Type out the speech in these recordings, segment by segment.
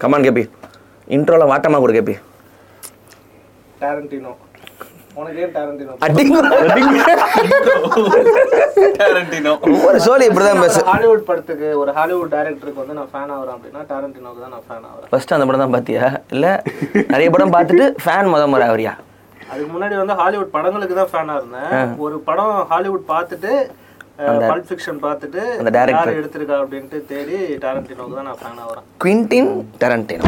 Come on KP இன்ட்ரோல வாட்டமா கொடு KP Tarantino ஒரு சோழி இப்படிதான் பேசு. ஹாலிவுட் படத்துக்கு ஒரு ஹாலிவுட் டைரக்டருக்கு வந்து நான் ஃபேன் ஆகிறேன் அப்படின்னா டாரண்டினோக்கு தான் நான் ஃபேன் ஆகிறேன். ஃபர்ஸ்ட் அந்த படம் தான் பாத்தியா? இல்ல நிறைய படம் பார்த்துட்டு ஃபேன் முத முறை அவரியா அதுக்கு முன்னாடி வந்து ஹாலிவுட் படங்களுக்கு தான் ஃபேனா இருந்தேன். ஒரு படம் ஹாலிவுட் பார்த்துட்டு பல்ப் ஃபிக்ஷன் பார்த்துட்டு அந்த. யார் எடுத்திருக்கா அப்படின்ட்டு தேடி டாரண்டினோக்கு தான் நான் ஃபேன் ஆகிறேன் குவிண்டின் டரண்டினோ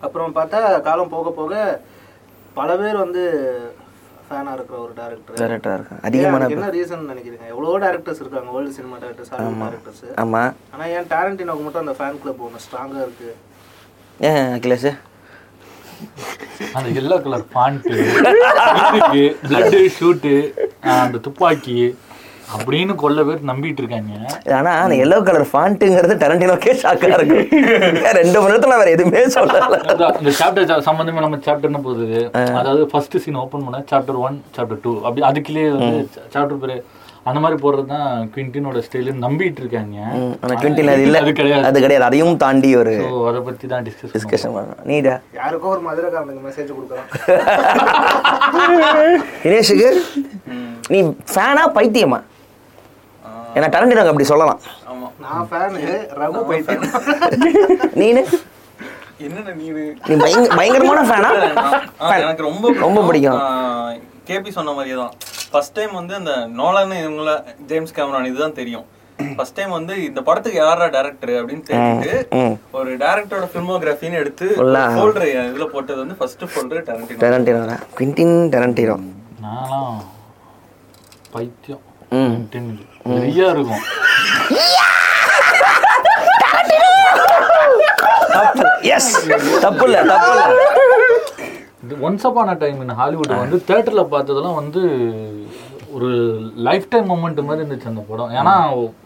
அப்புறம் பார்த்தா காலம் போக போக பல பேர் வந்து ஃபேனா இருக்கிற ஒரு டேரக்டர் டேரக்டரா இருக்கான் அதிகமான என்ன ரீசன் நினைக்கிறீங்க? எவ்வளவோ டேரக்டர்ஸ் இருக்காங்க world cinema directors Hollywood directors ஆமா. ஆனா ஏன் டாரண்டினோக்கு மட்டும் அந்த ஃபேன் கிளப் ஒன்று ஸ்ட்ராங்கா இருக்கு? ஏன் அகிலேஷ்? அந்த yellow colour pant blood shoot அந்த துப்பாக்கி அப்படின்னு கொல்ல பேர் நம்பிட்டு இருக்காங்க. ஆனா அந்த எல்லோ கலர் ஃபாண்ட்டுங்கிறது டரண்டினோக்கே ஷாக்கா இருக்கு ரெண்டு மணி நேரத்துல வேற எதுவுமே சொல்லல. இந்த சாப்டர் சம்பந்தமே நம்ம சாப்டர்னு போகுது? அதாவது ஃபர்ஸ்ட் சீன் ஓப்பன் பண்ண சாப்டர் ஒன் சாப்டர் டூ அப்படி அதுக்குள்ளேயே வந்து சாப்டர் பேர் அந்த மாதிரி போடுறது தான் குவிண்டினோட ஸ்டைலு நம்பிட்டு இருக்காங்க. ஆனா குவிண்டின் அது இல்ல. அது கிடையாது. அது கிடையாது. அதையும் தாண்டி ஒரு அதை பத்தி தான் டிஸ்கஸ் டிஸ்கஷன் பண்ணணும் நீடா? யாருக்கோ ஒரு மதுரைக்காரனுக்கு மெசேஜ் கொடுக்குறான். தினேஷுக்கு? நீ ஃபேனா பைத்தியமா? ஏன்னா டரண்டினோக்கு அப்படி சொல்லலாம். ஆமா. நான் ஃபேனு ரகு பைத்தியம். நீனு என்னென்ன நீனு? நீ பயங்க- பயங்கரமான ஃபேனா எனக்கு ரொம்ப ரொம்ப பிடிக்கும். கேபி சொன்ன மாதிரியே தான். ஃபர்ஸ்ட் டைம் வந்து அந்த நோலன் இவங்கள ஜேம்ஸ் கேமரான் இதுதான் தெரியும். ஃபர்ஸ்ட் டைம் வந்து இந்த படத்துக்கு யாரா டேரக்டர் அப்படின்னு தெரிஞ்சுட்டு. ஒரு டேரக்டரோட ஃபில்மோகிராஃபின்னு எடுத்து. ஃபோல்டர் இதுல போட்டது வந்து first folder Tarantino Tarantino Quentin Tarantino பைத்தியம். ம். நிறையா இருக்கும் எஸ் தப்பு இல்ல தப்பு இல்ல once upon a time in Hollywood வந்து தேட்டர்ல பார்த்ததெல்லாம் வந்து ஒரு லைஃப் டைம் மூமெண்ட் மாதிரி இருந்துச்சு அந்த படம். ஏன்னா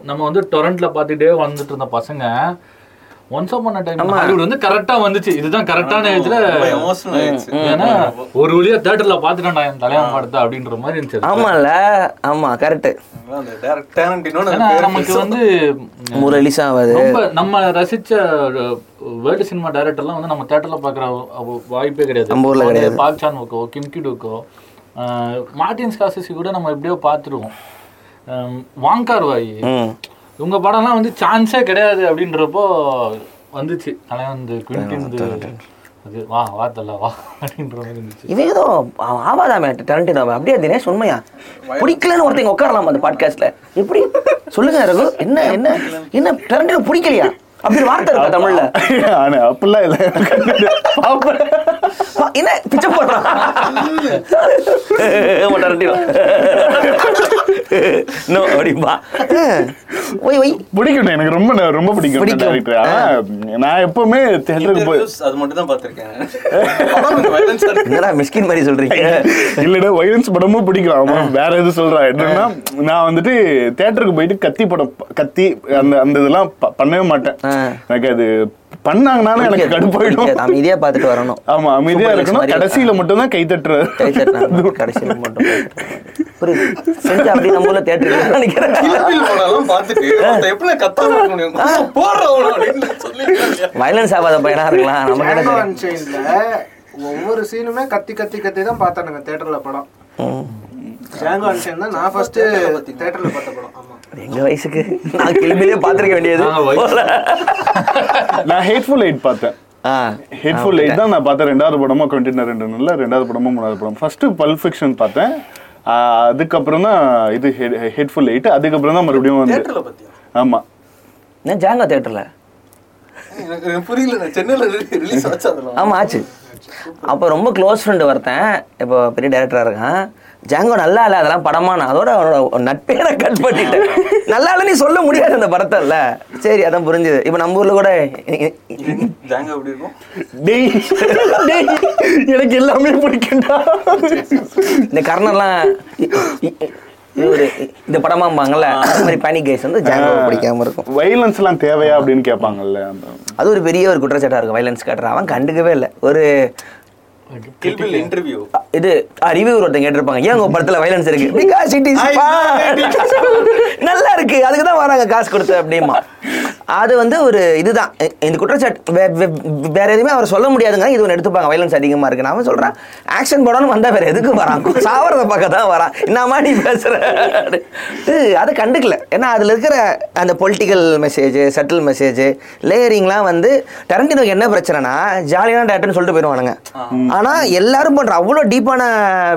நம்ம வந்து டொரண்ட்ல பார்த்துட்டே வந்துட்டு இருந்த பசங்க ஒன்ஸ் அப்பான டைம் ஹாலிவுட் வந்து கரெக்டா வந்துச்சு. இதுதான் கரெக்டான ஏஜ்ல எமோஷனல் ஆயிடுச்சு. ஏன்னா ஒரு வழியா தேட்டர்ல பார்த்துட்டேன்டா என் தலையாம படத்தை அப்படின்ற மாதிரி இருந்துச்சு ஆமால ஆமா கரெக்ட் நமக்கு வந்து ரிலீஸ் ஆகாது ரொம்ப நம்ம ரசிச்ச வேர்ல்டு சினிமா டைரக்டர்லாம் வந்து நம்ம தேட்டர்ல பாக்குற வாய்ப்பே கிடையாது. நம்ம ஊர்ல கிடையாது. பாக் சான்வுக்கோ கிம்கிடுக்கோ மார்டின் ஸ்காசிசி கூட நம்ம எப்படியோ பார்த்துருவோம். வாங்கார் வாய் ம் உங்க படம்லாம் வந்து சான்ஸே கிடையாது அப்படின்றப்போ வந்துச்சு. ஆனால் வந்து குவிண்டின் அது வா வா தல வா அப்படின்ற மாதிரி இருந்துச்சு. இவன் ஏதோ ஆவாதாமே டரண்டினோ அப்படியே தினேஷ் உண்மையா? பிடிக்கலன்னு ஒருத்தங்க உட்காரலாம் அந்த பாட்காஸ்ட்ல எப்படி? சொல்லுங்க ரகு என்ன என்ன என்ன? டரண்டினோ பிடிக்கலையா? அப்படி வார்த்தை இருக்கா தமிழ்ல? ஆனா அப்படிலாம் இல்லை. என்ன? பிச்சை போடுறான் ஆமா, நோ அப்படிம்பா ஒய் ஒய் பிடிக்கும் எனக்கு ரொம்ப ரொம்ப பிடிக்கும் பிடிக்கும். நான் எப்பவுமே தியேட்டருக்கு போய் அது மட்டும் தான் பார்த்திருக்கேன். என்னடா மிஸ்கின் மாதிரி சொல்றீங்க? இல்லடா வயலன்ஸ் படமும் பிடிக்கும். அவன் வேற எது சொல்றான் என்னன்னா நான் வந்துட்டு தியேட்டருக்கு போயிட்டு கத்தி படம் கத்தி அந்த அந்த இதெல்லாம் ப- பண்ணவே மாட்டேன். எனக்கு அது பண்ணாங்கனாலும் எனக்கு கடுப்பாயிடும். அமைதியா பார்த்துட்டு வரணும். ஆமா அமைதியா இருக்கணும். கடைசியில மட்டும் தான் கை தட்டுறாரு கை தட்டினாங்க கடைசியில் மட்டும். புரியுது. செஞ்சு அப்படி நினைக்கிறேன். பார்த்துட்டு எப்படி முடியும்? வயலன்ஸ் ஆகாத பையனா இருக்கலாம். நமக்கு ஒவ்வொரு சீனுமே கத்தி கத்தி கத்தி தான் பார்த்தானுங்க தியேட்டர்ல படம். நான் ஃபர்ஸ்ட் தியேட்டர்ல பார்த்த படம். ஆமா. எங்க வயசுக்கு? நான் கிளம்பிலே பார்த்திருக்க வேண்டியது. நான் ஹேட்ஃபுல் எயிட் பார்த்தேன். ஹேட்ஃபுல் எயிட் தான் நான் பார்த்தேன் ரெண்டாவது படமா கண்டினியூ ரெண்டு நல்ல ரெண்டாவது படமும் மூணாவது படம். ஃபர்ஸ்ட் பல்ஃபிக்ஷன் பார்த்தேன். அதுக்கப்புறம் தான் இது ஹெட்ஃபுல் எயிட் அதுக்கப்புறம் தான் மறுபடியும் வந்து Theatre ல பார்த்தியா? ஆமா. நான் ஜாங்கோ தேட்டர்ல புரியல சென்னையில ரிலீஸ் ஆச்சு அதெல்லாம். ஆமா ஆச்சு. அப்போ ரொம்ப க்ளோஸ் ஃப்ரெண்டு ஒருத்தன். இப்போ பெரிய டேரக்டராக இருக்கான். ஜாங்கோ நல்லா இல்லை அதெல்லாம் படமா நான் அதோட அவனோட நட்பே நான் கட் பண்ணிட்டேன். நல்லா இல்லை நீ சொல்ல முடியாது அந்த படத்தை இல்ல. சரி அதான் புரிஞ்சுது. இப்போ நம்ம ஊர்ல கூட ஜாங்கா எப்படி இருக்கும்? டேய் டேய், எனக்கு எல்லாமே பிடிக்கும்டா. இந்த கர்ணர்லாம் ஒரு இந்த படமாம்பாங்கல்ல அந்த மாதிரி பேனிக் கைஸ் வந்து ஜாங்கோ பிடிக்காம இருக்கும். வைலன்ஸ் எல்லாம் தேவையா அப்படின்னு கேட்பாங்கல்ல அது ஒரு பெரிய ஒரு குற்றச்சாட்டா இருக்கும். வைலன்ஸ் காட்டுற. அவன் கண்டுக்கவே இல்லை. ஒரு இது ரிவ்யூ ஒருத்தங்க கேட்டிருப்பாங்க. ஏன் உங்க படத்துல வைலன்ஸ் இருக்கு? பிகாஸ் இட் இஸ் நல்லா இருக்கு. அதுக்கு தான் வராங்க காசு கொடுத்து அப்படிமா. அது வந்து ஒரு இதுதான். இ- இந்த குற்றச்சாட்டு வே- வே- வேற எதுவுமே அவர் சொல்ல முடியாதுங்க. இது ஒன்று எடுத்துப்பாங்க. வைலன்ஸ் அதிகமா இருக்கு. நான் சொல்றேன் ஆக்ஷன் படம்னு வந்தா வேற எதுக்கு வரான்? சாவறத பார்க்க தான் வரான். என்னமா நீ அதை கண்டுக்கல. ஏன்னா அதுல இருக்கிற அந்த பொலிட்டிக்கல் மெசேஜ் சட்டில் மெசேஜ் லேயரிங்லாம் வந்து டரண்டினோக்கு என்ன பிரச்சனைனா ஜாலியான டேரக்டர்னு சொல்லிட்டு போயிடுவானுங்க. ஆனா எல்லாரும் பண்ற அவ்வளோ டீப்பான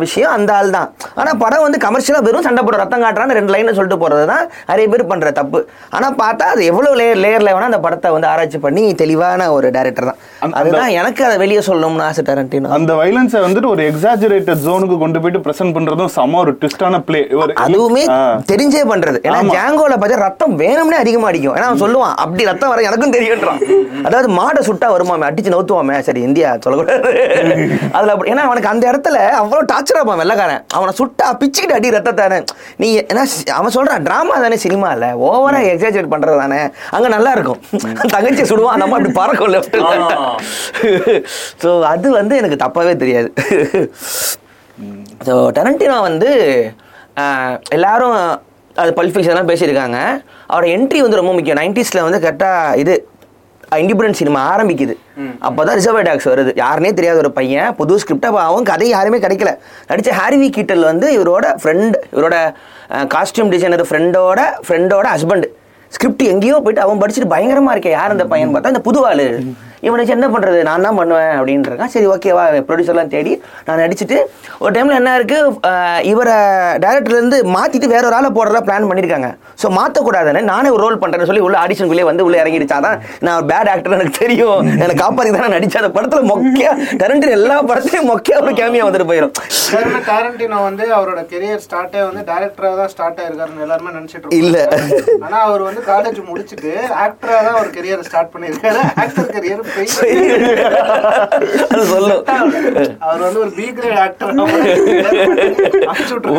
விஷயம் அந்த ஆள் தான். ஆனா படம் வந்து கமர்ஷியலா வெறும் சண்டை போடுற ரத்தம் காட்டுறான்னு ரெண்டு லைன் சொல்லிட்டு போறது தான் நிறைய பேர் பண்ற தப்பு. ஆனா பார்த்தா அது எவ்வளவு லேயர் லேயர்ல வேணா அந்த படத்தை வந்து ஆராய்ச்சி பண்ணி தெளிவான ஒரு டேரக்டர் தான். அதுதான் எனக்கு அதை வெளியே சொல்லணும்னு ஆசை டரண்டினோ அந்த வைலன்ஸை வந்துட்டு ஒரு எக்ஸாஜரேட்டட் ஜோனுக்கு கொண்டு போயிட்டு பிரசன்ட் பண்றதும் செம ஒரு ட்விஸ்டான பிளே அதுவுமே தெரிஞ்சே பண்றது. ஏன்னா. ஜாங்கோல பார்த்தா ரத்தம் வேணும்னே அதிகமா அடிக்கும். ஏன்னா அவன் சொல்லுவான் அப்படி ரத்தம் வர எனக்கும் தெரியுன்றான் அதாவது மாடை சுட்டா வருமாமே அடிச்சு நவுத்துவாமே. சரி இந்தியா சொல்லக்கூடாது. அதுல அப்படி ஏன்னா அவனுக்கு அந்த இடத்துல அவ்வளவு டார்ச்சர் ஆப்பான் வெள்ளக்காரன். அவனை சுட்டா பிச்சுக்கிட்டு அடி ரத்தத்தானே. நீ ஏன்னா அவன் சொல்றான் டிராமா தானே சினிமா இல்ல ஓவரா எக்ஸாஜரேட் பண்றது தானே. அங்க நல்லா இருக்கும். தங்கச்சி சுடுவான் அந்த அம்மா இப்படி பறக்கும் லெஃப்ட் ஸோ அது வந்து எனக்கு தப்பாவே தெரியாது. ஸோ டெரண்டினோ வந்து எல்லாரும் அது பல்ஃபிக்ஷன்லாம் பேசியிருக்காங்க. அவரோட என்ட்ரி வந்து ரொம்ப முக்கியம். நைன்டிஸில் வந்து கரெக்டாக இது இண்டிபெண்டன்ட் சினிமா ஆரம்பிக்குது. அப்பதான் ரிசர்வ் டாக்ஸ் வருது. யாருனே தெரியாத ஒரு பையன் புது ஸ்கிரிப்ட் அப்போ அவன் கதை யாருமே கிடைக்கல. நடிச்ச ஹாரிவி கீட்டல் வந்து இவரோட ஃப்ரெண்ட் இவரோட காஸ்டியூம் டிசைனர் ஃப்ரெண்டோட ஃப்ரெண்டோட ஹஸ்பண்ட் ஸ்கிரிப்ட் எங்கேயோ போயிட்டு அவன் படிச்சுட்டு பயங்கரமா இருக்கே. யார் அந்த பையன் பார்த்தா இந்த புது ஆளு இவனை வச்சு என்ன பண்றது? நான் தான் பண்ணுவேன் அப்படின்னு இருக்கான் சரி ஓகேவா ப்ரொடியூசர்லாம் தேடி நான் நடிச்சிட்டு ஒரு டைம்ல என்ன இருக்கு? அஹ், இவரை டேரக்டர்ல இருந்து மாத்திட்டு வேற ஒரு ஆளை போடுறதா பிளான் பண்ணிருக்காங்க. ஸோ மாத்தக்கூடாதுன்னு நானே ஒரு ரோல் பண்றேன்னு சொல்லி உள்ள ஆடிஷனுக்குள்ளே வந்து உள்ள இறங்கிடுச்சாதான் நான் ஒரு பேட் ஆக்டர் எனக்கு தெரியும். எனக்கு காப்பாத்தி தான் நடிச்ச அந்த படத்துல மொக்கையா கரண்ட் எல்லா படத்துலயும் மொக்கையா ஒரு கேமியா வந்துட்டு போயிடும் டாரண்டினோ வந்து அவரோட கெரியர் ஸ்டார்ட்டே வந்து டைரக்டரா தான் ஸ்டார்ட் ஆயிருக்காருன்னு எல்லாருமே நினைச்சிட்டு இல்ல. இருக்காங்க ஆனா அவர் வந்து காலேஜ் முடிச்சிட்டு ஆக்டரா தான் ஒரு கெரியர் ஸ்டார்ட் பண்ணிருக்காரு ஆக்டர் கெரியர் அது சொல்லும். அவர் வந்து ஒரு பி கிரேட் ஆக்டர்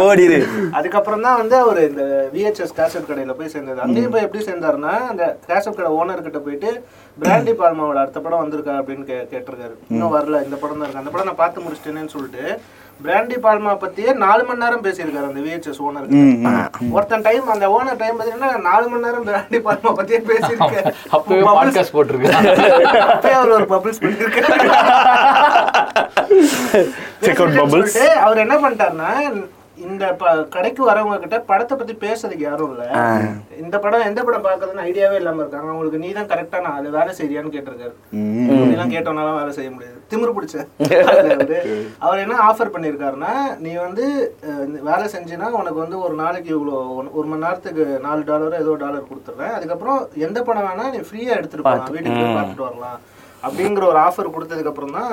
ஓடிரு. அதுக்கப்புறம் தான் வந்து அவர் இந்த விஹெச்எஸ் கேசட் கடையில போய் சேர்ந்தது. அங்கேயும் போய் எப்படி சேர்ந்தாருன்னா அந்த கேசட் கடை ஓனர் கிட்ட போயிட்டு பிராண்டி பால்மாவோட அடுத்த படம் வந்திருக்கா அப்படின்னு கே கேட்டிருக்காரு. இன்னும் வரல. இந்த படம் தான் இருக்கு. அந்த படம் நான் பார்த்து முடிச்சிட்டேனேன்னு சொல்லிட்டு பிராண்டி பால்மா பத்தியே நாலு மணி நேரம் பேசியிருக்காரு அந்த விஹெச்எஸ் ஓனர் ஒருத்தன் டைம் அந்த ஓனர் டைம் பார்த்தீங்கன்னா நாலு மணி நேரம் பிராண்டி பால்மா பத்தியே பேசியிருக்காரு. அப்பவே பாட்காஸ்ட் போட்டிருக்கு அப்பயே அவர் ஒரு பபிள்ஸ் பண்ணிருக்காரு out bubbles. சொல்லிட்டு அவர் என்ன பண்ணிட்டாருன்னா இந்த ப- கடைக்கு வரவங்க கிட்ட படத்தை பத்தி பேசுறதுக்கு யாரும் இல்ல. இந்த படம் எந்த படம் பாக்குறதுன்னு ஐடியாவே இல்லாம இருக்காங்க. அவங்களுக்கு நீ தான் கரெக்டான ஆளு வேலை செய்யறியான்னு கேட்டிருக்காரு. இப்படிலாம் கேட்டோம்னாலும் வேலை செய்ய முடியாது. திமிரு பிடிச்ச. அவரு. என்ன ஆஃபர் பண்ணிருக்காருன்னா நீ வந்து வேலை செஞ்சினா உனக்கு வந்து ஒரு நாளைக்கு இவ்வளோ ஒரு- மணி நேரத்துக்கு நாலு டாலரோ ஏதோ டாலர் கொடுத்துட்றேன். அதுக்கப்புறம் எந்த படம் வேணா நீ ஃப்ரீயா எடுத்துட்டு போகலாம் வீட்டுக்கு பார்த்துட்டு வரலாம். அப்படிங்கிற ஒரு ஆஃபர் கொடுத்ததுக்கு அப்புறம் தான்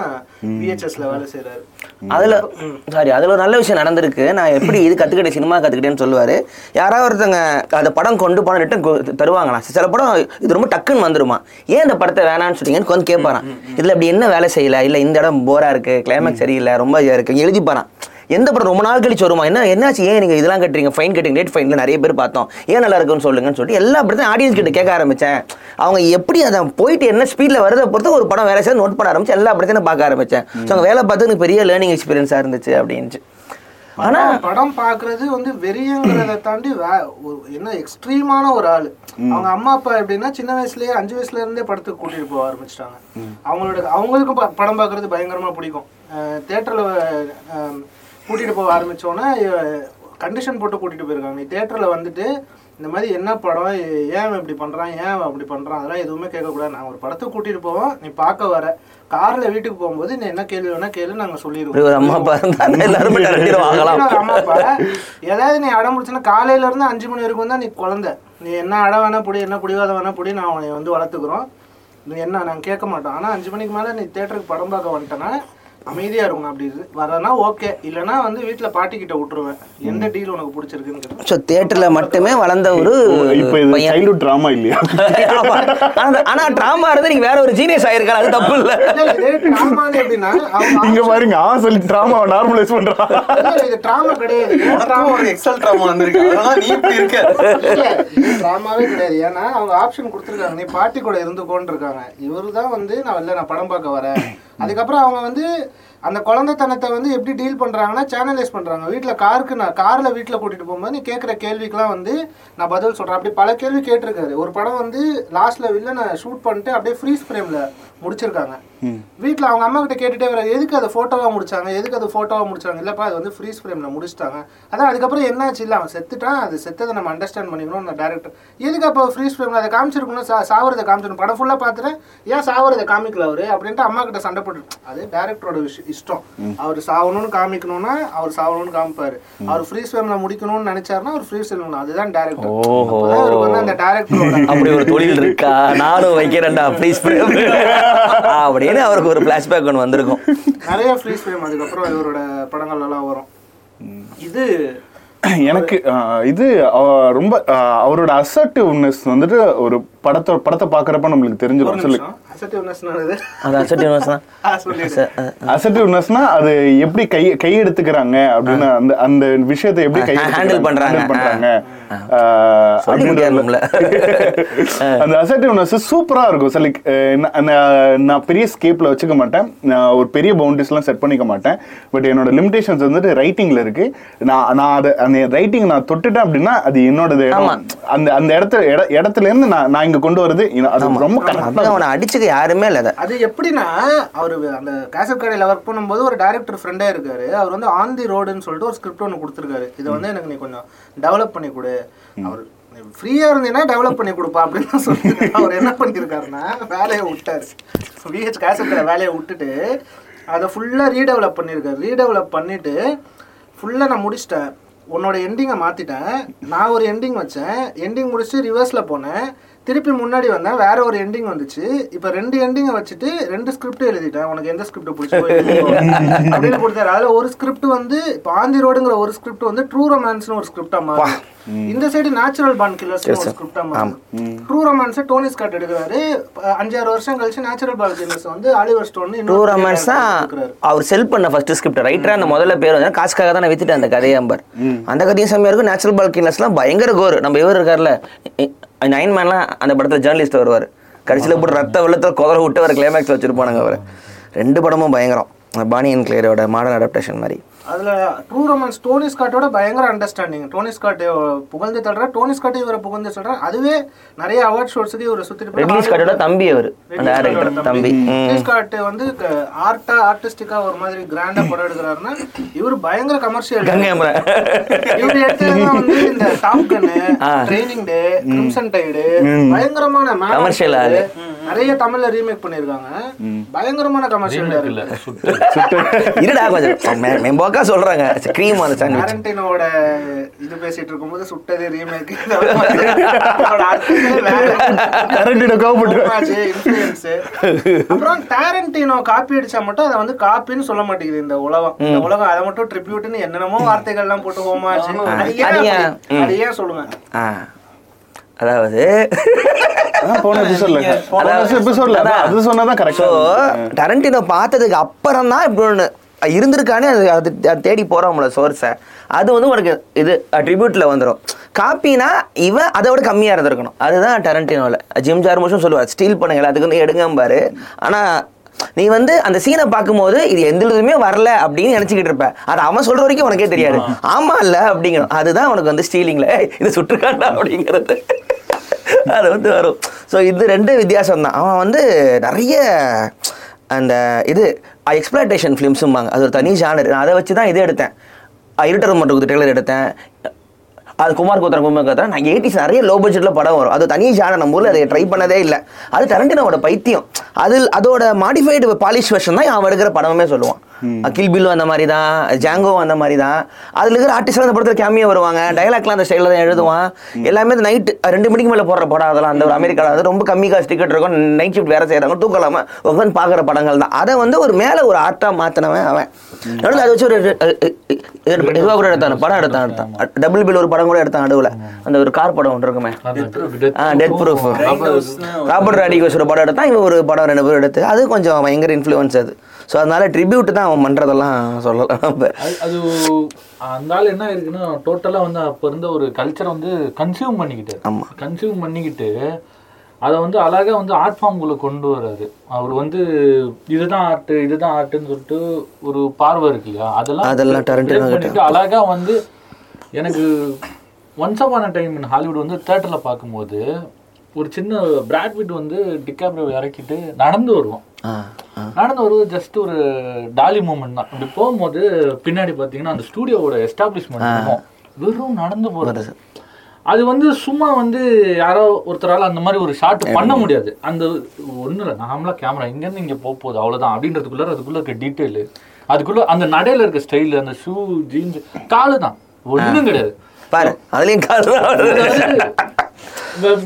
விஹெச்எஸ்ல வேலை செய்யறாரு அதுல சாரி அதுல ஒரு நல்ல விஷயம் நடந்திருக்கு. நான் எப்படி இது கத்துக்கிட்டேன் சினிமா கத்துக்கிட்டேன்னு சொல்லுவாரு. யாராவது ஒருத்தங்க அந்த படம் கொண்டு போன ரிட்டன் தருவாங்களா? சில படம் இது ரொம்ப டக்குன்னு வந்துருமா? ஏன் இந்த படத்தை வேணாம்னு சொல்றீங்கன்னு கொஞ்சம் கேட்பாரான் இதுல இப்படி என்ன வேலை செய்யல? இல்ல இந்த இடம் போரா இருக்கு கிளைமேக்ஸ் சரியில்லை ரொம்ப இதா இருக்கு. எழுதிப்பாரான் எந்த படம் ரொம்ப நாள் கழிச்சு வருமா? என்ன என்னாச்சு? ஏன் நீங்க இதெல்லாம் கட்டுறீங்க? ஃபைன் கட்டுறீங்க. ரேட் ஃபைன்ல நிறைய பேர் பார்த்தோம். ஏன் நல்லா இருக்குன்னு சொல்லுங்கன்னு சொல்லிட்டு எல்லா படத்தையும் ஆடியன்ஸ் கிட்ட கேட்க ஆரம்பிச்சேன். அவங்க எப்படி அதை போயிட்டு என்ன ஸ்பீட்ல வருதை பொறுத்து ஒரு படம் வேலை செய்ய நோட் பண்ண ஆரம்பிச்சு எல்லா படத்தையும் பார்க்க ஆரம்பிச்சேன். ஸோ அங்கே வேலை பார்த்து எனக்கு பெரிய லேர்னிங் எக்ஸ்பீரியன்ஸா இருந்துச்சு அப்படின்ட்டு ஆனா படம் பாக்குறது வந்து வெறியங்கிறத தாண்டி என்ன எக்ஸ்ட்ரீமான ஒரு ஆளு. அவங்க அம்மா அப்பா எப்படின்னா சின்ன வயசுலயே அஞ்சு வயசுல இருந்தே படத்துக்கு கூட்டிட்டு போக ஆரம்பிச்சிட்டாங்க. அவங்களோட அவங்களுக்கும் படம் பார்க்கறது பயங்கரமா பிடிக்கும். தேட்டர்ல கூட்டிட்டு போக ஆரம்பிச்சோன்னே கண்டிஷன் போட்டு கூட்டிட்டு போயிருக்காங்க. நீ தேட்டர்ல வந்துட்டு இந்த மாதிரி என்ன படம் ஏன் இப்படி பண்றான் ஏன் அப்படி பண்றான் அதெல்லாம் எதுவுமே கேட்கக்கூடாது. நான் ஒரு படத்துக்கு கூட்டிட்டு போவோம் நீ பார்க்க வர. கார்ல வீட்டுக்கு போகும்போது நீ என்ன கேள்வி வேணா கேளு நாங்க இப்படி சொல்லிடுவோம் அம்மா அப்பா அம்மா ஏதாவது நீ அடம் முடிச்சுன்னா காலையில இருந்து அஞ்சு மணி வரைக்கும் தான் நீ குழந்தை. நீ என்ன அடம் வேணா புடி என்ன பிடிவாத வேணா புடி நான் உன்னை வந்து வளர்த்துக்கிறோம். நீ என்ன நாங்கள் கேட்க மாட்டோம். ஆனா அஞ்சு மணிக்கு மேல நீ தேட்டருக்கு படம் பார்க்க வந்துட்டேன்னா அமைதியா இருக்கும் அப்படி இது. வரனா ஓகே இல்லைன்னா வந்து வீட்டுல பாட்டி கிட்ட விட்டுருவேன். எந்த டீல் உனக்கு பிடிச்சிருக்குன்னு ஸோ தேட்டர்ல மட்டுமே வளர்ந்த ஒரு இப்போ இது சைல்ட்ஹுட் ட்ராமா இல்லையா? ஆமா. ஆனா- ஆனா ட்ராமா இருந்து நீங்க வேற ஒரு ஜீனியஸ் ஆயிருக்காரு அது தப்பு இல்ல. அவங்க இங்க பாருங்க ஆ சொல்லி ட்ராமாவை நார்மலைஸ் இல்ல, இது ட்ராமா கிடையாது. drama? ஒரு எக்ஸல் ட்ராமா வந்திருக்கு. அதனால நீ இப்படி இருக்க. டிராமாவே கிடையாது. ஏன்னா அவங்க ஆப்ஷன் கொடுத்துருக்காங்க. நீ பாட்டி கூட இருந்துக்கோன்னு இருக்காங்க. இவரு தான் வந்து நான் இல்ல நான் படம் பார்க்க வரேன். அதுக்கப்புறம் அவங்க வந்து அந்த குழந்தைத்தனத்தை வந்து எப்படி டீல் பண்றாங்கன்னா சேனலைஸ் பண்றாங்க. வீட்ல காருக்கு நான் கார்ல வீட்ல கூட்டிட்டு போகும்போது நீ கேட்குற கேள்விக்கெல்லாம் வந்து நான் பதில் சொல்றேன். அப்படி பல கேள்வி கேட்டிருக்காரு. ஒரு படம் வந்து லாஸ்ட்ல வில்லனை ஷூட் பண்ணிட்டு அப்படியே ஃப்ரீஸ் ஃப்ரேம்ல முடிச்சிருக்காங்க. வீட்ல அவங்க அம்மா கிட்ட கேட்டுட்டே வர எதுக்கு அது போட்டோவா முடிச்சாங்க? எதுக்கு அது போட்டோவா முடிச்சாங்க? இல்லப்பா அது வந்து ஃப்ரீஸ் ஃப்ரேம்ல முடிச்சிட்டாங்க. அதான் அதுக்கப்புறம் என்னாச்சு? இல்ல அவன் செத்துட்டான். அது செத்ததை நம்ம அண்டர்ஸ்டாண்ட் பண்ணிக்கணும் அந்த டேரக்டர் எதுக்கு அப்போ ஃப்ரீஸ் ஃப்ரேம்ல அதை காமிச்சிருக்கணும்? சா சாவறதை காமிச்சிருக்கணும். படம் ஃபுல்லா பார்த்துட்டு ஏன் சாவறதை காமிக்கல அவரு? அப்படின்ட்டு அம்மா கிட்ட சண்டை போட்டு அது டேரக்டரோட விஷயம். இஷ்டம். அவர் சாவணும்னு காமிக்கணும்னா அவர் சாவணும்னு காமிப்பாரு. அவர் ஃப்ரீஸ் ஃப்ரேம்ல முடிக்கணும்னு நினைச்சாருன்னா அவர் ஃப்ரீஸ் ஃப்ரேம் அதுதான் டேரக்டர் ஓஹோ. அவருக்கு வந்து அந்த டேரக்டரோட அப்படி ஒரு தொழில் இருக்கா? நானும் வைக்கிறேன்டா ப்ளீஸ் அப்படின்னு அவருக்கு ஒரு ஃபிளாஷ்பேக் ஒன்று வந்திருக்கும். நிறைய ஃப்ரீஸ் ஃப்ரேம் அதுக்கப்புறம் இவரோட படங்கள் எல்லாம் வரும் இது எனக்கு இது ரொம்ப அவரோட அசர்ட்டிவ்னஸ் வந்துட்டு ஒரு படத்தை படத்தை பார்க்குறப்ப நம்மளுக்கு தெரிஞ்சிடும் சொல்லி. அசட்டிவ்னஸ் அது அது எப்படி கை கை எடுத்துக்கிறாங்க அப்படின்னு அந்த அந்த விஷயத்தை எப்படி கை எடுத்துக்கிறாங்க, பண்றாங்க. அந்த அசர்ட்டிவ்னஸ் சூப்பரா இருக்கும். லைக் நான் பெரிய ஸ்கேப்ல வச்சுக்க மாட்டேன். நான் ஒரு பெரிய பவுண்டரிஸ்லாம் செட் பண்ணிக்க மாட்டேன். பட் என்னோட லிமிடேஷன்ஸ் வந்துட்டு ரைட்டிங்ல இருக்கு. நான் நான் அதை அந்த ரைட்டிங் நான் தொட்டுட்டேன் அப்படின்னா அது ஆமா. அந்த அந்த இடத்துல இட- இடத்துல இருந்து நான் நான் இங்க கொண்டு வரது. அது ரொம்ப அவனை அடிச்சுக்க யாருமே இல்லை அதை. எப்படின்னா அவர் அந்த கேசட் கடையில் ஒர்க் பண்ணும்போது ஒரு டைரக்டர் ஃப்ரெண்டே இருக்காரு. அவர் வந்து ஆன் தி ரோடுன்னு சொல்லிட்டு ஒரு ஸ்கிரிப்ட் ஒன்று கொடுத்துருக்காரு. இதை வந்து எனக்கு நீ கொஞ்சம் டெவலப் பண்ணி கொடு. அவர் ஃப்ரீயா இருந்தீங்கன்னா டெவலப் பண்ணி கொடுப்பா அப்படின்னு தான் சொல்லி அவர் என்ன பண்ணியிருக்காருன்னா வேலையை விட்டாரு. விஹெச் கேசட் கடை வேலையை விட்டுட்டு அதை ஃபுல்லாக ரீடெவலப் பண்ணியிருக்காரு. ரீடெவலப் பண்ணிட்டு ஃபுல்லாக நான் முடிச்சிட்டேன். உன்னோட எண்டிங்கை மாற்றிட்டேன் நான் ஒரு எண்டிங் வச்சேன். எண்டிங் முடிச்சுட்டு ரிவர்ஸில் போனேன். திருப்பி முன்னாடி வந்தேன் வேற ஒரு எண்டிங் வந்துச்சு. இப்போ ரெண்டு எண்டிங்கை வச்சுட்டு ரெண்டு ஸ்கிரிப்ட் எழுதிட்டேன். உனக்கு எந்த ஸ்கிரிப்ட் பிடிச்சோ. அப்படின்னு கொடுத்தாரு அதில் ஒரு ஸ்கிரிப்ட் வந்து இப்போ ஆந்தி ரோடுங்கிற ஒரு ஸ்கிரிப்ட் வந்து ட்ரூ ரொமான்ஸ்னு ஒரு ஸ்கிரிப்டா மாறும் இந்த சைடு நேச்சுரல் பான் கில்லர்ஸ் ஒரு ஸ்கிரிப்டா மாறும் ட்ரூ ரொமான்ஸ் டோனி ஸ்காட் எடுக்கிறாரு. அஞ்சாறு வருஷம் கழிச்சு நேச்சுரல் பான் கில்லர்ஸ் வந்து ஆலிவர் ஸ்டோன் டூ ரொமான்ஸ் தான் அவர் செல் பண்ண ஃபர்ஸ்ட் ஸ்கிரிப்ட் ரைட்டரா அந்த முதல்ல பேர் வந்து காசுக்காக தான் நான் வித்துட்டேன் அந்த கதையை அம்பர். அந்த கதையும் செம்மையா இருக்கும் நேச்சுரல் பால்கினஸ்லாம் பயங்கர கோர் நம்ம இவர் இருக்கார்ல நைன் மேன்லாம் அந்த படத்தில் ஜேர்னலிஸ்ட் வருவார். கடைசியில் போட்டு ரத்த வெள்ளத்தில் குதற விட்டு அவர் கிளைமேக்ஸ் வச்சுருப்பானுங்க அவர். ரெண்டு படமும் பயங்கரம். பானி அண்ட் கிளியரோட மாடர்ன் அடாப்டேஷன் மாதிரி. அதுல ட்ரூ ரொமான்ஸ் டோனி ஸ்காட்டோட பயங்கர அண்டர்ஸ்டாண்டிங் டோனி ஸ்காட் புகழ்ந்து தள்ளுற டோனி ஸ்காட் இவரை புகழ்ந்து சொல்ற அதுவே நிறைய அவார்ட் ஷோட்ஸுக்கு இவரை சுத்திட்டு போய் ரெட்லி ஸ்காட்டோட தம்பி அவர் தம்பி. ரிட்லி ஸ்காட் வந்து ஆர்ட்டா ஆர்டிஸ்டிக்கா ஒரு மாதிரி கிராண்டா படம் எடுக்கிறாருன்னா இவர் பயங்கர கமர்ஷியல் இவர் எடுத்ததுதான் வந்து இந்த Top Gun. Training Day Crimson Tide பயங்கரமான. ஆளு. நிறைய தமிழ்ல ரீமேக் பண்ணிருக்காங்க பயங்கரமான கமர்ஷியல் இல்ல மேம்போக்கா சொல்றாங்க. க்ரீம் அந்த சாண்ட்விச் இது பேசிட்டு இருக்கும்போது சுட்டது ரீமேக் கோவப்பட்டு. அப்புறம் டாரண்டினோ காப்பி அடிச்சா மட்டும் அதை வந்து காப்பின்னு சொல்ல மாட்டேங்குது இந்த உலகம். இந்த உலகம் அதை மட்டும் ட்ரிபியூட்னு என்னென்னமோ வார்த்தைகள் எல்லாம் போட்டு ஹோமாச்சு அது ஏன் சொல்லுங்க அதாவது போன எபிசோட்ல போன எபிசோட்ல அது சொன்னாதான் கரெக்டா டரண்டினோ பார்த்ததுக்கு அப்புறம் தான் இப்படி ஒன்று இருந்திருக்கானே அது அது தேடி போகிறோம்ல சோர்ஸை அது வந்து உனக்கு இது ட்ரிபியூட்டில் வந்துடும் காப்பினா இவன் அதை விட கம்மியாக இருந்திருக்கணும். அதுதான் டரண்டினோவில் ஜிம் ஜார்மோஷும் சொல்லுவார் ஸ்டீல் பண்ணுங்க எல்லாத்துக்கும் வந்து எடுங்கம்பாரு ஆனால் நீ வந்து அந்த சீனை பார்க்கும்போது இது எந்த இதுவுமே வரல அப்படின்னு நினச்சிக்கிட்டு இருப்ப. அது அவன் சொல்ற வரைக்கும் உனக்கே தெரியாது. ஆமா. இல்ல அப்படிங்கணும் அதுதான் உனக்கு வந்து ஸ்டீலிங்ல இது சுட்டுக்காண்டா அப்படிங்கிறது. அது வந்து வரும். ஸோ இது ரெண்டு வித்தியாசம் தான் அவன் வந்து நிறைய அந்த இது எக்ஸ்பிளேட்டேஷன் ஃபிலிம்ஸும்பாங்க அது ஒரு தனி ஜானர் நான் அதை வச்சு தான் இது எடுத்தேன். இருட்டர் மட்டும் டெய்லர் எடுத்தேன். அது குமார் கோத்திரம் குமார் கோத்திரம் நான் எயிட்டிஸ் நிறைய லோ பட்ஜெட்டில் படம் வரும். அது தனி ஜானர் நம்ம ஊரில் அதை ட்ரை பண்ணதே இல்லை. அது டரண்டினோட பைத்தியம். அதில் அதோட மாடிஃபைடு பாலிஷ் வெர்ஷன் தான் அவன் எடுக்கிற படமே சொல்லுவான். கில் பில்லு அந்த மாதிரி தான் ஜாங்கோ அந்த மாதிரி தான் அதில் இருக்கிற ஆர்டிஸ்ட் அந்த படத்தில் கேமியோ வருவாங்க. டைலாக்லாம் அந்த ஸ்டைலில் தான் எழுதுவான். எல்லாமே நைட் ரெண்டு மணிக்கு மேலே போடுற படம் அதெல்லாம். அந்த ஒரு அமெரிக்காவில் அது ரொம்ப கம்மி காசு டிக்கெட் இருக்கும். நைட் ஷிஃப்ட் வேற செய்கிறாங்க தூக்கலாம உட்காந்து பார்க்குற படங்கள் தான். அதை வந்து ஒரு மேலே ஒரு ஆர்ட்டாக மாற்றினவன் அவன். நடுவில் அதை வச்சு ஒரு இதுவாக கூட எடுத்தான். படம் எடுத்தான் எடுத்தான். டபுள் பில் ஒரு படம் கூட எடுத்தான் நடுவில். அந்த ஒரு கார் படம் ஒன்று இருக்குமே. டெத் ப்ரூஃப் ராபர்ட் ராடிகோஸ் ஒரு படம் எடுத்தான். இவன் ஒரு படம் ரெண்டு பேரும் எடுத்து அது கொஞ்சம் பயங்கர இன்ஃப்ளூயன்ஸ் அது. ஸோ அதனால ட்ரிபியூட் தான் அவன் பண்ணுறதெல்லாம் சொல்லலாம் நம்ம. அது- அது அந்த ஆள் என்ன இருக்குன்னா டோட்டலா வந்து அப்ப இருந்த ஒரு கல்ச்சரை வந்து கன்சியூம் பண்ணிக்கிட்டு ஆமா. கன்சியூம் பண்ணிக்கிட்டு அதை வந்து அழகா வந்து ஆர்ட் ஃபார்ம்குள்ள கொண்டு வராரு அவர் வந்து இதுதான் ஆர்ட் இதுதான் ஆர்ட்னு சொல்லிட்டு ஒரு பார்வை இருக்கு இல்லையா? அதெல்லாம் அதெல்லாம் Tarantino break பண்ணிட்டு அழகா வந்து எனக்கு once upon a time in Hollywood வந்து தேட்டரில் பார்க்கும்போது ஒரு சின்ன பிராட்விட் வந்து டிகாப்ரியோ இறக்கிட்டு நடந்து வருவோம் நடந்து வருவது ஜஸ்ட் ஒரு டாலி மூமெண்ட் தான். இப்படி போகும்போது பின்னாடி பார்த்தீங்கன்னா அந்த ஸ்டூடியோவோட எஸ்டாப்ளிஷ்மெண்ட் வெறும் நடந்து போகிறது அது வந்து சும்மா வந்து யாரோ ஒருத்தரால அந்த மாதிரி ஒரு ஷாட் பண்ண முடியாது. அந்த ஒன்றும் இல்லை நார்மலாக கேமரா இங்கேருந்து இங்கே போக போகுது அவ்வளோதான் அப்படின்றதுக்குள்ள அதுக்குள்ள இருக்க டீட்டெயிலு அதுக்குள்ள அந்த நடையில இருக்க ஸ்டைல் அந்த ஷூ ஜீன்ஸ் காலு தான் ஒன்றும் கிடையாது. பாரு அதுலயும் கால்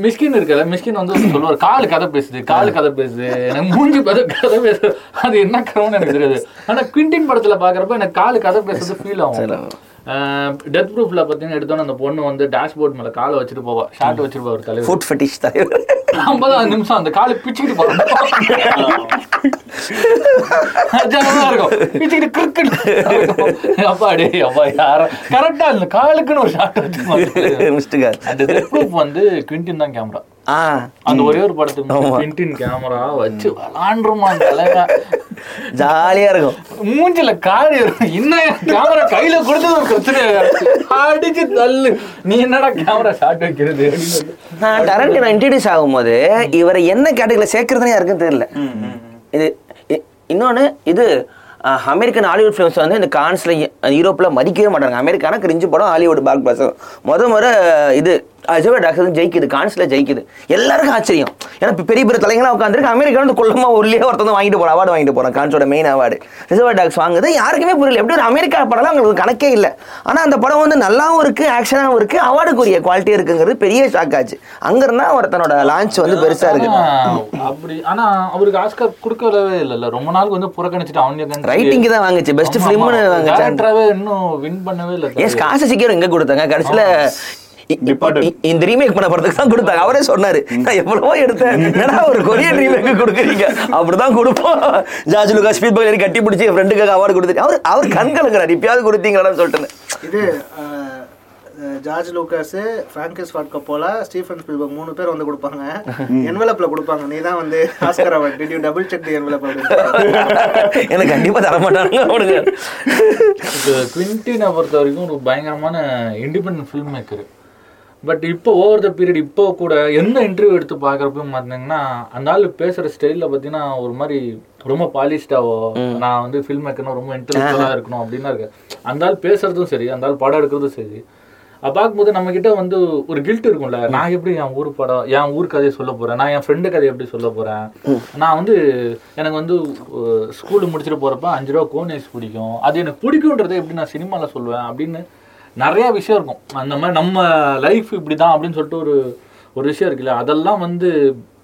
மிஸ்கின் இருக்குல்ல மிஸ்கின் வந்து சொல்லுவார் காலு கதை பேசுது காலு கதை பேசுது எனக்கு மூஞ்சி பார்த்து கதை பேசுது. அது என்ன கருவம்னு எனக்கு தெரியாது. ஆனா குவிண்டின் படத்துல பாக்குறப்ப எனக்கு காலு கதை பேசுறது ஃபீல் ஆகும். டெத் ப்ரூஃப்ல பார்த்தீங்கன்னா எடுத்தோன்னே அந்த பொண்ணு வந்து டேஷ்போர்ட் மேல காலை வச்சுட்டு போவா ஷார்ட் வச்சிருப்பா ஒரு தலைவர். ஃபுட் ஃபெட்டிஷ் தலைவர். ஐம்பதாவது நிமிஷம் அந்த காலை பிச்சுக்கிட்டு போறோம். இருக்கும். பிச்சுக்கிட்டு கிறுக்குன்னு அப்பா டே அப்பா யார? கரெக்டா இந்த காலுக்குன்னு ஒரு அந்த ப்ரூஃப் வந்து குவிண்டின் தான் கேமரா அந்த ஒரே ஒரு படத்துக்கு கேமரா வச்சு விளாண்டுருமா ஜாலியா இருக்கும். மூஞ்சில இருக்கும். இன்னும் கேமரா கையில கொடுத்தது ஒரு பிரச்சனை அடிச்சு தள்ளு. நீ என்னடா கேமரா ஷாட் வைக்கிறது அப்படின்னு சொல்லி. நான் இன்ட்ரடியூஸ் ஆகும்போது இவரை என்ன கேட்டகரியில் சேர்க்கறதுன்னு யாருக்கும் தெரியல. இது இன்னொன்னு இது அமெரிக்கன் ஹாலிவுட் ஃபிலிம்ஸ் வந்து இந்த கான்ஸ்ல யூரோப்ல மதிக்கவே மாட்டாங்க. அமெரிக்கான கிரிஞ்சு படம் ஹாலிவுட் பாக் பாஸ் முத முறை இது அஜவா டாக்டர் ஜெயிக்குது கான்ஸ்ல ஜெயிக்குது. எல்லாருக்கும் ஆச்சரியம். ஏன்னா பெரிய பெரிய தலைங்களா உட்காந்துருக்கு அமெரிக்கா வந்து கொள்ளமா ஒல்லியே ஒருத்தன் வாங்கிட்டு போறான் அவார்டு வாங்கிட்டு போறான். கான்ஸோட மெயின் அவார்டு ரிசர்வ் டாக்ஸ் வாங்குது. யாருக்குமே புரியல. எப்படி ஒரு அமெரிக்கா படம்லாம் அவங்களுக்கு கணக்கே இல்லை. ஆனா அந்த படம் வந்து நல்லாவும் இருக்கு ஆக்ஷனாகவும் இருக்கு. அவார்டுக்குரிய குவாலிட்டி இருக்குங்கிறது பெரிய ஷாக் ஆச்சு. அங்க இருந்தா ஒருத்தனோட லான்ச் வந்து பெருசா இருக்கு. ஆனா, அப்படி ஆனா அவருக்கு ஆஸ்கர் கொடுக்கவே இல்லைல்ல. ரொம்ப நாளுக்கு வந்து புறக்கணிச்சுட்டு அவங்க ரைட்டிங் தான் வாங்குச்சு. பெஸ்ட் ஃபிலிம்னு வாங்குச்சு இன்னும் வின் பண்ணவே இல்லை காசு சீக்கிரம் எங்க கொடுத்தாங்க. கடைசியில இந்த ரீமேக் பண்ண படத்துக்கு தான் கொடுத்தாங்க. அவரே சொன்னாரு நான் எவ்வளவோ எடுத்தேன். என்னடா ஒரு கொரியன் ரீமேக் கொடுக்குறீங்க? அப்படிதான் கொடுப்போம். ஜார்ஜ் லுகா ஸ்பீட் பகரி கட்டி பிடிச்சி என் ஃப்ரெண்டுக்காக அவார்டு கொடுத்துட்டு அவர் அவர் கண் கலங்குறாரு இப்பயாவது கொடுத்தீங்களான்னு சொல்லிட்டு. இது George Lucas Francis Ford Coppola Steven Spielberg மூணு பேர் வந்து கொடுப்பாங்க. என்வலப்ல கொடுப்பாங்க. நீ தான் வந்து Oscar award did you double check the envelope எனக்கு கண்டிப்பா தர மாட்டாங்க அவனுங்க. குவிண்டினை பொறுத்த வரைக்கும் ஒரு பயங்கரமான இண்டிபெண்டன்ட் ஃபில்ம் மேக்கர் பட் இப்போ ஓவர் த பீரியட் இப்போ கூட எந்த இன்டர்வியூ எடுத்து பார்க்குறப்பையும் பார்த்தீங்கன்னா அந்த ஆள் பேசுகிற ஸ்டைலில் பார்த்தீங்கன்னா ஒரு மாதிரி ரொம்ப பாலிஷ்டாவோ நான் வந்து ஃபில்ம் மேக்கர்னா ரொம்ப இன்டெலெக்சுவலாக இருக்கணும் அப்படின்னு இருக்கு. அந்த ஆள் பேசுறதும் சரி அந்த ஆள் படம் எடுக்கிறதும் சரி. அது பார்க்கும்போது நம்ம கிட்ட வந்து ஒரு கில்ட் இருக்கும்ல. நான் எப்படி என் ஊர் படம் என் ஊர் கதையை சொல்ல போறேன்? நான் என் ஃப்ரெண்டு கதையை எப்படி சொல்ல போறேன்? நான் வந்து எனக்கு வந்து ஸ்கூல் முடிச்சுட்டு போறப்ப அஞ்சு ரூபா கோன் ஐஸ் பிடிக்கும். அது எனக்கு பிடிக்குன்றதை எப்படி நான் சினிமால சொல்லுவேன் அப்படின்னு நிறைய விஷயம் இருக்கும். அந்த மாதிரி நம்ம லைஃப் இப்படிதான் அப்படின்னு சொல்லிட்டு ஒரு ஒரு விஷயம் இருக்குல்ல அதெல்லாம் வந்து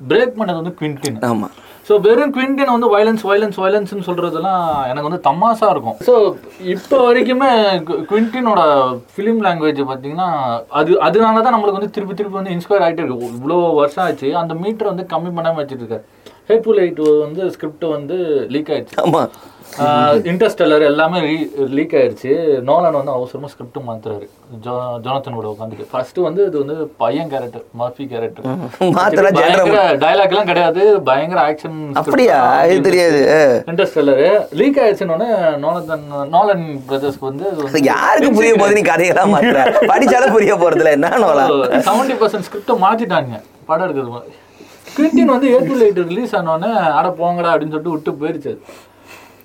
பிரேக் பண்ணது வந்து குவிண்டின் ஆமா. ஸோ வெறும் குவிண்டின் வந்து வயலன்ஸ் வயலன்ஸ் வயலன்ஸ்னு சொல்றதெல்லாம் எனக்கு வந்து தமாசா இருக்கும். ஸோ இப்போ வரைக்குமே குவிண்டினோட ஃபிலிம் லாங்குவேஜ் பார்த்தீங்கன்னா அது அதனால தான் நம்மளுக்கு வந்து திருப்பி திருப்பி வந்து இன்ஸ்பயர் ஆகிட்டே இருக்கு. இவ்வளோ வருஷம் ஆச்சு அந்த மீட்டர் வந்து கம்மி பண்ணாமல் வச்சுட்டு இருக்காரு. ஹேட்ஃபுல் எயிட் வந்து ஸ்கிரிப்ட் வந்து லீக் ஆயிடுச்சு. ஆமா. இன்டர்ஸ்டெல்லர் எல்லாமே லீக் ஆயிடுச்சு நோலன் வந்து அவசரமா ஸ்கிரிப்ட் மாத்துறாரு. ஜோனத்தன் கூட உட்காந்துட்டு ஃபர்ஸ்ட் வந்து இது வந்து பையன் கேரக்டர் மர்ஃபி கேரக்டர் டைலாக் எல்லாம் கிடையாது. பயங்கர ஆக்ஷன் அப்படியா? தெரியாது. இன்டர்ஸ்டெல்லர் லீக் ஆயிடுச்சுன்னு நோலன் நோலன் பிரதர்ஸ்க்கு வந்து யாருக்கு புரிய போகுது நீ கதையெல்லாம் மாத்துற? படிச்சாலும் புரிய போறதுல என்ன நோலா செவன்டி பர்சன்ட் ஸ்கிரிப்டை மாத்திட்டாங்க படம் எடுக்கிறது குவிண்டின் வந்து ஏ டு லைட் ரிலீஸ் ஆனோடனே அட போங்கடா அப்படின்னு சொல்லிட்டு விட்டு போயிடுச்சு அது.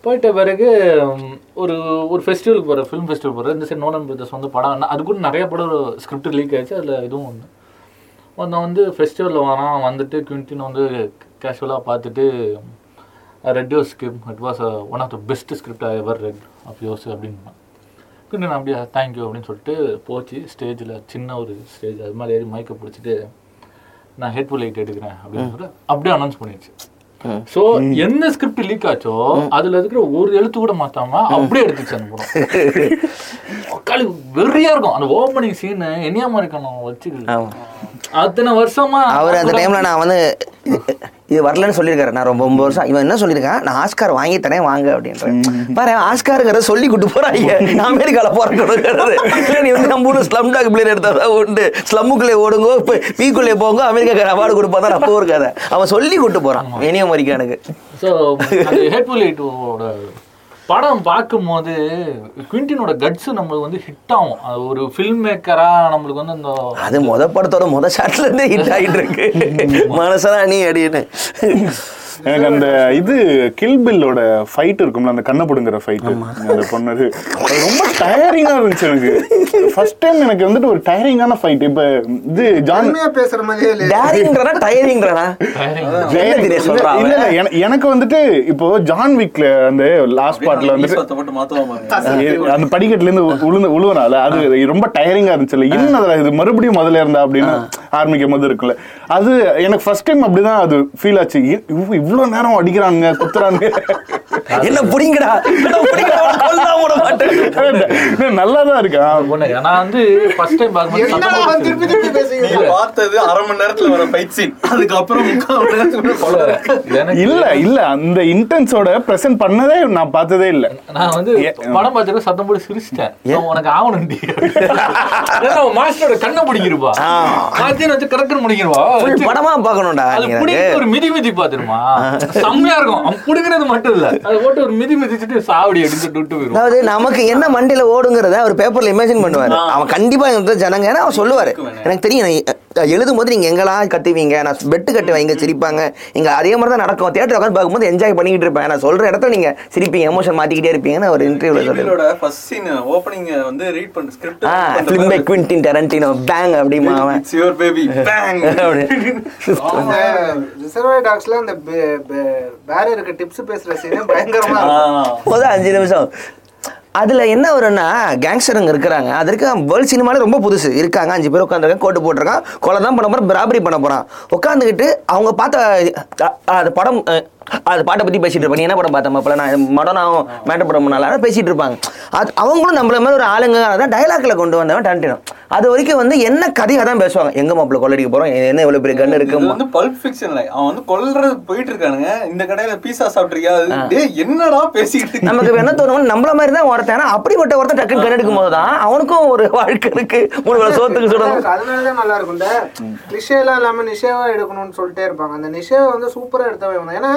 போயிட்ட பிறகு ஒரு ஒரு ஃபெஸ்டிவலுக்கு போகிற ஃபிலிம் ஃபெஸ்டிவல் போகிற இந்த சைடு நோலன் பிரதர்ஸ் வந்து படம் அது கூட நிறைய படம் ஸ்கிரிப்ட் லீக் ஆயிடுச்சு அதில் இதுவும் ஒன்று ஒன்று வந்து ஃபெஸ்டிவலில் வரான் வந்துட்டு குவிண்டின் வந்து கேஷுவலாக பார்த்துட்டு read your script it was one of the best script I ever read of yours அப்படின்னு. நான் அப்படியே தேங்க்யூ அப்படின்னு சொல்லிட்டு போச்சு ஸ்டேஜில் சின்ன ஒரு ஸ்டேஜ் அது மாதிரி ஏறி மைக்கை பிடிச்சிட்டு நான் ஹெட்ஃபுல் லைட் எடுக்கிறேன் அப்படின்னு சொல்லிட்டு அப்படியே அனௌன்ஸ் பண்ணிடுச்சு ஸோ என்ன ஸ்கிரிப்ட் லீக் ஆச்சோ அதுல இருக்கிற ஒரு எழுத்து கூட மாத்தாம அப்படியே எடுத்துச்சு அந்த படம். வெறியா இருக்கும். அந்த ஓப்பனிங் சீன் என்னையா மாதிரி இருக்கணும் வச்சுக்கல அத்தனை வருஷமா அவர் அந்த டைம்ல நான் வந்து இது வரலன்னு சொல்லியிருக்காரு. நான் ரொம்ப ஒன்பது வருஷம் இவன் என்ன சொல்லியிருக்கான்? நான் ஆஸ்கார் வாங்கி தரேன் வாங்க அப்படின்றேன் பாரு ஆஸ்காருங்கிறத சொல்லி கூட்டு போறாங்க அமெரிக்கால போறாங்கிறது நீ வந்து நம்ம ஊர்ல ஸ்லம் டாக் பிளேயர் எடுத்தா உண்டு. ஸ்லம்முக்குள்ளே ஓடுங்கோ இப்போ பீக்குள்ளே போங்க அமெரிக்காக்கார அவார்டு கொடுப்பா தான் அப்போ இருக்காத அவன் சொல்லி கூட்டு போறான். இனிய மரிக்கானுக்கு ஸோ அந்த ஹேட்ஃபுல் படம் பார்க்கும்போது குவிண்டினோட கட்ஸ் நம்மளுக்கு வந்து ஹிட் ஆகும். அது ஒரு ஃபில்ம் மேக்கரா நம்மளுக்கு வந்து அந்த அது முத படத்தோட முத ஷாட்ல இருந்தே ஹிட் ஆகிட்டு இருக்கு. மனசரா நீ அப்படின்னு எனக்கு அந்த இது கில் பில்லோட ஃபைட் இருக்கும்ல அந்த கண்ணை பிடுங்குற ஃபைட் அந்த பொண்ணது. அது ரொம்ப டயரிங்கா இருந்துச்சு எனக்கு. ஃபர்ஸ்ட் டைம் எனக்கு வந்துட்டு ஒரு டயரிங்கான ஃபைட் இப்ப இது ஜான் பேசுற மாதிரியே தினேஷ் சொல்றா இல்ல எனக்கு வந்துட்டு இப்போ ஜான் விக்ல அந்த லாஸ்ட் பார்ட்ல வந்துட்டு மாத்துவாங்க அந்த படிக்கட்டுல இருந்து உழுந்து உழுவனால அது ரொம்ப டயரிங்கா இருந்துச்சுல்ல இன்னும் அதுல இது மறுபடியும் முதல்ல இருந்தா அப்படின்னு ஆரம்பிக்கும் போது இருக்குல்ல அது எனக்கு ஃபர்ஸ்ட் டைம் அப்படிதான் அது ஃபீல் ஆச்சு. இ- இவ்வ- இவ்வளவு நேரம் அடிக்கிறானுங்க குத்துறானுங்க. என்ன புடிங்கடா? என்ன புடிங்கடா? அவனை கொல்லாம விட மாட்டேன். நல்லா தான் இருக்கா? பொண்ணு நான் வந்து ஃபர்ஸ்ட் டைம் பார்க்கும்போது பார்த்தது அரை மணி நேரத்துல வர ஃபைட் சீன் அதுக்கப்புறம் இல்ல இல்ல அந்த இன்டென்ஸோட பிரசன்ட் பண்ணதே நான் பார்த்ததே இல்ல. நான் வந்து படம் பார்த்துட்டு சத்தம் போட்டு சிரிச்சிட்டேன். உனக்கு ஆவணண்டி மாஸ்டரோட கண்ணை பிடிக்கிருப்பா. மாத்தின்னு வச்சு முடிக்கிருவா. Full படமா பார்க்கணும்டா அது. ஒரு மிதி மிதி பாத்துருமா செம்மையா இருக்கும். அவன் பிடிக்கிறது மட்டும் இல்ல. அதை போட்டு ஒரு மிதி மிதிச்சுட்டு சாவடி விட்டு போயிடும் அதாவது நமக்கு என்ன மண்டையில ஓடுங்கிறத அவர் பேப்பர்ல இமேஜின் பண்ணுவாரு. அவன் கண்டிப்பா இந்த ஜனங்க அவன் சொல்லுவாரு. எனக்கு தெரியும் எழுதும் போது நீங்க எங்கெல்லாம் கத்துவீங்க நான் பெட்டு கட்டுவேன். இங்க சிரிப்பாங்க. இங்க அதே மாதிரி தான் நடக்கும் தியேட்டர் உட்காந்து பார்க்கும்போது என்ஜாய் பண்ணிக்கிட்டு இருப்பேன். நான் சொல்ற இடத்துல நீங்க சிரிப்பீங்க எமோஷன் மாத்திக்கிட்டே இருப்பீங்கன்னு ஒரு இன்டர்வியூல சொல்லுவாரு இவங்களோட ஃபர்ஸ்ட் சீன் ஓப்பனிங் வந்து ரீட் பண்ண script uh film by Quentin Tarantino bang அப்படிமா அவன். இட்ஸ் யுவர் பேபி பேங் அப்படி. அந்த ரிசர்வாய் டாக்ஸ்ல அந்த பேரியருக்கு டிப்ஸ் பேசுற சீனே பயங்கரமா முதல் அஞ்சு நிமிஷம். அதில் என்ன வரும்னா கேங்ஸ்டருங்க இருக்கிறாங்க. அது இருக்க வேர்ல்ட் சினிமால ரொம்ப புதுசு. இருக்காங்க அஞ்சு பேர் உட்காந்துருக்காங்க கோட்டு போட்டிருக்கான். கொலை தான் பண்ண போகிறான் பிராபரி பண்ண போகிறான் உட்காந்துக்கிட்டு அவங்க பார்த்த அது படம் அது பாட்டை பத்தி பேசிட்டு இருப்பாங்க நீ என்ன படம் பார்த்தோம் அப்பல நான் மடம் நான் மேட்டர் படம் அதான் பேசிட்டு இருப்பாங்க. அது அவங்களும் நம்மள மாதிரி ஒரு ஆளுங்க. அதான் டைலாக்ல கொண்டு வந்தவன் டன்டினோம் அது வரைக்கும் வந்து என்ன கதையை தான் பேசுவாங்க. எங்க மாப்பிள்ள கொள்ளடிக்க போறோம்? என்ன இவ்வளவு பெரிய கன் இருக்கு? வந்து பல்ப் ஃபிக்ஷன்ல அவன் வந்து கொல்றது போயிட்டு இருக்கானுங்க. இந்த கடையில பீஸா சாப்பிட்டிருக்கியா? என்னடா பேசிக்கிட்டு இருக்க? நமக்கு என்ன தோணும் நம்மள மாதிரி தான் ஒருத்தன். அப்படிப்பட்ட ஒருத்தன் டக்குன்னு கண் எடுக்கும் போது தான் அவனுக்கும் ஒரு வாழ்க்கை இருக்கு. மூணு வேளை சோத்துக்கு சுடணும். அதனாலதான் நல்லா இருக்கும் இந்த கிளிஷே எல்லாம் இல்லாம நிஷேவா எடுக்கணும்னு சொல்லிட்டே இருப்பாங்க. அந்த நிஷேவை வந்து சூப்பரா எடுத்தவன். ஏன்னா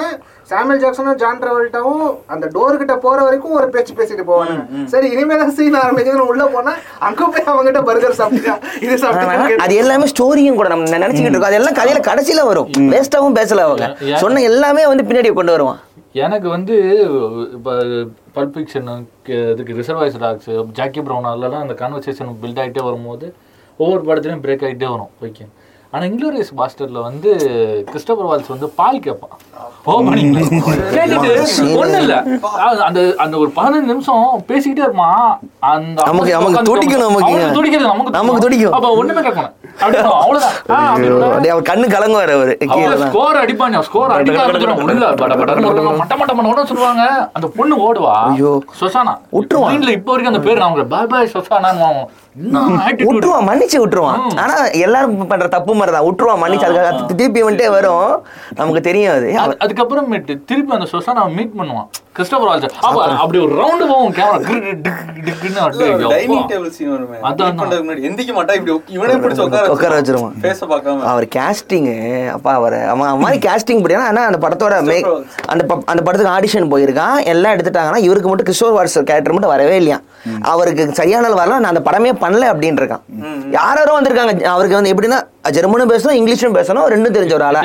சாமுel ஜாக்சனும் ஜான் டிராவல்ட்டாவும் அந்த டோர் கிட்ட போற வரைக்கும் ஒரு பேச்சு பேசிட்டு போவாங்க சரி இனிமே தான் சீன் ஆரம்பிக்குதுன்னு உள்ள போனா அங்க போய் அவங்க கிட்ட பர்கர் சாப்பிட்டா இது சாப்பிட்டா அது எல்லாமே ஸ்டோரியும் கூட நம்ம நினைச்சுக்கிட்டு இருக்கோம். அது எல்லாம் கதையில கடைசியில வரும். வேஸ்டாவும் பேசல அவங்க. சொன்ன எல்லாமே வந்து பின்னாடி கொண்டு வருவான். எனக்கு வந்து இப்போ பல்ப் ஃபிக்ஷன் இதுக்கு ரிசர்வாய்ஸ் டாக்ஸ் ஜாக்கி ப்ரௌன் அதெல்லாம் அந்த கான்வர்சேஷன் பில்ட் ஆகிட்டே வரும்போது ஒவ்வொரு படத்துலையும் பிரேக் ஆகிட்டே வரும். ஓகே ஆனால் இங்கிலோரியஸ் பாஸ்டர்ல வந்து கிறிஸ்டோபர் வால்ஸ் வந்து பால் கேட்பான் ஒன்றும் இல்லை அந்த அந்த ஒரு பதினஞ்சு நிமிஷம் பேசிக்கிட்டே இருப்பான் அந்த நமக்கு- நமக்கு துடிக்கும் நமக்கு. துடிக்கிறது நமக்கு நமக்கு துடிக்கும். அப்போ ஒன்றுமே கேட்கணும் அவர் கண்ணு கலங்குவார் அவரு. ஸ்கோர் அடிப்பாங்க ஸ்கோர் அடிக்க ஆரம்பிச்சிடும் உள்ள பட ஒருத்தவங்க மட்ட மட்ட மட்ட சொல்லுவாங்க. அந்த பொண்ணு ஓடுவா. ஐயோ. சொசானா விட்டுருவான். இப்போ வரைக்கும் அந்த பேர் நமக்கு பாய் பாய் சொசானா இன்னும் attitude. விட்டுருவான் மன்னிச்சு விட்டுருவான் ஆனா எல்லாரும் பண்ற தப்பு மாதிரி தான் விட்டுருவான் மன்னிச்சு. அதுக்காக திருப்பி வந்துட்டே வரும். நமக்கு தெரியும் அது. அது- அதுக்கப்புறமேட்டு திருப்பி அந்த சொசானா மீட் பண்ணுவான். கிறிஸ்டோபர் வால்ஸ் அப்ப அப்படி ஒரு ரவுண்டு போகும் கேமரா டிக்குன்னு டைனிங் டேபிள் சீன் வருமே. அதான். Eat பண்றதுக்கு முன்னாடி எந்திக்க மாட்டா இப்படி உக்- இவனே பிடிச்சு உட்கார உட்கார வச்சிருவான். அவர் கேஸ்டிங்கு அப்பா அவர். அவன் மாதிரி கேஸ்டிங் படியா ஆனா அந்த படத்தோட மேக் அந்த அந்த படத்துக்கு ஆடிஷன் போயிருக்கான். எல்லாம் எடுத்துட்டாங்கன்னா இவருக்கு மட்டும் கிஷோர் வாட்ஸ் கேரக்டர் மட்டும் வரவே இல்லையா அவருக்கு சரியான ஆள் வரல. நான் அந்த படமே பண்ணல அப்படின்னு இருக்கான் யாரோ வந்திருக்காங்க. அவருக்கு வந்து எப்படின்னா ஜெர்மனும் பேசணும் இங்கிலீஷும் பேசணும் ரெண்டும் தெரிஞ்ச ஒரு ஆளா.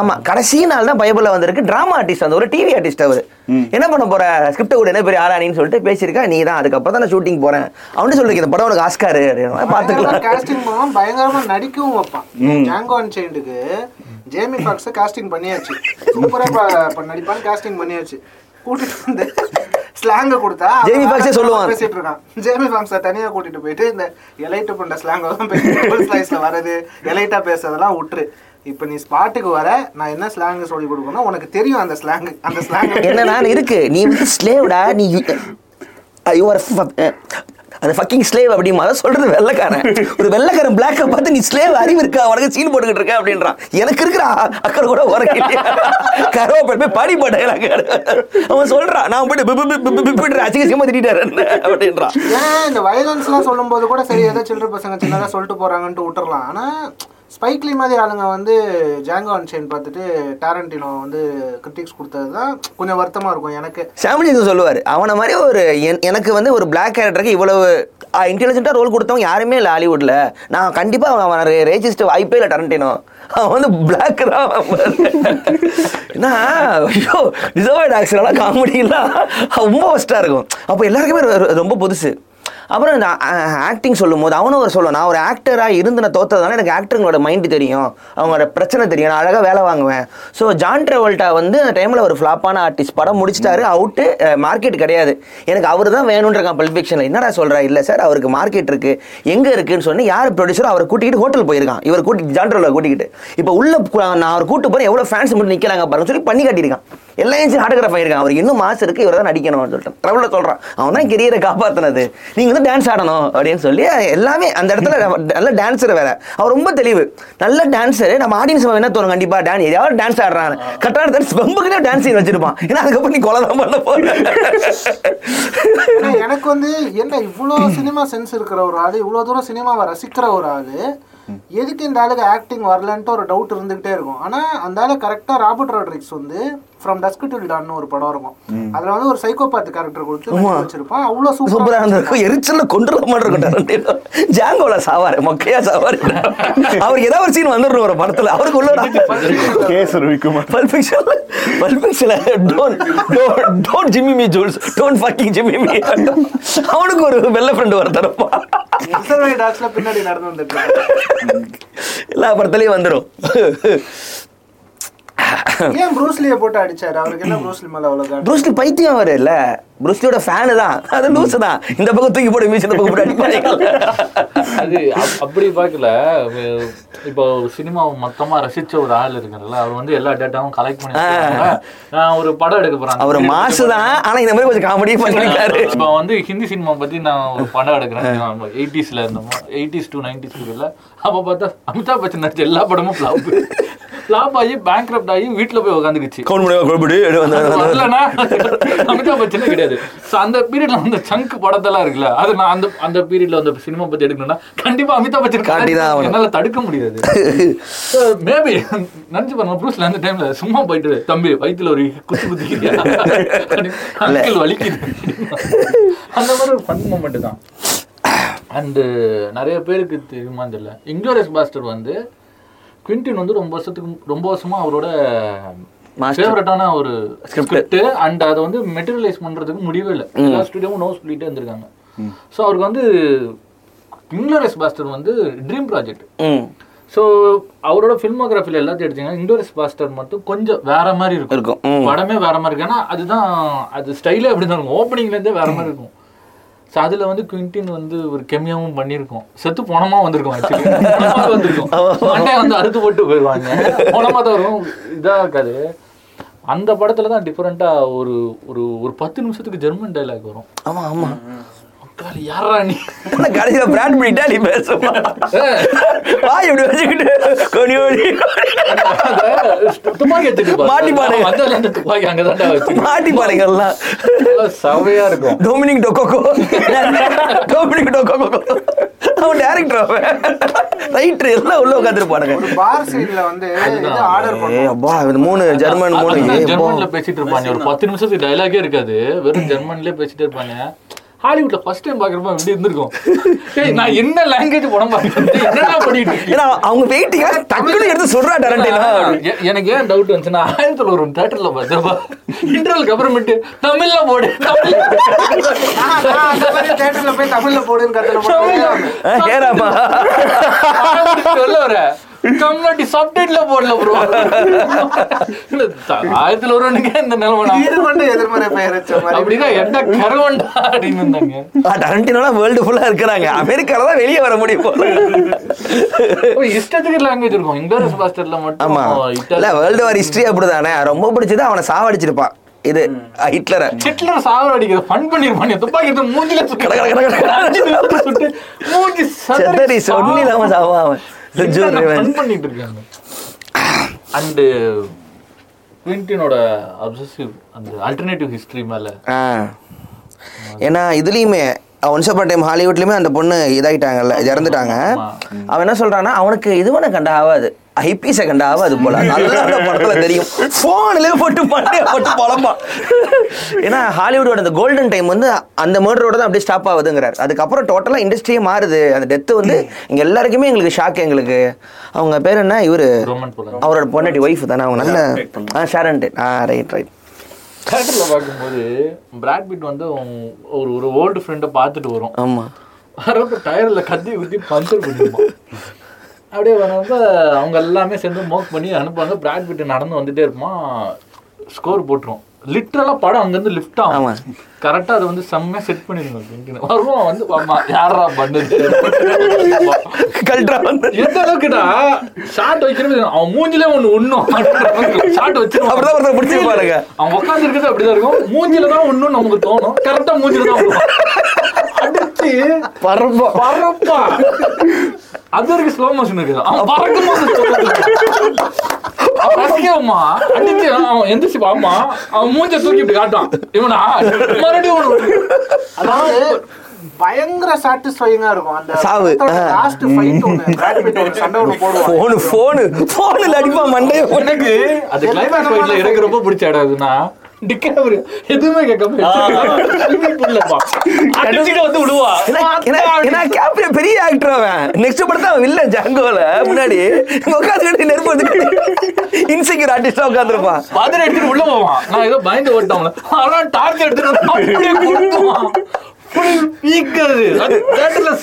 ஆமா கடைசி நாள் தான் பைபிள்ல வந்திருக்கு. டிராமா ஆர்டிஸ்ட் அந்த ஒரு டிவி ஆர்டிஸ்ட் அவர். என்ன பண்ண போற? ஸ்கிரிப்ட் கூட என்ன பெரிய ஆளானின்னு சொல்லிட்டு பேசியிருக்கா நீ தான் அதுக்கப்புறம் தான் நான் ஷூட்டிங் போறேன். அவனு சொல்லிருக்கு இந்த படம் உனக்கு ஆஸ்காரு அப்படின்னு. பாத்துக்கலாம். காஸ்டிங் பண்ணுவான் பயங்கரமா நடிக்கவும் வைப்பான். ஜாங்கோ அன்சைண்டுக்கு ஜேமி ஃபாக்ஸ் காஸ்டிங் பண்ணியாச்சு. சூப்பரா நடிப்பான்னு காஸ்டிங் பண்ணியாச்சு. கூட்டிட்டு வந்து ஸ்லாங்க கொடுத்தா ஜேமி ஃபாக்ஸே சொல்லுவான். பேசிட்டு இருக்கான். ஜேமி ஃபாக்ஸ தனியா கூட்டிட்டு போயிட்டு இந்த எலைட்டு பண்ற ஸ்லாங் ஸ்லைஸ்ல வரது எலைட்டா பேசுறதெல்லாம் விட்டுரு இப்ப நீ ஸ்பாட்டுக்கு வர நான் என்ன ஸ்லாங் சொல்லி கொடுக்கணும் உனக்கு தெரியும் அந்த ஸ்லாங் அந்த ஸ்லாங் என்னன்னா இருக்கு. நீ வந்து ஸ்லேவ்டா நீ யூஆர் அது ஃபக்கிங் ஸ்லேவ் அப்படிமா அதான் சொல்றது வெள்ளைக்காரன். ஒரு வெள்ளக்காரன் பிளாக்கை பார்த்து நீ ஸ்லேவ் அறிவு இருக்கா? உனக்கு சீன் போட்டுக்கிட்டு இருக்க? அப்படின்றான். எனக்கு இருக்கிற அக்கறை கூட உனக்கு இல்லையா? போய் பாடி போட்டேன் அவன் சொல்றான் நான் போயிட்டு பிப்பு பிப்பு பி- பி- அசிங்க அசிங்கமா திட்டாரு அப்படின்றான். ஏன் இந்த வயலன்ஸ்லாம் சொல்லும்போது கூட சரி ஏதோ சில்லற பசங்க சின்னதாக சொல்லிட்டு போறாங்கன்ட்டு விட்டுறலாம். ஆனா ஸ்பைக்லி மாதிரி ஆளுங்க வந்து ஜாங்கோ அன்சைன் பார்த்துட்டு டேரண்டினோ வந்து கிரிட்டிக்ஸ் கொடுத்தது தான் கொஞ்சம் வருத்தமாக இருக்கும் எனக்கு. சாமிஜிசன் சொல்லுவார். அவனை மாதிரி ஒரு என்- எனக்கு வந்து ஒரு பிளாக் கேரக்டருக்கு இவ்வளவு இன்டெலிஜென்ட்டாக ரோல் கொடுத்தவங்க யாருமே இல்லை ஹாலிவுட்டில் நான் கண்டிப்பாக அவன் ரேஜிஸ்ட் வாய்ப்பே இல்லை டரண்டினோ அவன் வந்து பிளாக் தான் என்ன? ஐயோ ரிசர்வ் ஆக்சரெல்லாம் காமெடியெல்லாம் ரொம்ப ஒஸ்ட்டாக இருக்கும். அப்போ எல்லாருக்குமே ரொம்ப புதுசு. அப்புறம் இந்த ஆக்டிங் சொல்லும் போது அவனும் ஒரு சொல்லுவான் நான் ஒரு ஆக்டராக இருந்து நான் தோத்ததுனால எனக்கு ஆக்டருங்களோட மைண்டு தெரியும். அவங்களோட பிரச்சனை தெரியும். நான் அழகாக வேலை வாங்குவேன். ஸோ ஜான் ட்ரெவல்ட்டா வந்து அந்த டைமில் ஒரு ஃப்ளாப்பான ஆர்டிஸ்ட் படம் முடிச்சிட்டாரு அவுட்டு மார்க்கெட் கிடையாது. எனக்கு அவர் தான் வேணுன்றக்கான் பல்பிக்ஷனில் என்னடா சொல்கிறா இல்லை சார் அவருக்கு மார்க்கெட் இருக்குது எங்கே இருக்குன்னு சொல்லி யார் ப்ரொடியூசரோ அவரை கூட்டிகிட்டு ஹோட்டல் போயிருக்கான். இவர் கூட்டி ஜான் ட்ரெவலை கூட்டிக்கிட்டு. இப்போ உள்ள நான் அவர் கூட்டு போகிறேன் எவ்வளோ ஃபேன்ஸ் மட்டும் நிற்கிறாங்க பாருங்க சொல்லி பண்ணி காட்டியிருக்கான். எல்லா ஏஜென்சி ஆட்டோகிராஃப் ஆயிருக்கான். அவருக்கு இன்னும் மாசு இருக்கு. இவர் தான் நடிக்கணும்னு சொல்லிட்டு. ட்ரவலில் சொல்கிறான் அவன் தான் கெரியரை காப்பாற்றினது நீங்கள் வந்து டான்ஸ் ஆடணும் அப்படின்னு சொல்லி எல்லாமே அந்த இடத்துல நல்ல டான்ஸர் வேற. அவர் ரொம்ப தெளிவு. நல்ல டான்ஸர் நம்ம ஆடியன்ஸ் என்ன தோணும்? கண்டிப்பா டான் ஏதாவது டான்ஸ் ஆடுறான் கரெக்டான டான்ஸ் ரொம்பக்குனே டான்ஸ் வச்சிருப்பான்? ஏன்னா அதுக்கப்புறம் நீ கொலை தான் பண்ண போற. எனக்கு வந்து என்ன இவ்வளோ சினிமா சென்ஸ் இருக்கிற ஒரு ஆளு இவ்வளோ தூரம் சினிமாவை ரசிக்கிற ஒரு ஆளு எதுக்கு இந்த ஆளுக்கு ஆக்டிங் வரலன்ட்டு ஒரு டவுட் இருந்துகிட்டே இருக்கும். ஆனா அந்த ஆளு கரெக்டா ராபர்ட் ராட்ரிக்ஸ் வந்து ஃப்ரம் டஸ்க் டில் டான்னு ஒரு படம் இருக்கும். அதுல வந்து ஒரு சைக்கோபாத் கேரக்டர் கொடுத்து வச்சிருப்பான். அவ்வளோ சூப்பரா இருந்திருக்கும். எரிச்சல்ல கொண்டுல மாட்டிருக்கும் ஜாங்கோல சாவாரு மொக்கையா சாவாரு. அவருக்கு ஏதாவது ஒரு சீன் வந்துடணும் ஒரு படத்துல. அவருக்கு உள்ள கேஸ் விக்குமார் Pulp Fiction பல்பிக்ஷன்ல don't don't Jimmie me Jules don't fucking Jimmie me அவனுக்கு ஒரு வெள்ள ஃப்ரெண்ட் டாக்ஸ்ல பின்னாடி நடந்து வந்துட்டு. எல்லா படத்துலயும் வந்துடும் ஏன் ப்ரூஸ்லியை போட்டு அடிச்சாரு? அவருக்கு என்ன ப்ரூஸ்லி மேல அவ்வளவு காண்டு? ப்ரூஸ்லி பைத்தியம் அவரு இல்ல. ப்ரூஸ்லியோட ஃபேனு தான். அது லூசு தான். இந்த பக்கம் தூக்கி போட்டு மீச்சு இந்த பக்கம் போட்டு அடிப்பாங்க அது அப்- அப்படி பார்க்கல. இப்போ சினிமாவை மொத்தமா ரசிச்ச ஒரு ஆள் இருக்காருல்ல அவர் வந்து எல்லா டேட்டாவும் கலெக்ட் பண்ணி. நான் ஒரு படம் எடுக்க போறேன் அவர் மாசு தான். ஆனா இந்த மாதிரி கொஞ்சம் காமெடியும் பண்ணிருக்காரு. இப்போ வந்து ஹிந்தி சினிமா பத்தி நான் ஒரு படம் எடுக்கிறேன். எயிட்டிஸ்ல இருந்தோம். எயிட்டிஸ் டு நைன்டிஸ் பீரியட்ல அப்போ பார்த்தா அமிதாப் பச்சன் நடிச்ச எல்லா படமும் ஃப்ளாப் ஃப்ளாப் ஆகி பேங்க் ஆகி வீட்டுல போய் உட்காந்துக்குச்சு கவுன் முடியும் கொழுப்பிடு வரலனா அமிதாப் பச்சனே கிடையாது. ஸோ அந்த பீரியட்ல அந்த சங்க் படத்தெல்லாம் இருக்குல்ல அது நான் அந்த அந்த பீரியட்ல அந்த சினிமா பத்தி எடுக்கணும்னா கண்டிப்பா அமிதாப் பச்சன் காட்டிதான் ஆகணும். என்னால தடுக்க முடியாது. மேபி நினைச்சு பாருங்க ப்ரூஸ்ல அந்த டைம்ல சும்மா போயிட்டு தம்பி வயித்துல ஒரு குத்து குத்திக்கிறியா வலிக்குது. அந்த மாதிரி ஒரு ஃபன் மூமெண்ட் தான். அண்டு நிறைய பேருக்கு தெரியுமான்னு தெரியல. இங்கிலோரியஸ் பாஸ்டர் வந்து குவிண்டின் வந்து ரொம்ப வருஷத்துக்கு ரொம்ப வருஷமா அவரோட. ஃபேவரட்டான ஒரு. ஸ்கிரிப்ட் அண்ட் அதை வந்து மெட்டீரியலைஸ் பண்றதுக்கு முடியவே இல்லை. எல்லா ஸ்டுடியோவும் நோ சொல்லிட்டே இருந்திருக்காங்க. ஸோ அவருக்கு வந்து இங்கிலோரியஸ் பாஸ்டர் வந்து ட்ரீம் ப்ராஜெக்ட் ஸோ அவரோட ஃபில்மோகிராஃபில எல்லாத்தையும் எடுத்தீங்கன்னா இண்டோரஸ் பாஸ்டர் மட்டும் கொஞ்சம் வேற மாதிரி இருக்கும். இருக்கும். படமே வேற மாதிரி இருக்கு ஏன்னா அதுதான் அது ஸ்டைலே அப்படி தான் இருக்கும். ஓப்பனிங்ல இருந்தே வேற மாதிரி இருக்கும். ஸோ அதுல வந்து குவிண்டின் வந்து ஒரு கெமியாவும் பண்ணியிருக்கோம். செத்து போனமா வந்திருக்கும் ஆக்சுவலி வந்திருக்கும். வந்து அறுத்து போட்டு போயிடுவாங்க. போனமா தான் வரும். இதா இருக்காது. அந்த படத்துல தான் டிஃப்ரெண்டா ஒரு ஒரு ஒரு பத்து நிமிஷத்துக்கு ஜெர்மன் டைலாக் வரும். ஆமா ஆமா. அக்காளி யாரா நீ? கடைசியில பிராண்ட் பண்ணிட்டா நீ பேசுமா? வாய் இப்படி வச்சுக்கிட்டு கொடி ஓடி துப்பாக்கி எடுத்துட்டு பாரு. மாட்டிப்பானுங்க. வந்ததுல அந்த துப்பாக்கி அங்கதான்டா வச்சு. மாட்டி பாருங்கல்லாம் சவையா இருக்கும். டொமினிக் டொக்கோகோ டொமினிக் டொக்கோகோ அவன் டேரக்டர் அவன். ரைட்டர் எல்லாம் உள்ள உட்காந்துருப்பானுங்க பார் சைடுல வந்து ஆர்டர் அப்பா மூணு ஜெர்மன் மூணு. ஜெர்மன்ல பேசிட்டு இருப்பாங்க ஒரு பத்து நிமிஷத்துக்கு டயலாகே இருக்காது. வெறும் ஜெர்மன்லயே பேசிட்டு இருப்பாங்க ஹாலிவுட்ல ஃபர்ஸ்ட் டைம் பாக்குறப்ப எப்படி இருந்திருக்கும் ஏய், நான் என்ன லாங்குவேஜ் படம் பார்க்கறது என்னடா பண்ணிட்டு இருக்கீங்க? ஏன்னா அவங்க வெயிட்டிங்க டக்குனு எடுத்து சொல்றா டரண்டினா எனக்கு ஏன் டவுட் வந்துச்சுன்னா ஆயிரத்தி தொள்ளாயிரம் தேட்டர்ல பார்த்தப்ப இன்டர்வலுக்கு அப்புறமேட்டு தமிழ்ல போடு தமிழ்ல நான் நான் அந்த மாதிரி தேட்டர்ல போய் தமிழ்ல போடுன்னு கேராமா சொல்ல வர கம்யூனிட்டி சப்டைட்ல போடல ப்ரோ ஆயிரத்துல ஒருவனுக்கே இந்த நிலைமை இது மட்டும் எதிர்மறை பெயர் அப்படின்னா என்ன கருவண்டா அப்படின்னு இருந்தாங்க டரண்டினோலாம் வேர்ல்டு ஃபுல்லா இருக்கிறாங்க. அமெரிக்கால தான் வெளியே வர முடியும் போல. இஷ்டத்துக்கு லாங்குவேஜ் இருக்கும். இங்கிலீஷ் பாஸ்டர்ல மட்டும் ஆமா. இல்ல வேர்ல்டு வார் ஹிஸ்டரி அப்படிதானே? ரொம்ப பிடிச்சது அவனை சாவடிச்சிருப்பான். இது ஹிட்லரை. ஹிட்லர் சாவர அடிக்கிற ஃபன் பண்ணிருப்பான் துப்பாக்கி எடுத்து மூஞ்சில சுட்டு மூஞ்சி செத்தடி சொன்னி இல்லாம சாவாம ஃபன் பண்ணிட்டு இருக்காங்க அண்ட் குவிண்டினோட அப்சசிவ் அந்த ஆல்டர்னேட்டிவ் ஹிஸ்டரி மேல. ஆ. ஏன்னா இதுலயுமே ஒன்ஸ் அப்பான் டைம் ஹாலிவுட்லயுமே அந்த பொண்ணு இதாயிட்டாங்கல்ல இறந்துட்டாங்க. அவன் என்ன சொல்றான்னா அவனுக்கு இதுவனை கண்டா ஆகாது ஐபிஎஸை கண்டா ஆகாது போல. நல்லா அந்த படத்துல தெரியும். போன்லயே போட்டு மண்டைய போட்டு புலம்பா ஏன்னா ஹாலிவுட்டோட அந்த கோல்டன் டைம் வந்து அந்த மர்டரோட தான் அப்படியே ஸ்டாப் ஆகுதுங்கிறார். அதுக்கப்புறம் டோட்டலா இண்டஸ்ட்ரியே மாறுது. அந்த டெத்து வந்து இங்க எல்லாருக்குமே எங்களுக்கு ஷாக் எங்களுக்கு. அவங்க பேர் என்ன? இவரு. ரோமன் போல அவரோட பொண்டாட்டி ஒய்ஃப் தானே அவங்க. நல்ல ஆ ஷாரன் ஆ ரைட் ரைட் தேட்டர்ல பார்க்கும்போது பிராட் பிட் வந்து ஒரு ஒரு ஓல்டு ஃப்ரெண்டை பார்த்துட்டு வரும். ஆமா. வரப்ப டயர்ல கத்தி குத்தி பஞ்சர் பண்ணிடுமா அப்படியே வரப்ப அவங்க எல்லாமே சேர்ந்து மோக் பண்ணி அனுப்புவாங்க. பிராட் பிட் நடந்து வந்துட்டே இருப்பான் ஸ்கோர் போட்டுரும் லிட்ரலா படம் அங்கிருந்து லிஃப்ட். ஆகும். கரெக்டா அதை வந்து செம்மையா செட் பண்ணிருங்க வருவான் வந்து யாரா பண்ணுது? கல்ட்ரா வந்து எந்த அளவுக்குடா? ஷார்ட் வைக்கிறது அவன் மூஞ்சிலே ஒண்ணு ஒண்ணும் ஷார்ட் வச்சிருவான். அப்படிதான் ஒருத்தர் பிடிச்சிருப்பாருங்க அவன் உட்கார்ந்து இருக்கிறது அப்படிதான் இருக்கும். மூஞ்சில தான் ஒண்ணும் நமக்கு தோணும். கரெக்டா மூஞ்சில தான். அடிச்சு பரப்பா. பறப்பா அது வரைக்கும் ஸ்லோ மோஷன் இருக்குது அவன் பறக்கும் போது. அவன் ரசிக்கவுமா? அடிச்சு அவன் எந்திரிச்சு பாமா அவன் மூஞ்ச தூக்கி இப்படி காட்டான் இவனா? மறுபடியும் அதாவது பயங்கர சாட்டிஸ்ஃபைங்கா இருக்கும். அந்த சாவு. லாஸ்ட் ஃபைட் ஒரு சண்டை ஒன்று போடுவான். போனு போனு போனுல அடிப்பா மண்டைய. எனக்கு அது கிளைமேக்ஸ் ஃபைட்ல எனக்கு ரொம்ப பிடிச்ச இடம் எதுனா டிக்கேபரி எதுவுமே கேட்காம பெரிய ஆக்டர் அவன். நெக்ஸ்ட் படத்தை அவன் வில்ல ஜாங்கோல முன்னாடி உட்காந்துக்கிட்டு நெருப்பு எடுத்துக்கிட்டு இன்செக்யூர் ஆர்டிஸ்டா உட்காந்துருப்பான் பாதிரி எடுத்துட்டு உள்ள போவான். நான் ஏதோ பயந்து ஓட்டவங்கள ஆனா டார்ச் எடுத்துட்டு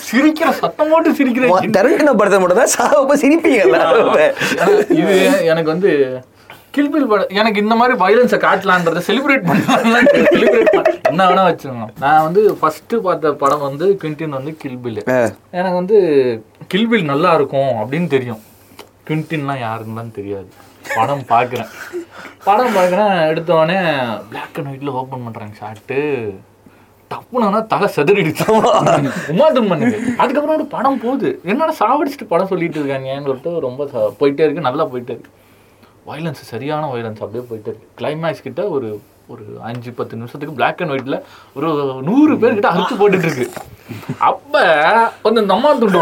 சிரிக்கிற சத்தம் போட்டு சிரிக்கிறேன் படத்தை மட்டும் தான் சாவப்ப சிரிப்பீங்க எல்லாரும் இது எனக்கு வந்து கில்பில் படம் எனக்கு இந்த மாதிரி வயலன்ஸை காட்டலான்றதை செலிப்ரேட் பண்ணலாம் செலிப்ரேட் என்ன வேணா வச்சுக்கோங்க நான் வந்து ஃபர்ஸ்ட் பார்த்த படம் வந்து குவிண்டின் வந்து கில்பில் எனக்கு வந்து கில்பில் நல்லா இருக்கும் அப்படின்னு தெரியும். குவிண்டின்லாம் யாருன்னுலாம் தெரியாது. படம் பார்க்குறேன். படம் பார்க்குறேன் எடுத்தோடனே பிளாக் அண்ட் ஒயிட்ல ஓப்பன் பண்ணுறாங்க ஷார்ட்டு டப்புனா தலை செதறிடுச்சு. உமாதும் பண்ணுது. அதுக்கப்புறம் ஒரு படம் போகுது. என்னடா சாவடிச்சுட்டு படம் சொல்லிட்டு இருக்காங்கன்னு சொல்லிட்டு ரொம்ப போயிட்டே இருக்கு நல்லா போயிட்டே இருக்கு. வயலன்ஸ் சரியான வயலன்ஸ் அப்படியே போயிட்டு இருக்கு கிளைமேக்ஸ் கிட்ட ஒரு ஒரு அஞ்சு பத்து நிமிஷத்துக்கு பிளாக் அண்ட் ஒயிட்ல ஒரு நூறு பேர் கிட்ட அறுத்து போட்டுட்டு இருக்கு அப்ப கொஞ்சம் இந்த அம்மா துண்டு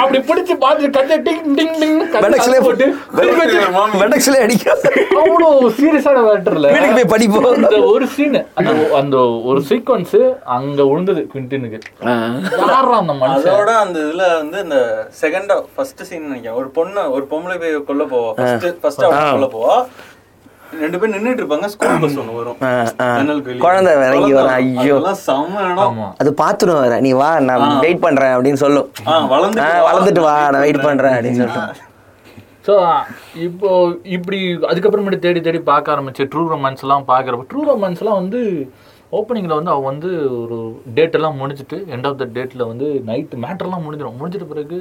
அப்படி பிடிச்சு பார்த்து கத்தை டிங் டிங் டிங் வெடக்ஸ்லே போட்டு வெடக்ஸ்லே அடிக்கும். அவ்வளோ சீரியஸான மேட்டர்ல வீட்டுக்கு போய் படிப்போம். அந்த ஒரு சீன் அந்த அந்த ஒரு சீக்வன்ஸ் அங்க விழுந்தது குவிண்டினுக்கு யாரா அந்த மனுஷன்? அதோட அந்த இதுல வந்து இந்த செகண்ட் ஃபர்ஸ்ட் சீன் நினைக்கிறேன். ஒரு பொண்ணு ஒரு பொம்பளை போய் கொல்ல போவா. ஃபர்ஸ்ட் ஃபர்ஸ்ட் அவ கொல்ல போவா. ரெண்டு பேர் நின்னுட்டு இருப்பாங்க. ஸ்கூல் பஸ் வரும். குழந்தை இறங்கி வரும், குழந்தை ஐயோ. செம்ம இடம். அது பாத்துரும் வர நீ வா நான் வெயிட் பண்றேன் அப்படின்னு சொல்லும். வளர்ந்துட்டு வா. நான் வெயிட் பண்றேன். அப்படின்னு சொல்லிட்டு. ஸோ இப்போ இப்படி அதுக்கப்புறமேட்டு தேடி தேடி பார்க்க ஆரம்பிச்சு ட்ரூ ரொமான்ஸ் எல்லாம் பார்க்குறப்ப ட்ரூ ரொமான்ஸ் எல்லாம் வந்து ஓப்பனிங்கில் வந்து அவள் வந்து ஒரு டேட் எல்லாம் முடிஞ்சிட்டு எண்ட் ஆஃப் த டேட்டில் வந்து நைட்டு மேட்டர்லாம் முடிஞ்சிடும் முடிஞ்சிட்ட பிறகு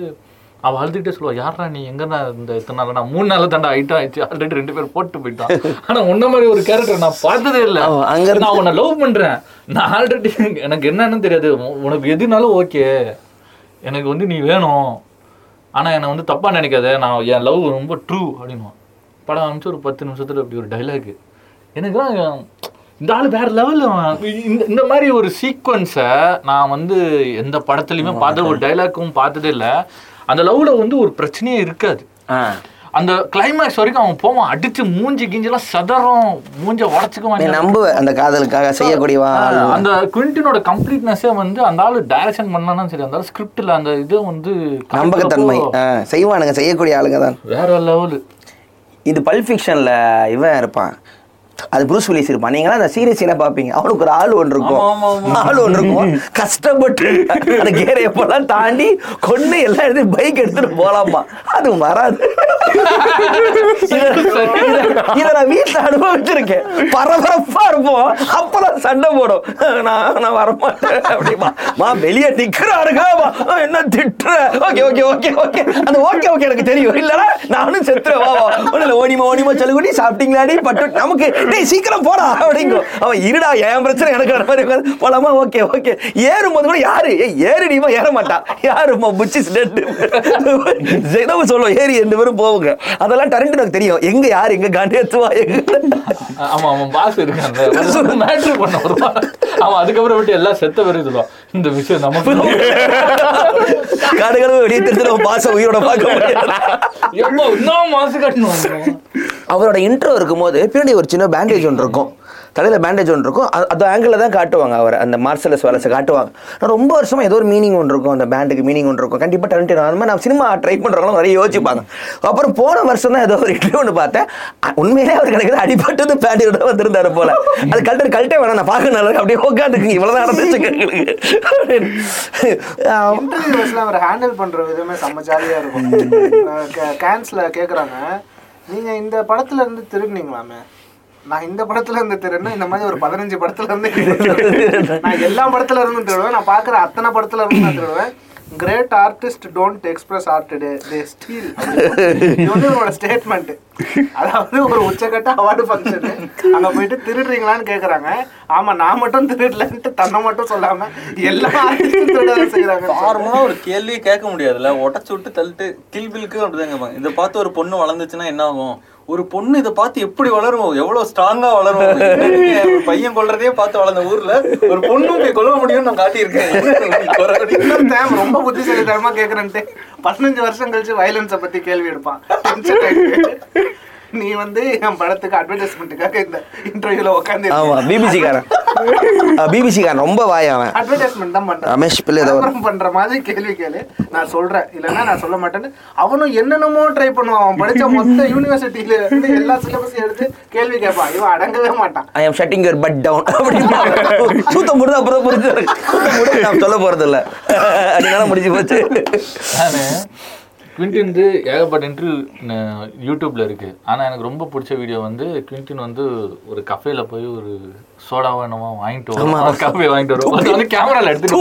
அவள் அழுதுகிட்டே சொல்லுவா யாரா நீ? எங்கண்ணா இந்த இத்தனை நாள்? நான் மூணு நாள் தாண்டா ஐட்டம் ஆயிடுச்சு. ஆல்ரெடி ரெண்டு பேர் போட்டு போயிட்டான் ஆனால் உன்ன மாதிரி ஒரு கேரக்டர் நான் பார்த்ததே இல்லை. அங்க நான் உன்னை லவ் பண்ணுறேன் நான் ஆல்ரெடி எனக்கு என்னன்னு தெரியாது. உனக்கு எதுனாலும் ஓகே எனக்கு வந்து நீ வேணும். ஆனா என்னை வந்து தப்பா நினைக்காத. நான் என் லவ் ரொம்ப ட்ரூ அப்படின்னுவான். படம் ஆரம்பிச்சு ஒரு பத்து நிமிஷத்துல அப்படி ஒரு டைலாக் எனக்குலாம் இந்த ஆள் வேற லெவல்ல இந்த இந்த மாதிரி ஒரு சீக்வன்ஸை நான் வந்து எந்த படத்துலையுமே பார்த்த ஒரு டைலாக்கும் பார்த்ததே இல்லை. அந்த லவ்ல வந்து ஒரு பிரச்சனையே இருக்காது. அந்த கிளைமேக்ஸ் வரைக்கும் அவன் போவான். அடிச்சு மூஞ்சி கிஞ்செல்லாம் சதறம். மூஞ்ச உடச்சுக்குவான் நம்புவ அந்த காதலுக்காக செய்யக்கூடியவா அந்த குவிண்டினோட கம்ப்ளீட்னஸே வந்து அந்த ஆளு டைரக்ஷன் பண்ணாலும் சரி அந்த ஸ்கிரிப்ட்ல அந்த இது வந்து நம்பகத்தன்மை. செய்வானுங்க. செய்யக்கூடிய ஆளுங்க தான் வேற லெவலு. இது பல் ஃபிக்ஷன்ல இவன் இருப்பான். அது ப்ரூஸ் வில்லிஸ் இருப்பான். நீங்களா அந்த சீரியஸ் சீனை பார்ப்பீங்க. அவனுக்கு ஒரு ஆள் ஒன்று இருக்கும் ஆள் ஒன்று இருக்கும் கஷ்டப்பட்டு அந்த கேரை எப்பெல்லாம் தாண்டி கொண்டு எல்லாம் எடுத்து பைக் எடுத்துட்டு போலாமா? அது வராது. இத- நான் வீட்டுல அனுபவிச்சிருக்கேன். பரபரப்பா இருப்போம். அப்பதான் சண்டை போடும். நான் நான் வரமாட்டேன் அப்படிமா மா வெளியே நிக்கிறாருங்க மா, என்ன திட்டுற? Okay okay okay okay. அந்த ஓகே ஓகே எனக்கு தெரியும். இல்லனா நானும் செத்துறேன் வா வா. ஒண்ணுல ஓடிமா ஓடிமா சொல்லுகுடி சாப்பிட்டீங்களாடி? பட்டு நமக்கு டேய் சீக்கிரம் போடா அப்படிங்கும் அவன் இருடா என் பிரச்சனை எனக்கு வர மாதிரி போலாமா? Okay okay. ஏறும்போது கூட யாரு? ஏய் ஏறுடிமா ஏற மாட்டான் யாருமா புச்சி ஸ்டெட் ஏதோ சொல்லுவோம். ஏறி ரெண்டு பேரும் போவுங்க. அதெல்லாம் டரண்ட் எனக்கு தெரியும். எங்க யாரு? எங்க காண்டி ஏத்துவா எங்க ஆமா அவன் பாஸ் இருக்காங்க. மேட்ரு பண்ண வருவான் அவன் அதுக்கப்புறம் விட்டு எல்லாம் செத்த சொல்லுவான் இந்த விஷயம் நமக்கு காடு கடவு வெளியே தெரிஞ்சு பாச உயிரோட பார்க்க முடியாது. எப்போ இன்னும் மாசு கட்டணும்? அவரோட இன்ட்ரோ இருக்கும்போது பின்னாடி ஒரு சின்ன பேண்டேஜ் ஒன்று இருக்கும். தலையில் பேண்டேஜ் ஒன்று இருக்கும். அது- ஆங்கிளில் தான் காட்டுவாங்க அவர். அந்த மார்சலஸ் வேலஸை காட்டுவாங்க. நான் ரொம்ப வருஷமா ஏதோ ஒரு மீனிங் ஒன்று இருக்கும். அந்த பேண்டுக்கு மீனிங் ஒன்று இருக்கும். கண்டிப்பாக டேலண்ட் அந்த மாதிரி நான் சினிமா ட்ரை பண்ணுறவங்களும் நிறைய யோசிப்பாங்க. அப்புறம் போன வருஷம் தான் ஏதோ ஒரு இன்டர்வியூ ஒன்று பார்த்தேன். உண்மையிலே அவர் எனக்கு அடிபட்டது பேண்டியோட வந்திருந்தாரு போல. அது கல்ட்டு கல்ட்டே வேணாம். நான் பார்க்க நல்லா அப்படியே உட்காந்துக்குங்க இவ்வளோதான் நடந்துச்சு ஆம். இன்டர்வியூஸ்ல அவர் ஹேண்டில் பண்ற விதமே செம்ம ஜாலியா இருக்கும். கேன்ஸ்ல கேக்குறாங்க. நீங்க இந்த படத்துல இருந்து திருடுனீங்களாமே? நான் இந்த படத்துல இருந்து திருடுனா இந்த மாதிரி ஒரு பதினஞ்சு படத்துல இருந்து நான் எல்லா படத்துல இருந்தும் திருடுவேன். நான் பாக்குற அத்தனை படத்துல இருந்து நான் திருடுவேன். Great artist don't express art they they steal வந்து ஸ்டேட்மெண்ட் அதாவது ஒரு உச்சக்கட்ட அவார்டு ஃபங்க்ஷனு அங்க போயிட்டு திருடுறீங்களான்னு கேக்குறாங்க. ஆமா நான் மட்டும் திருடலன்ட்டு தன்னை மட்டும் சொல்லாம எல்லா ஆர்டிஸ்டும் செய்யறாங்க நார்மலா ஒரு கேள்வியே கேட்க முடியாதுல்ல. உடச்சு விட்டு தள்ளிட்டு கில்பிலுக்கு அப்படிதாங்க. இதை பார்த்து ஒரு பொண்ணு வளர்ந்துச்சுன்னா என்ன ஆகும்? ஒரு பொண்ணு இதை பார்த்து எப்படி வளரும் எவ்வளவு ஸ்ட்ராங்கா வளரும். ஒரு பையன் கொல்றதையே பார்த்து வளர்ந்த ஊர்ல ஒரு பொண்ணு போய் கொல்ல முடியும்னு நான் காட்டியிருக்கேன். ரொம்ப புத்திசாலித்தனமா கேக்குறேன்ட்டு. பதினஞ்சு வருஷம் கழிச்சு வயலன்ஸை பத்தி கேள்வி எடுப்பான். நீ வந்து என் படத்துக்கு அட்வர்டைஸ்மெண்ட்டுக்காக இந்த இன்டர்வியூல உட்காந்து ஆமா பிபிசி காரன். பிபிசி காரன் ரொம்ப வாய் அவன். அட்வர்டைஸ்மெண்ட் தான் பண்றேன். ரமேஷ் பிள்ளை விளம்பரம் பண்ற மாதிரி கேள்வி கேளு. நான் சொல்றேன். இல்லைன்னா நான் சொல்ல மாட்டேன்னு. அவனும் என்னென்னமோ ட்ரை பண்ணுவான். அவன் படிச்ச மொத்த யூனிவர்சிட்டியில இருந்து எல்லா சிலபஸையும் எடுத்து கேள்வி கேட்பான். இவன் அடங்கவே மாட்டான். I am shutting your butt down அப்படின்னு சூத்த முடிது அப்புறம் புரிஞ்சு நான் சொல்ல போறது இல்ல அதனால முடிஞ்சு போச்சு. நானு குவிண்டின் வந்து ஏகப்பட்ட இன்டர்வியூ யூடியூப்ல இருக்கு. ஆனா எனக்கு ரொம்ப பிடிச்ச வீடியோ வந்து குவிண்டின் வந்து ஒரு கஃபேல போய் ஒரு சோடாவோ என்னமோ வாங்கிட்டு வரும். கஃபே வாங்கிட்டு வரும். அது வந்து கேமரால எடுத்துட்டு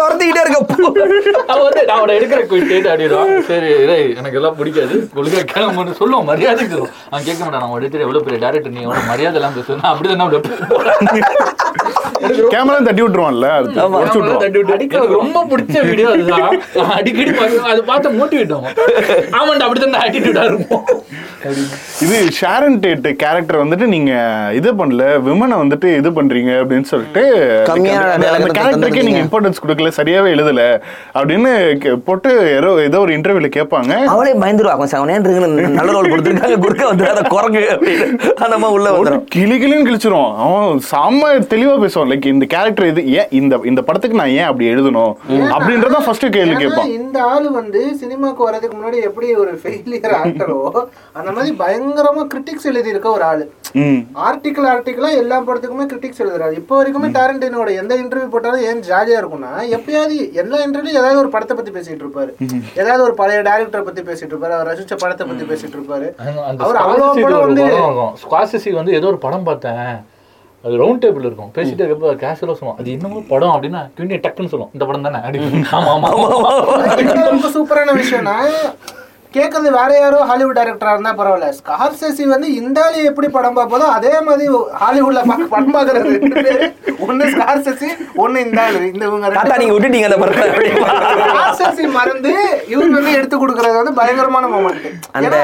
துரத்திக்கிட்டே இருக்க. அவன் வந்து நான் அவனை எடுக்கிற குவிண்டின் அப்படிடுவான் சரி எனக்கு எல்லாம் பிடிக்காது. கொள்கை கிளம்புன்னு சொல்லுவான். மரியாதைக்கு அவன் கேட்க மாட்டான் நான் எடுத்துட்டு எவ்வளவு பெரிய டேரக்டர் நீ எவ்வளவு மரியாதை எல்லாம் பேசுவேன் நான் அப்படிதான் நான் கேமரா தட்டி விட்டுருவான்ல ரொம்ப பிடிச்ச வீடியோ அதுதான். அடிக்கடி அதை பார்த்து மோட்டிவேட் ஆகும் ஆமாண்டா அப்படிதான் ஆட்டிடியூடா இருக்கும். இது ஷாரன் டேட் கேரக்டர் வந்துட்டு நீங்க இது பண்ணல விமனை வந்துட்டு இது பண்றீங்க அப்படின்னு சொல்லிட்டு கம்மியான அந்த- அந்த கேரக்டருக்கே நீங்க. இம்பார்ட்டன்ஸ் கொடுக்கல சரியாவே எழுதல அப்படின்னு போட்டு ஏதோ ஏதோ ஒரு இன்டர்வியூல கேட்பாங்க. அவளே பயந்துருவா கொஞ்சம் செவனேன்னு நல்ல ரோல் கொடுத்துருக்காங்க குறுக்க வந்துடாத குரங்கு அப்படின்னு. அந்த மாதிரி உள்ள கிளி கிளின்னு கிழிச்சிரும். அவன் செம்ம தெளிவா பேசுவான். லைக் இந்த கேரக்டர் இது ஏன் இந்த இந்த படத்துக்கு நான் ஏன் அப்படி எழுதணும்? அப்படின்றத ஃபர்ஸ்ட் கேள்வி கேட்பான். இந்த ஆளு வந்து சினிமாக்கு வர்றதுக்கு முன்னாடி எப்படி ஒரு ஃபெயிலியர் ஆக்டரோ அந்த மாதிரி பயங்கரமா கிரிட்டிக்ஸ் எழுதி இருக்க ஒரு ஆளு. ம். ஆர்டிக்கல் ஆர்டிக்கலா எல்லா படத்துக்குமே கிரிட்டிக்ஸ் எழுதுறாரு. இப்போ வரைக்குமே டாரண்டினோட எந்த இன்டர்வியூ போட்டாலும் ஏன் ஜாலியா இருக்கும்னா எப்பயாவது எல்லா இன்டர்வியூலையும் ஏதாவது ஒரு படத்தை பத்தி பேசிட்டு இருப்பாரு. ஏதாவது ஒரு பழைய டேரக்டரை பத்தி பேசிட்டு இருப்பாரு. அவர் ரசிச்ச படத்தை பத்தி பேசிட்டு இருப்பாரு. அவர் அவ்வளோ ஸ்குவாசிசி படம் ஒரு வந்து படம் இருக்கும் ஸ்குவாசிசி வந்து ஏதோ ஒரு படம் பார்த்தேன். அது ரவுண்ட் டேபிள் இருக்கும். பேசிட்டு இருக்கப்ப கேஷுவலாக சொல்லுவோம் அது என்னமோ படம் அப்படின்னா கிண்டி டக்குன்னு சொல்லுவோம் இந்த படம் தானே? அப்படி ஆமா ஆமா. ஆமா இன்னும் ரொம்ப சூப்பரான விஷயம்னா கேட்கறது வேற யாரோ ஹாலிவுட் டைரக்டரா இருந்தா பரவாயில்ல. ஸ்கார்செசி வந்து இந்த ஆளு எப்படி படம் பார்ப்பதோ அதே மாதிரி ஹாலிவுட்ல படம் பேரு ஒண்ணு ஸ்கார்செசி ஒண்ணு இந்த ஆளு இந்த இவங்க நீங்க விட்டுட்டீங்க அந்த. ஸ்கார்செசி மறந்து இவங்க வந்து எடுத்து கொடுக்கறது வந்து பயங்கரமான மொமெண்ட் அந்த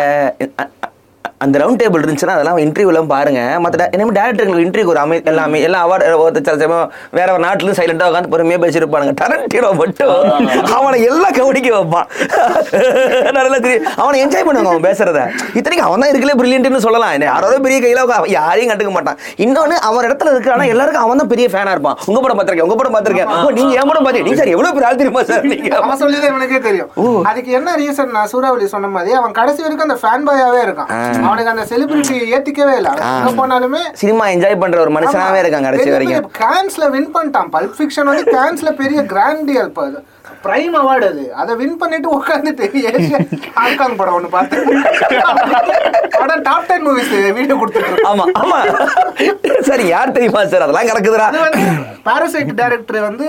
அந்த ரவுண்ட் டேபிள் இருந்துச்சுன்னா அதெல்லாம் இன்டர்வியூலாம் பாருங்க. மற்ற என்ன டேரக்டர்களுக்கு இன்டர்வியூ ஒரு அமை எல்லாமே எல்லாம் அவார்டு சில சமயம் வேற ஒரு நாட்டுல சைலண்டா உட்காந்து பொறுமையா பேசியிருப்பானுங்க. டரண்டினோ மட்டும். அவனை எல்லாம் கவனிக்க வைப்பான். நல்லா தெரியும். அவனை என்ஜாய் பண்ணுவாங்க அவன் பேசுறத. இத்தனைக்கும் அவன் தான் இருக்கலே பிரில்லியன்ட்னு சொல்லலாம். யாரோட பெரிய கையில யாரையும் கண்டுக்க மாட்டான். இன்னொன்னு அவன் இடத்துல இருக்கிறானா எல்லாருக்கும் அவன் தான் பெரிய ஃபேனா இருப்பான். உங்க படம் பார்த்திருக்கேன் உங்க படம் பார்த்திருக்கேன். ஓ, நீங்க என் படம் பார்த்தீங்க நீங்க சார் எவ்வளவு பெரிய ஆள் தெரியுமா சார்? நீங்க. அவன் சொல்லிதான் இவனுக்கே தெரியும். அதுக்கு என்ன ரீசன் நான் சூறாவளி சொன்ன மாதிரி அவன் கடைசி வரைக்கும் அந்த ஃபேன் பாயாவே இருக்கான். அவனுக்கு அந்த செலிபிரிட்டி ஏத்திக்கவே இல்ல. எங்க போனாலுமே சினிமா என்ஜாய் பண்ற ஒரு மனுஷனாவே இருக்கான் கடைசி வரைக்கும். கேன்ஸ்ல வின் பண்ணிட்டான். பல்ப் ஃபிக்ஷன் வந்து கேன்ஸ்ல பெரிய கிராண்டியல் பிரைம் அவார்டு அது. அதை வின் பண்ணிட்டு உட்காந்துட்டு ஹாங்காங் படம் ஒண்ணு பார்த்தேன். படம் டாப் டென் மூவிஸ் வீடியோ கொடுத்துட்டு ஆமா ஆமா. சரி யார் தெரியுமா சார்? அதெல்லாம் கிடக்குதுடா. அது வந்து பாரசைட் டைரக்டர் வந்து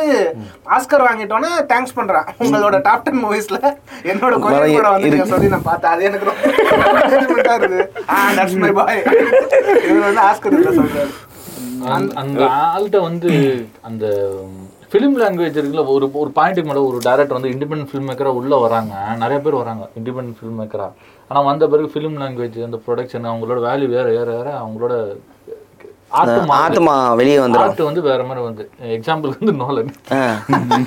ஆஸ்கர் வாங்கிட்டோன்னே தேங்க்ஸ் பண்றான். உங்களோட டாப் டென் மூவிஸ்ல என்னோட நிறைய படம் வந்து. சொல்லி நான் பார்த்தேன். அது எனக்கு ரொம்ப ஆ இருக்குது ஆ தட்ஸ் மை பாய் இவர் வந்து ஆஸ்கர் அந்த- அந்த ஆள்கிட்ட வந்து அந்த ஃபிலிம் லாங்குவேஜ் இருக்குல்ல ஒரு ஒரு பாயிண்ட்டுக்கு மேலே ஒரு டேரக்டர் வந்து இண்டிபெண்டன்ட் ஃபில்ம் மேக்கராக உள்ளே வராங்க. நிறைய பேர் வராங்க இண்டிபெண்டன்ட் ஃபில்ம் மேக்கராக ஆனால் வந்த பிறகு ஃபிலிம் லாங்குவேஜ் அந்த ப்ரொடக்ஷன் அவங்களோட வேல்யூ வேற ஏற ஏற அவங்களோட ஆத்மா வெளியே வந்துடும் ஆர்ட் வந்து வேற மாதிரி வந்து எக்ஸாம்பிளுக்கு வந்து நோலன்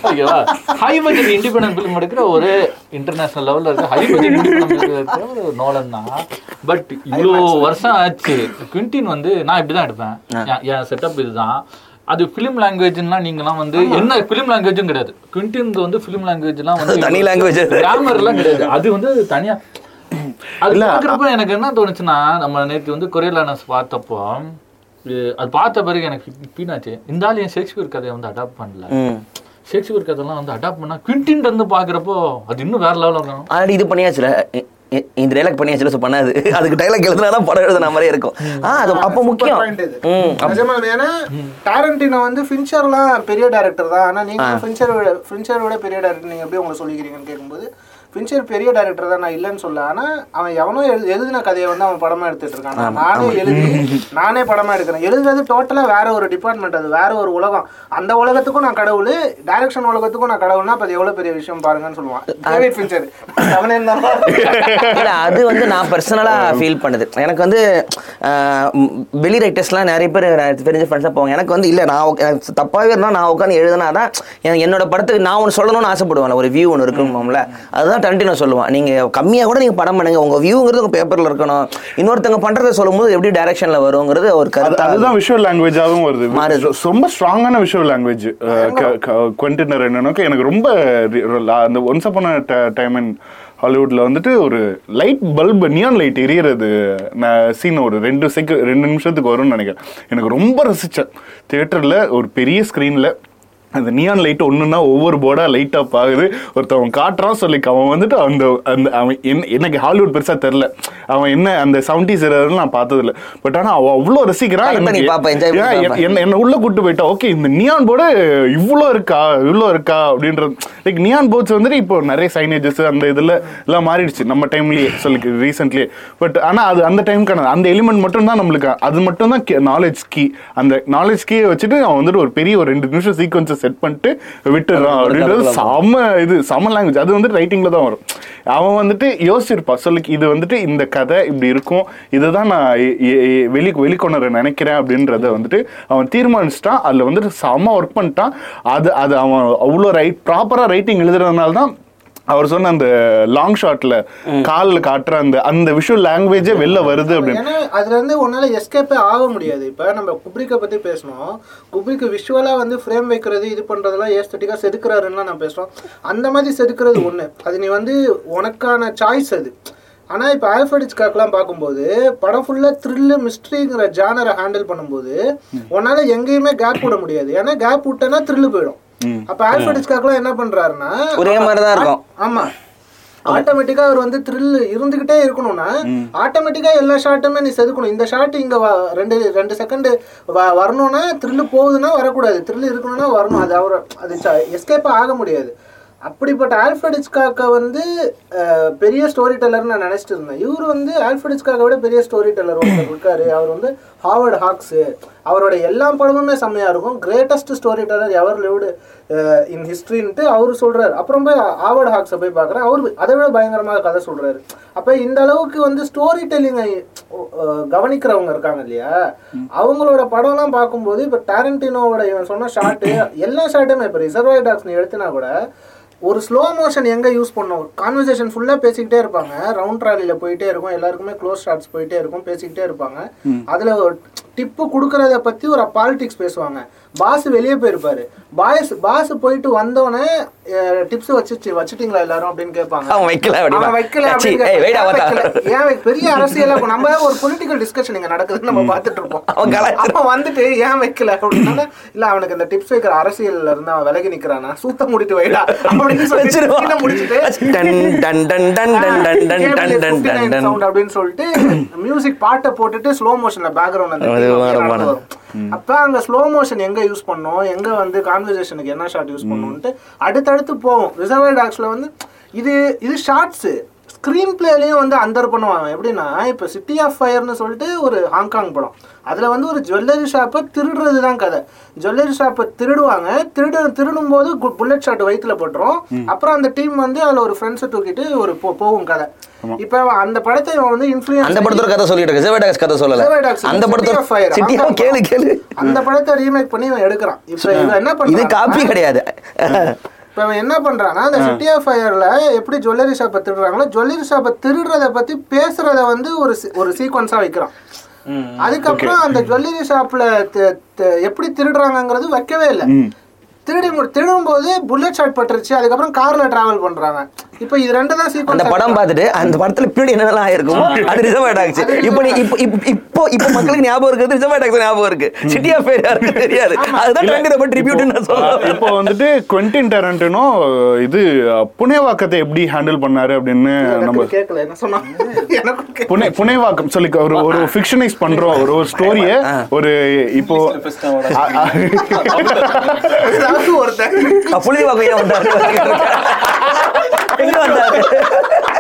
ஓகேவா? ஹை பட்ஜெட் இண்டிபெண்டன்ட் ஃபிலிம் எடுக்கிற ஒரு இன்டர்நேஷனல் லெவல்ல இருக்க ஹை பட்ஜெட் இண்டிபெண்டன்ட் இருக்கிற ஒரு நோலன் தான். பட் இவ்வளோ வருஷம் ஆச்சு. குவிண்டின் வந்து நான் இப்படி தான் எடுப்பேன் என் செட்டப் இதுதான். அது ஃபிலிம் லாங்குவேஜ்னா நீங்கலாம் வந்து என்ன ஃபிலிம் லாங்குவேஜும் கிடையாது. குவிண்டினுக்கு வந்து ஃபிலிம் லாங்குவேஜ்லாம் வந்து தனி language. கிராமர்லாம் கிடையாது. அது வந்து தனியா அது பார்க்குறப்ப எனக்கு என்ன தோணுச்சுன்னா நம்ம நேற்று வந்து கொரியலானஸ் பார்த்தப்போ அது பார்த்த பிறகு எனக்கு பீனாச்சு. இந்த ஆள் ஏன் ஷேக்ஸ்பியர் கதையை வந்து அடாப்ட் பண்ணல. ஷேக்ஸ்பியர் கதைலாம் வந்து அடாப்ட் பண்ணா குவிண்டின் இருந்து பார்க்குறப்போ அது இன்னும் வேற லெவலில் இருக்கணும் ஆல்ரெடி இது பண்ணியாச்சுல. இந்த டைலாக் பண்ணியாச்சுல ஸோ பண்ணாது. அதுக்கு டைலாக் எழுதுனா தான் படம் எழுதுன மாதிரி இருக்கும். ஆ அது அப்போ முக்கியம். ஏன்னா டாரண்டினோ வந்து ஃபின்ச்சர்லாம் பெரிய டைரக்டர் தான். ஆனா நீங்க ஃபின்ச்சர் விட ஃபின்ச்சர் விட பெரிய டைரக்டர் நீங்க எப்படி உங்களை சொல்லிக்கிறீங்கன்னு கேட்கும்போது ஃபின்ச்சர் பெரிய டைரக்டர் தான் நான் இல்லைன்னு சொல்ல ஆனா அவன் எவனோ எழு எழுதின கதையை வந்து அவன் படமா எடுத்துட்டு இருக்கான் நானே எழுதி நானே படமா எடுக்கிறேன். எழுதுறது டோட்டலா வேற ஒரு டிபார்ட்மெண்ட் அது வேற ஒரு உலகம். அந்த உலகத்துக்கும் நான் கடவுள் டைரக்ஷன் உலகத்துக்கும் நான் கடவுள்னா அப்ப அது எவ்வளவு பெரிய விஷயம் பாருங்கன்னு சொல்லுவான். டேவிட் ஃபின்ச்சர் அவனே இல்ல அது வந்து நான் பர்சனலா ஃபீல் பண்ணுது. எனக்கு வந்து வெளி ரைட்டர்ஸ்லாம் நிறைய பேர் தெரிஞ்ச ஃப்ரெண்ட்ஸாக போவாங்க. எனக்கு வந்து இல்லை நான் தப்பாகவே இருந்தால் நான் உட்காந்து எழுதுனா தான் என்னோட படத்துக்கு நான் ஒன்று சொல்லணும்னு ஆசைப்படுவேன் ஒரு வியூ ஒன்று இருக்கணும்ல அதுதான் டன்டினோ சொல்லுவான். நீங்கள் கம்மியாக கூட நீங்கள் படம் பண்ணுங்க. உங்கள் வியூங்கிறது உங்கள் பேப்பரில் இருக்கணும். இன்னொருத்தவங்க பண்ணுறதை சொல்லும்போது எப்படி டைரக்ஷனில் வருங்கிறது ஒரு கருத்து அதுதான் விஷுவல் லாங்குவேஜாகவும் வருது. ரொம்ப ஸ்ட்ராங்கான விஷுவல் லாங்குவேஜ் குவென்டினர் என்னன்னாக்க எனக்கு ரொம்ப அந்த ஒன்ஸ் அப்பான டைம் இன் ஹாலிவுட்ல வந்துட்டு ஒரு லைட் பல்ப் நியான் லைட் எரியறது நான் சீன் ஒரு ரெண்டு செகண்ட் ரெண்டு நிமிஷத்துக்கு வரும்னு நினைக்கிறேன். எனக்கு ரொம்ப ரசிச்சேன். தியேட்டர்ல ஒரு பெரிய ஸ்க்ரீன்ல அந்த நியான் லைட் ஒண்ணுன்னா ஒவ்வொரு போர்டா லைட் அப் ஆகுது ஒருத்தவன் காட்டுறான் சொல்லி அவன் வந்துட்டு அந்த அந்த அவன் என்ன எனக்கு ஹாலிவுட் பெருசா தெரில அவன் என்ன அந்த செவன்டிஸ் நான் பார்த்தது இல்ல பட் ஆனா அவன் அவ்வளோ ரசிக்கிறான். என்ன என்ன உள்ள கூட்டு போயிட்டா. ஓகே இந்த நியான் போர்டு இவ்வளோ இருக்கா இவ்வளோ இருக்கா அப்படின்றது லைக் நியான் போர்ட்ஸ் வந்துட்டு இப்போ நிறைய சைனேஜஸ் அந்த இதுல எல்லாம் மாறிடுச்சு. நம்ம டைம்லயே சொல்லி ரீசென்ட்லயே பட் ஆனா அது அந்த டைம்க்கான அந்த எலிமெண்ட் மட்டும் தான் நம்மளுக்கு அது மட்டும் தான் நாலேஜ் கீ அந்த நாலேஜ் கீயை வச்சுட்டு அவன் வந்துட்டு ஒரு பெரிய ஒரு ரெண்டு நிமிஷம் சீக்வன்ஸை செட் பண்ணிட்டு விட்டுறான் அப்படின்றது செம இது செம லாங்குவேஜ் அது வந்துட்டு ரைட்டிங்ல தான் வரும். அவன் வந்துட்டு யோசிச்சிருப்பான் சொல்லி இது வந்துட்டு இந்த கதை இப்படி இருக்கும் இதுதான் நான் வெளி வெளிக்கொணர நினைக்கிறேன் அப்படின்றத வந்துட்டு அவன் தீர்மானிச்சிட்டான். அதுல வந்துட்டு செம ஒர்க் பண்ணிட்டான். அது அது அவன் அவ்வளோ ரைட் ப்ராப்பரா ரைட்டிங் எழுதுறதுனால தான் அவர் சொன்ன அந்த லாங் ஷாட்ல கால்ல காட்டுற அந்த அந்த விஷுவல் லாங்குவேஜே வெளில வருது அப்படின்னு. ஏன்னா அதுல இருந்து உன்னால எஸ்கேப்பே ஆக முடியாது. இப்ப நம்ம குப்ரிக்கை பத்தி பேசணும் குப்ரிக்கு விஷுவலா வந்து ஃப்ரேம் வைக்கிறது இது பண்றதெல்லாம் ஏஸ்தட்டிக்கா செதுக்குறாருன்னா நான் பேசுறோம். அந்த மாதிரி செதுக்குறது ஒண்ணு. அது நீ வந்து உனக்கான சாய்ஸ் அது. ஆனா இப்ப ஆல்ஃபடிஸ்காக்கெல்லாம் பார்க்கும்போது படம் ஃபுல்லா த்ரில்லு மிஸ்ட்ரிங்கிற ஜானரை ஹேண்டில் பண்ணும்போது உன்னால எங்கேயுமே கேப் விட முடியாது. ஏன்னா கேப் விட்டனா த்ரில்லு போயிடும். அப்ப ஆல்ஃபடிஸ்காக்கெல்லாம் என்ன பண்றாருன்னா ஒரே மாதிரி தான் இருக்கும். ஆமா. ஆட்டோமேட்டிக்கா அவர் வந்து த்ரில் இருந்துகிட்டே இருக்கணும்னா ஆட்டோமேட்டிக்கா எல்லா ஷாட்டுமே நீ செதுக்கணும். இந்த ஷாட் இங்க ரெண்டு ரெண்டு செகண்ட் வரணும்னா த்ரில் போகுதுன்னா வரக்கூடாது. த்ரில் இருக்கணும்னா வரணும். அது அவர் அது எஸ்கேப் ஆக முடியாது. அப்படிப்பட்ட ஆல்ஃபர்ட் ஹிச்காக்கை வந்து பெரிய ஸ்டோரி டெல்லர்னு நான் நினைச்சிட்டு இருந்தேன். இவர் வந்து ஆல்ஃபர்ட் ஹிச்காக்கை விட பெரிய ஸ்டோரி டெல்லர் ஒருத்தர் இருக்காரு. அவர் வந்து ஹாவர்ட் ஹாக்ஸு. அவரோட எல்லா படமுமே செம்மையா இருக்கும். Greatest storyteller ever lived in ஹிஸ்ட்ரின்ட்டு அவர் சொல்றாரு. அப்புறம் போய் ஹாவர்ட் ஹாக்ஸை போய் பார்க்குறேன். அவர் அதை விட பயங்கரமாக கதை சொல்றாரு. அப்போ இந்த அளவுக்கு வந்து ஸ்டோரி டெல்லிங்கை கவனிக்கிறவங்க இருக்காங்க இல்லையா? அவங்களோட படம்லாம் பார்க்கும்போது இப்போ டேரண்டினோவோட இவன் சொன்ன ஷாட்டு எல்லா ஷாட்டுமே இப்போ ரிசர்வாய் டாக்ஸ் நீ எடுத்தினா கூட ஒரு ஸ்லோ மோஷன் எங்க யூஸ் பண்ணோம்? கான்வர்சேஷன் ஃபுல்லா பேசிக்கிட்டே இருப்பாங்க. ரவுண்ட் ட்ராலில போயிட்டே இருக்கும். எல்லாருக்குமே க்ளோஸ் ஷாட்ஸ் போயிட்டே இருக்கும். பேசிக்கிட்டே இருப்பாங்க. அதுல டிப்பு கொடுக்கறத பத்தி ஒரு பாலிடிக்ஸ் பேசுவாங்க. பாஸ் வெளியே போயிருப்பாரு. பாய்ஸ் பாஸ் போயிட்டு வந்தோடனே டிப்ஸ் வச்சு வச்சுட்டீங்களா எல்லாரும் அப்படின்னு கேட்பாங்க. அவன் வைக்கல அவன் ஏன் பெரிய அரசியல் நம்ம ஒரு பொலிட்டிக்கல் டிஸ்கஷன் இங்க நடக்குதுன்னு நம்ம பார்த்துட்டு இருப்போம். அப்போ வந்துட்டு ஏன் வைக்கல அப்படின்னா இல்ல அவனுக்கு இந்த டிப்ஸ் வைக்கிற அரசியல்ல இருந்து அவன் விலகி நிக்கிறானா. சூத்த முடிட்டு வைடா அப்படின்னு அப்படின்னு சொல்லிட்டு மியூசிக் பாட்டை போட்டுட்டு ஸ்லோ மோஷன்ல பேக்ரவுண்ட் அப்ப அங்க ஸ்லோ மோஷன் எங்க யூஸ் பண்ணோம்? எங்க வந்து கான்வர்சேஷனுக்கு என்ன ஷாட் யூஸ் பண்ணணும்ட்டு அடுத்தடுத்து போவோம். ரிசர்வ் டாக்ஸ்ல வந்து இது இது ஷார்ட்ஸ் ஸ்க்ரீன் பிளேலையும் வந்து அந்தர் பண்ணுவாங்க. எப்படின்னா இப்போ சிட்டி ஆஃப் ஃபயர்னு சொல்லிட்டு ஒரு ஹாங்காங் படம். அதில் வந்து ஒரு ஜுவல்லரி ஷாப்பை திருடுறது தான் கதை. ஜுவல்லரி ஷாப்பை திருடுவாங்க. திருடு திருடும் போது புல்லட் ஷாட் வயிற்றுல போட்டுரும். அப்புறம் அந்த டீம் வந்து அதில் ஒரு ஃப்ரெண்ட்ஸை தூக்கிட்டு ஒரு போகும் கதை. இப்போ அந்த படத்தை இவன் வந்து இன்ஃப்ளூயன்ஸ் அந்த படத்தோட கதை சொல்லிட்டு இருக்கு சிவடாக்ஸ் கதை சொல்லல. அந்த படத்தோட. சிட்டியா. கேளு கேளு. அந்த படத்தை ரீமேக் பண்ணி இவன் எடுக்கிறான். இப்போ இவன் என்ன இது பண்றான்? காப்பி கிடையாது. இப்போ இவன் என்ன பண்றான்னா அந்த சிட்டி ஆஃப் ஃபயர்ல எப்படி ஜுவல்லரி ஷாப்பை திருடுறாங்களோ ஜுவல்லரி ஷாப்பை திருடுறத பத்தி பேசுறத வந்து ஒரு ஒரு சீக்வன்ஸா வைக்கிறான். அதுக்கப்புறம் அந்த ஜுவல்லரி ஷாப்ல எப்படி திருடுறாங்கங்கிறது வைக்கவே இல்லை. திருடி திருடும் போது புல்லட் ஷாட் பட்டுருச்சு அதுக்கப்புறம் கார்ல டிராவல் பண்றாங்க இப்போ இது ரெண்டு தான் அந்த சீக்வன்ஸ் படம் பார்த்துட்டு அந்த படத்துல பின்னாடி என்னெல்லாம் ஆயிருக்குமோ அது ரிசர்வ் டாக்ஸ் இப்போ நீ இப்போ இப்போ இப்போ இப்போ மக்களுக்கு ஞாபகம் இருக்குது ரிசர்வ் டாக்ஸ் ஞாபகம் இருக்கு. சிட்டி ஆஃப் ஃபேர் யாருக்கு தெரியாது. அதுதான் ட்ரெண்ட் ரொம்ப ட்ரிபியூட் நான் சொல்றேன். இப்போ வந்துட்டு குவென்டின் டெரண்டினோ இது புனேவாக்கத்தை எப்படி ஹேண்டில் பண்ணாரு அப்படின்னு நம்ம கேட்கல என்ன சொன்னா. புனே புனேவாக்கம் சொல்லி ஒரு ஒரு ஃபிக்ஷனைஸ் பண்றோம். ஒரு ஒரு ஸ்டோரிய ஒரு இப்போ அ- அ- 哎呀奶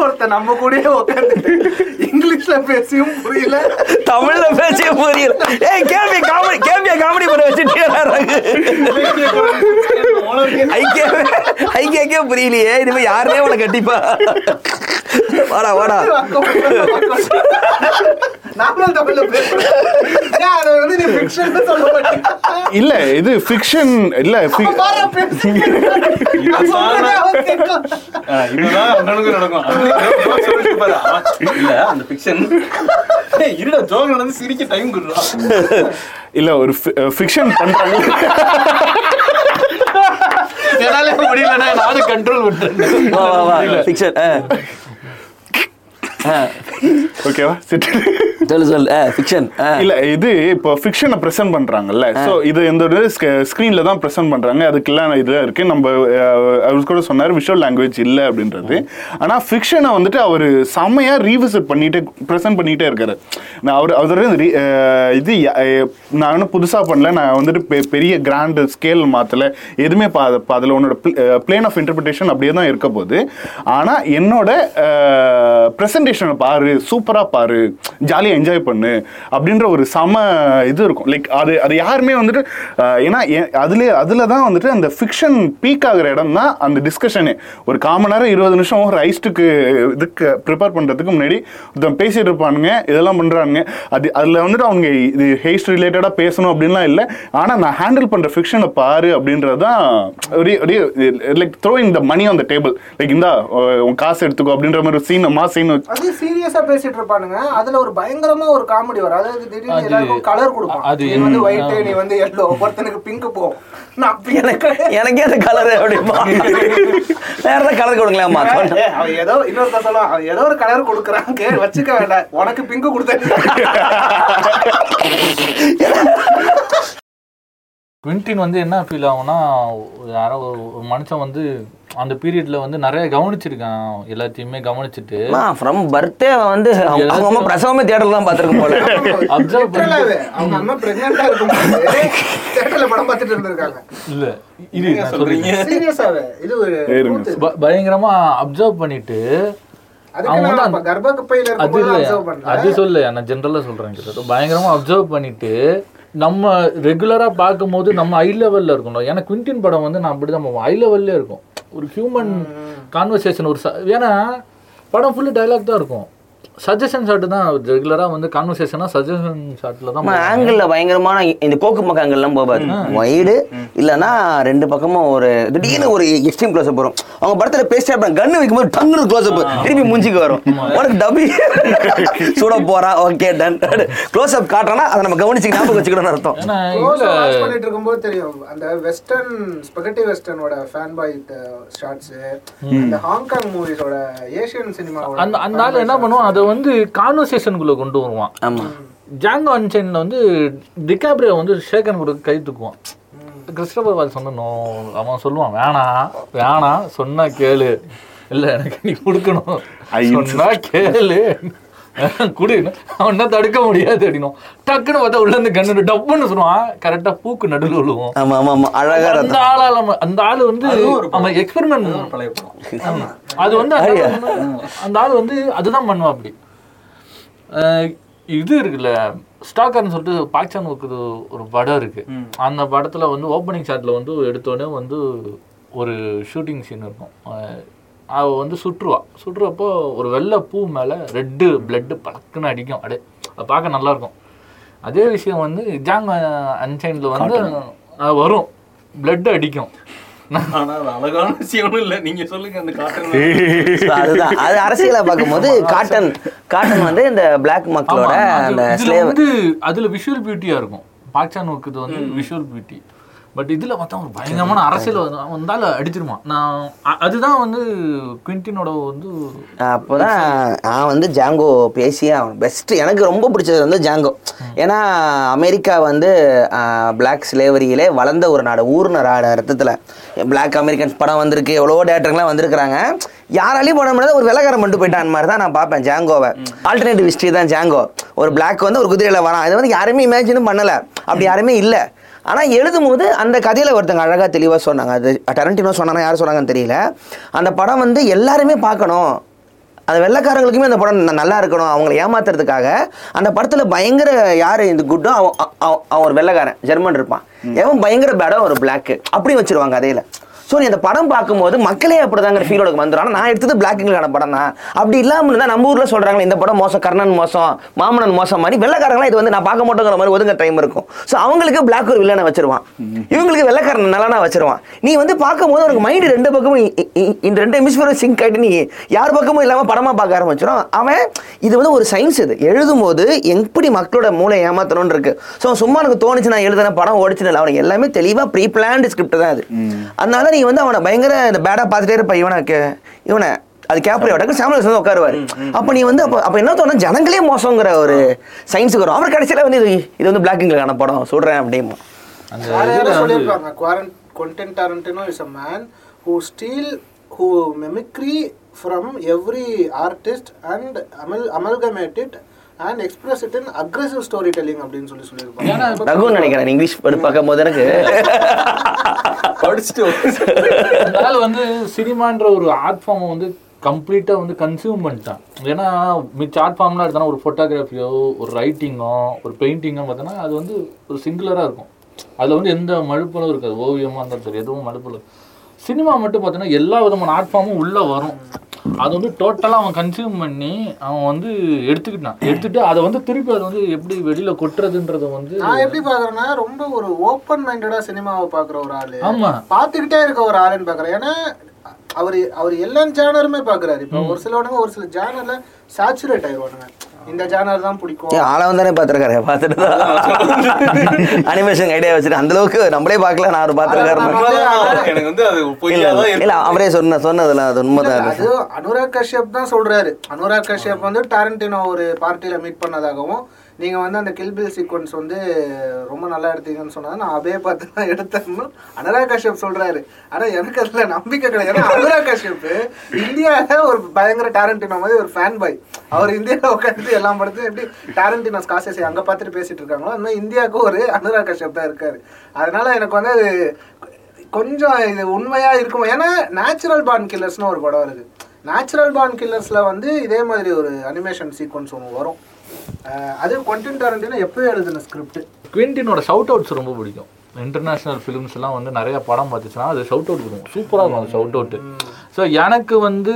ஒருத்த நம்ம கூட இங்கிலீஷ்ல பேசியும் புரியல. தமிழ்ல பேசியும் புரியல. ஏய் கேள்வி காமெடி கேள்வியா காமெடி பண்ண வச்சுட்டே ஐக்கிய ஐக்கிய புரியலையே. இனிமே யாருமே உனக்கு கண்டிப்பா. வாடா வாடா. இல்ல இது ஃபிக்ஷன் இல்ல இல்ல அந்த பிக்ஷன் சிரிக்க டைம் கொடுறான் இல்ல ஒரு ஃபிக்ஷன் பண்றாங்க. என்னால முடியலன்னா நானும் கண்ட்ரோல் பண்றேன் ஓகேவா சொல்லு சொல்லு. ஃபிக்ஷன் இல்ல இது இப்போ ஃபிக்ஷனை ப்ரெசென்ட் பண்றாங்கல்ல. சோ இது ஒரு ஸ்கிரீன்ல தான் ப்ரெசென்ட் பண்றாங்க. அதுக்கெல்லாம் இது இருக்கு. நம்ம அவர் கூட சொன்னாரு விஷுவல் லாங்குவேஜ் இல்ல அப்படின்றது. ஆனா ஃபிக்ஷனை வந்துட்டு அவர் செம்மையா ரீவிசிட் பண்ணிட்டு ப்ரெசென்ட் பண்ணிட்டே இருக்காரு. நான் அவர் அவர் re- அஹ், இது நான் ஒன்றும் புதுசா பண்ணல. நான் வந்துட்டு பெரிய கிராண்ட் ஸ்கேல் மாத்தல. எதுவுமே அதுல உன்னோட பிளேன் ஆஃப் இன்டர்பிரிட்டேஷன் அப்படியே தான் இருக்க போகுது. ஆனா என்னோட ப்ரெசன்டேஷனை பாரு சூப்பராக பாரு ஜாலியாக என்ஜாய் பண்ணு அப்படின்ற ஒரு சம இது இருக்கும். லைக் அது அது யாருமே வந்துட்டு ஏன்னா ஏ- அதில் தான் வந்துட்டு அந்த ஃபிக்ஷன் பீக் ஆகிற இடம் தான் அந்த டிஸ்கஷனே ஒரு காமன் நேரம் இருபது நிமிஷம் ஒரு ஐஸ்ட்டுக்கு இதுக்கு ப்ரிப்பேர் பண்ணுறதுக்கு முன்னாடி ஒருத்தன் பேசிகிட்டு இருப்பானுங்க இதெல்லாம் பண்ணுறானுங்க அது அதில் வந்துட்டு அவங்க இது ஹேஸ்ட் ரிலேட்டடாக பேசணும் அப்படின்லாம் இல்லை. ஆனால் நான் ஹேண்டில் பண்ணுற ஃபிக்ஷனை பாரு அப்படின்றது தான் ஒரு like throwing the money on the table like இந்தா உன் காசு எடுத்துக்கோ அப்படின்ற மாதிரி ஒரு சீன் மா சீன் அது சீரியஸா பேசிட்டு இருப்பானுங்க. அதுல ஒரு பயங்கரமா ஒரு காமெடி வரும். அதாவது திடீர்னு எல்லாருக்கும் கலர் கொடுப்பான். அது நீ வந்து ஒயிட் நீ வந்து எல்லோ ஒருத்தனுக்கு பிங்க் போகும் நான் எனக்கு. எனக்கே அந்த கலர் அப்படிமா வேற கலர் கொடுக்கலாமா? அவன் ஏதோ இன்னொருத்த சொல்லுவான். அவன் ஏதோ ஒரு கலர் கொடுக்குறான். வச்சுக்க வேண்டாம். உனக்கு பிங்க் கொடுத்தேன். குவிண்டின் வந்து என்ன ஃபீல் ஆகும்னா யாரோ ஒரு மனுஷன் வந்து அந்த பீரியட்ல வந்து நிறைய கவனிச்சிருக்கான் எல்லாத்தையுமே கவனிச்சுட்டு. ஃப்ரம் பர்த்டே வந்து அவங்க அம்மா பிரசவமே தியேட்டர்ல தான் பார்த்துருக்கும் போல. அப்சர்வ் பண்ணி Literally, அவங்க அம்மா பிரெக்னெண்டா இருக்கும்போது தேட்டர்ல படம் பார்த்துட்டு இருந்திருக்காங்க. இல்ல இது நான் சொல்றீங்க. சீரியஸாவே இது ஒரு பயங்கரமா அப்சர்வ் பண்ணிட்டு அது இருக்கும்போது இல்ல பண்ணல. அது சொல்ல நான் ஜென்ரலா சொல்றேன். பயங்கரமா அப்சர்வ் பண்ணிட்டு நம்ம ரெகுலரா பார்க்கும்போது நம்ம ஐ லெவல்ல இருக்கணும். ஏன்னா குவிண்டின் படம் வந்து நான் அப்படிதான் ஐ லெவல்ல இருக்கும். ஒரு ஹியூமன் கான்வர்சேஷன் ஒரு ச- ஏன்னா படம் ஃபுல்லு டைலாக் தான் இருக்கும். சஜஷன் ஷாட் தான் ரெகுலரா வந்து கான்வர்சேஷனா சஜஷன் ஷாட்ல தான் ஆங்கிள் பயங்கரமான இந்த கோக்கு பக்கம் ஆங்கிள்லாம் போவாரு. வைடு இல்லைன்னா ரெண்டு பக்கமும் ஒரு திடீர்னு ஒரு எக்ஸ்ட்ரீம் க்ளோஸ் வரும். அவங்க படத்துல பேசிட்டே இருப்பாங்க கண்ணு வைக்கும்போது டங்குனு க்ளோஸ் அப் திருப்பி மூஞ்சிக்கு வரும். உனக்கு டபி சுட போறா ஓகே டன் க்ளோஸ் அப் காட்டுறானா அதை நம்ம கவனிச்சு ஞாபகம் வச்சுக்கணும்னு அர்த்தம். பண்ணிட்டு இருக்கும்போது தெரியும். அந்த வெஸ்டர்ன் ஸ்பெகட்டி வெஸ்டர்னோட ஃபேன் பாய் ஷார்ட்ஸ் அந்த ஹாங்காங் மூவிஸோட ஏசியன் சினிமாவோட அந்த அந்த என்ன பண்ணுவான்? அதை வந்து கான்வர்சேஷனுக்குள்ள கொண்டு வருவான். ஆமா. ஜாங்கோ அன்சைன்ல வந்து டிகாப்ரியோ வந்து ஷேகன் கூட கை தூக்குவான். கிறிஸ்டபர் வால் சொன்னணும் அவன் சொல்லுவான் வேணாம் வேணாம் சொன்னா கேளு. இல்ல எனக்கு நீ கொடுக்கணும். I சொன்னா கேளு. குடு. அவன் தடுக்க முடியாது அப்படின்னும் டக்குன்னு பார்த்தா உள்ள இருந்து கண்ணு டப்புன்னு சொல்லுவான். கரெக்டா பூக்கு நடுவில் விழுவோம். ஆமா ஆமா ஆமா. அழகா அந்த ஆளால நம்ம- அந்த ஆளு வந்து அவன் எக்ஸ்பெரிமெண்ட் பழைய அது வந்து அந்த ஆளு வந்து- அதுதான் பண்ணுவா அப்படி. இது இருக்குல்ல ஸ்டாக்கர்னு சொல்லிட்டு பாக்சான் இருக்குது ஒரு படம் இருக்கு. அந்த படத்துல வந்து ஓப்பனிங் ஷாட்ல வந்து எடுத்தோடனே வந்து ஒரு ஷூட்டிங் சீன் இருக்கும். அஹ் அவ வந்து சுற்றுவா. சுற்றுறப்போ ஒரு வெள்ளை பூ மேல ரெட்டு பிளட்டு பழக்குன்னு அடிக்கும். அப்படியே அது பார்க்க நல்லா இருக்கும் அதே விஷயம் வந்து ஜாங் அன்சைன்ல வந்து வரும். பிளட் அடிக்கும். அழகான விஷயமும் இல்ல. நீங்க சொல்லுங்க அந்த காட்டன் அதுதான். அது அரசியலா பார்க்கும்போது காட்டன் காட்டன் வந்து இந்த பிளாக் மக்களோட அந்த அதுல விஷுவல் பியூட்டியா இருக்கும். பாக்சான் ஒர்க்குது வந்து விஷுவல் பியூட்டி பட் இதுல பார்த்தா ஒரு பயங்கரமான அரசியல் வந்து அவன் வந்தால அடிச்சிருவான் நான் அதுதான் வந்து குவிண்டினோட வந்து அப்போதான் நான் வந்து ஜாங்கோ பேசியே அவன் பெஸ்ட் எனக்கு ரொம்ப பிடிச்சது வந்து ஜாங்கோ ஏன்னா அமெரிக்கா வந்து பிளாக் ஸ்லேவரியிலே வளர்ந்த ஒரு நாடு ஊர்ன நாடு ரத்தத்தில் பிளாக் அமெரிக்கன்ஸ் படம் வந்திருக்கு எவ்வளோ டேரக்டர்லாம் வந்திருக்கிறாங்க. யாராலையும் பண்ண முடியாத ஒரு வெள்ளக்காரன் மட்டும் போயிட்டான் மாதிரி தான் நான் பார்ப்பேன் ஜாங்கோவை ஆல்டர்னேட்டிவ் ஹிஸ்ட்ரி தான் ஜாங்கோ ஒரு பிளாக் வந்து ஒரு குதிரையில் வரான். இது வந்து யாருமே இமேஜினும் பண்ணலை. அப்படி யாருமே இல்லை. ஆனால் எழுதும் போது அந்த கதையில் ஒருத்தங்க அழகாக தெளிவாக சொன்னாங்க. அது டரண்டினோ சொன்னாங்க யார் சொன்னாங்கன்னு தெரியல. அந்த படம் வந்து எல்லாருமே பார்க்கணும். அந்த வெள்ளைக்காரங்களுக்குமே அந்த படம் நல்லா இருக்கணும். அவங்களை ஏமாத்துறதுக்காக அந்த படத்தில் பயங்கர யார் இந்த குட்டோ? அவன் அவ- அவ- அவன் ஒரு வெள்ளைக்காரன் ஜெர்மன் இருப்பான். எவன் பயங்கர பேடோ ஒரு பிளாக்கு அப்படி வச்சிருவாங்க கதையில். ஸோ நீ அந்த படம் பார்க்கும்போது மக்களே அப்படிதாங்கிற ஃபீலோட வந்துடும் நான் எடுத்தது பிளாக்கிங்கான படம் தான். அப்படி இல்லாமல் இருந்தால் நம்ம ஊரில் சொல்கிறாங்களே இந்த படம் மோசம் கர்ணன் மோசம் மாமனன் மோசம் மாதிரி வெள்ளைக்காரங்களாம் இது வந்து நான் பார்க்க மாட்டோங்கிற மாதிரி ஒதுங்க டைம் இருக்கும். ஸோ அவங்களுக்கு பிளாக் ஒரு வில்லனை வச்சிருவான். இவங்களுக்கு வெள்ளைக்காரன் நல்லனா வச்சிருவான். நீ வந்து பார்க்கும்போது உனக்கு மைண்டு ரெண்டு பக்கமும் இந்த ரெண்டு ஹெமிஸ்பியரும் சிங்க் ஆகிட்டு நீ யார் பக்கமும் இல்லாமல் படமாக பார்க்க ஆரம்பிச்சிடும் அவன் இது வந்து ஒரு சயின்ஸ் இது. எழுதும்போது எப்படி மக்களோட மூளை ஏமாத்தணும்னு இருக்கு. ஸோ சும்மா எனக்கு தோணுச்சு நான் எழுதுன படம் ஓடிச்சுன்னு அவனுக்கு எல்லாமே தெளிவாக ப்ரீ பிளான்டு ஸ்கிரிப்ட் தான் அது அதனால நீ வந்து அவனை பயங்கர இந்த பேடாக பார்த்துட்டே இருப்ப இவனுக்கு இவனை. அது கேப்ரி விடக்கு சாமுவல் வந்து உட்காருவார். அப்போ நீ வந்து அப்போ அப்போ என்ன தோணும் ஜனங்களே மோசங்கிற ஒரு சயின்ஸுக்கு வரும். அவர் கடைசியில் வந்து இது இது வந்து பிளாக்கிங்கான படம் சொல்கிறேன் அப்படிமா சொல்லியிருப்பாங்க Tarantino is a man who steal who mimicry from every artist and amal amalgamate it and express it in aggressive storytelling அப்படின்னு சொல்லி சொல்லியிருப்பாங்க. ரகுன்னு நினைக்கிறேன். இங்கிலீஷ் படி பார்க்கும் போது எனக்கு படிச்சுட்டு அதனால வந்து சினிமான்ற ஒரு ஆர்ட் ஃபார்மை வந்து கம்ப்ளீட்டா வந்து கன்சியூம் பண்ணிட்டான். ஏன்னா மிச்ச ஆர்ட் ஃபார்ம்லாம் எடுத்தனா ஒரு ஃபோட்டோகிராஃபியோ ஒரு ரைட்டிங்கோ ஒரு பெயிண்டிங்கோ பார்த்தோன்னா அது வந்து ஒரு சிங்குலரா இருக்கும். அதுல வந்து எந்த மழுப்பலும் இருக்காது. ஓவியமா இருந்தாலும் சரி எதுவும் மழுப்பலும் சினிமா மட்டும் பார்த்தோன்னா எல்லா விதமான ஆர்ட் ஃபார்மும் உள்ள வரும். அது வந்து டோட்டலாக அவன் கன்சியூம் பண்ணி அவன் வந்து எடுத்துக்கிட்டான். எடுத்துட்டு அதை வந்து திருப்பி அதை வந்து எப்படி வெளியில கொட்டுறதுன்றத வந்து நான் எப்படி பாக்குறேன்னா ரொம்ப ஒரு ஓப்பன் மைண்டடா சினிமாவை பாக்குற ஒரு ஆளு. ஆமா. பார்த்துக்கிட்டே இருக்க ஒரு ஆளுன்னு பாக்குறேன் ஏன்னா அவர் அவர் எல்லா ஜானருமே பாக்குறாரு இப்போ ஒரு சிலவனுங்க ஒரு சில ஜானர்ல சாச்சுரேட் ஆயிடுவானுங்க இந்த ஜானர் தான் பிடிக்கும். ஏன் ஆளவன் தானே பார்த்துருக்காரு பார்த்துட்டு தான். அனிமேஷன் ஐடியா வச்சுட்டு அந்த அளவுக்கு நம்மளே பார்க்கல நான் அவர் பார்த்துருக்காரு. எனக்கு வந்து அது இல்ல அவரே சொன்ன சொன்னதுல அது உண்மைதான். அது அனுராக் கஷ்யப் தான் சொல்றாரு. அனுராக் கஷ்யப் வந்து டாரண்டினோ ஒரு பார்ட்டியில மீட் பண்ணதாகவும் நீங்கள் வந்து அந்த கில்பில் சீக்வன்ஸ் வந்து ரொம்ப நல்லா எடுத்தீங்கன்னு சொன்னா நான் அபே பார்த்து தான் எடுத்தேன்னு அனுராக் கஷ்யப் சொல்கிறாரு ஆனால் எனக்கு அதில் நம்பிக்கை கிடையாது. அனுராக் கஷ்யப் இந்தியாவில் ஒரு பயங்கர டேரண்டினோ மாதிரி ஒரு ஃபேன் பாய் அவர் இந்தியாவில் உட்காந்து எல்லா படத்தையும் எப்படி டாரண்டினோ ஸ்காசேசி அங்கே பார்த்துட்டு பேசிட்டு இருக்காங்களோ அந்த மாதிரி இந்தியாவுக்கு ஒரு அனுராக் கஷ்யப் தான் இருக்கார். அதனால எனக்கு வந்து அது கொஞ்சம் இது உண்மையாக இருக்கும்? ஏன்னா நேச்சுரல் பான் கில்லர்ஸ்னு ஒரு படம் இருக்குது நேச்சுரல் பான் கில்லர்ஸில் வந்து இதே மாதிரி ஒரு அனிமேஷன் சீக்வன்ஸ் ஒன்று வரும். அதே கொண்டின் டாரண்டினா எப்போ எழுதின ஸ்கிரிப்ட் குவிண்டினோட ஷவுட் அவுட்ஸ் ரொம்ப பிடிக்கும். இன்டர்நேஷ்னல் ஃபிலிம்ஸ் எல்லாம் வந்து நிறைய படம் பார்த்துச்சுன்னா அது ஷவுட் அவுட் கொடுக்கும் சூப்பராக இருக்கும் அந்த ஷவுட் அவுட் ஸோ எனக்கு வந்து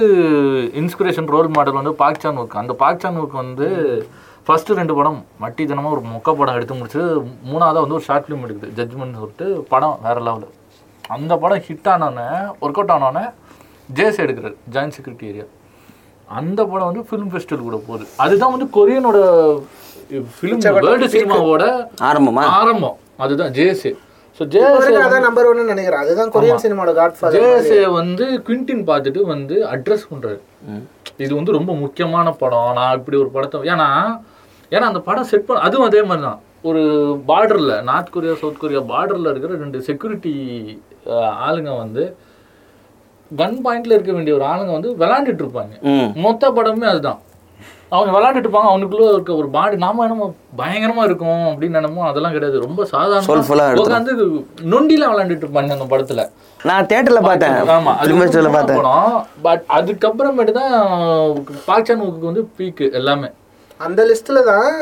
இன்ஸ்பிரேஷன் ரோல் மாடல் வந்து பாக் சான் ஒர்க் அந்த பாக் சான் ஒர்க் வந்து ஃபஸ்ட்டு ரெண்டு படம் மட்டி தினமாக ஒரு மொக்க படம் எடுத்து முடிச்சு மூணாவதாக வந்து ஒரு ஷார்ட் ஃபிலிம் எடுக்குது. ஜட்ஜ்மெண்ட் சொல்லிட்டு படம் வேறு லெவலு அந்த படம் ஹிட் ஆனோடனே ஒர்க் அவுட் ஆனோடனே ஜேஸ் எடுக்கிறார். ஜாயின்ட் செக்யூரிட்டி ஏரியா அந்த படம் வந்து ஃபிலிம் ஃபெஸ்டிவல் கூட போகுது. அதுதான் வந்து கொரியனோட ஃபிலிம் வேர்ல்டு சினிமாவோட ஆரம்பமா? ஆரம்பம். அதுதான் ஜேஎஸ்ஏ ஸோ ஜேஎஸ்ஏ அதான் நம்பர் ஒன்னு நினைக்கிறேன். அதுதான் கொரியன் சினிமாவோட காட் ஃபாதர் ஜேஎஸ்ஏ வந்து குவிண்டின் பார்த்துட்டு வந்து அட்ரஸ் பண்றாரு. இது வந்து ரொம்ப முக்கியமான படம். நான் இப்படி ஒரு படத்தை ஏன்னா ஏன்னா அந்த படம் செட் பண்ண அதுவும் அதே மாதிரி தான் ஒரு பார்டர்ல நார்த் கொரியா சவுத் கொரியா பார்டர்ல இருக்கிற ரெண்டு செக்யூரிட்டி ஆளுங்க வந்து கன் பாயிண்ட்ல இருக்க வேண்டிய ஒரு ஆளுங்க வந்து விளையாண்டுட்டு இருப்பாங்க. மொத்த படமே அதுதான். அவங்க விளையாண்டுட்டு இருப்பாங்க அவனுக்குள்ள இருக்க ஒரு பாடி நாம என்னமோ பயங்கரமா இருக்கும் அப்படின்னு நினைமோ அதெல்லாம் கிடையாது. ரொம்ப சாதாரண. உட்காந்து நொண்டிலாம் விளையாண்டுட்டு இருப்பாங்க அந்த படத்துல. நான் தேட்டர்ல பார்த்தேன். ஆமா பார்த்தேன். பட் அதுக்கப்புறமேட்டு தான் பாக்சான் வந்து பீக்கு எல்லாமே. அந்த லிஸ்ட்ல தான்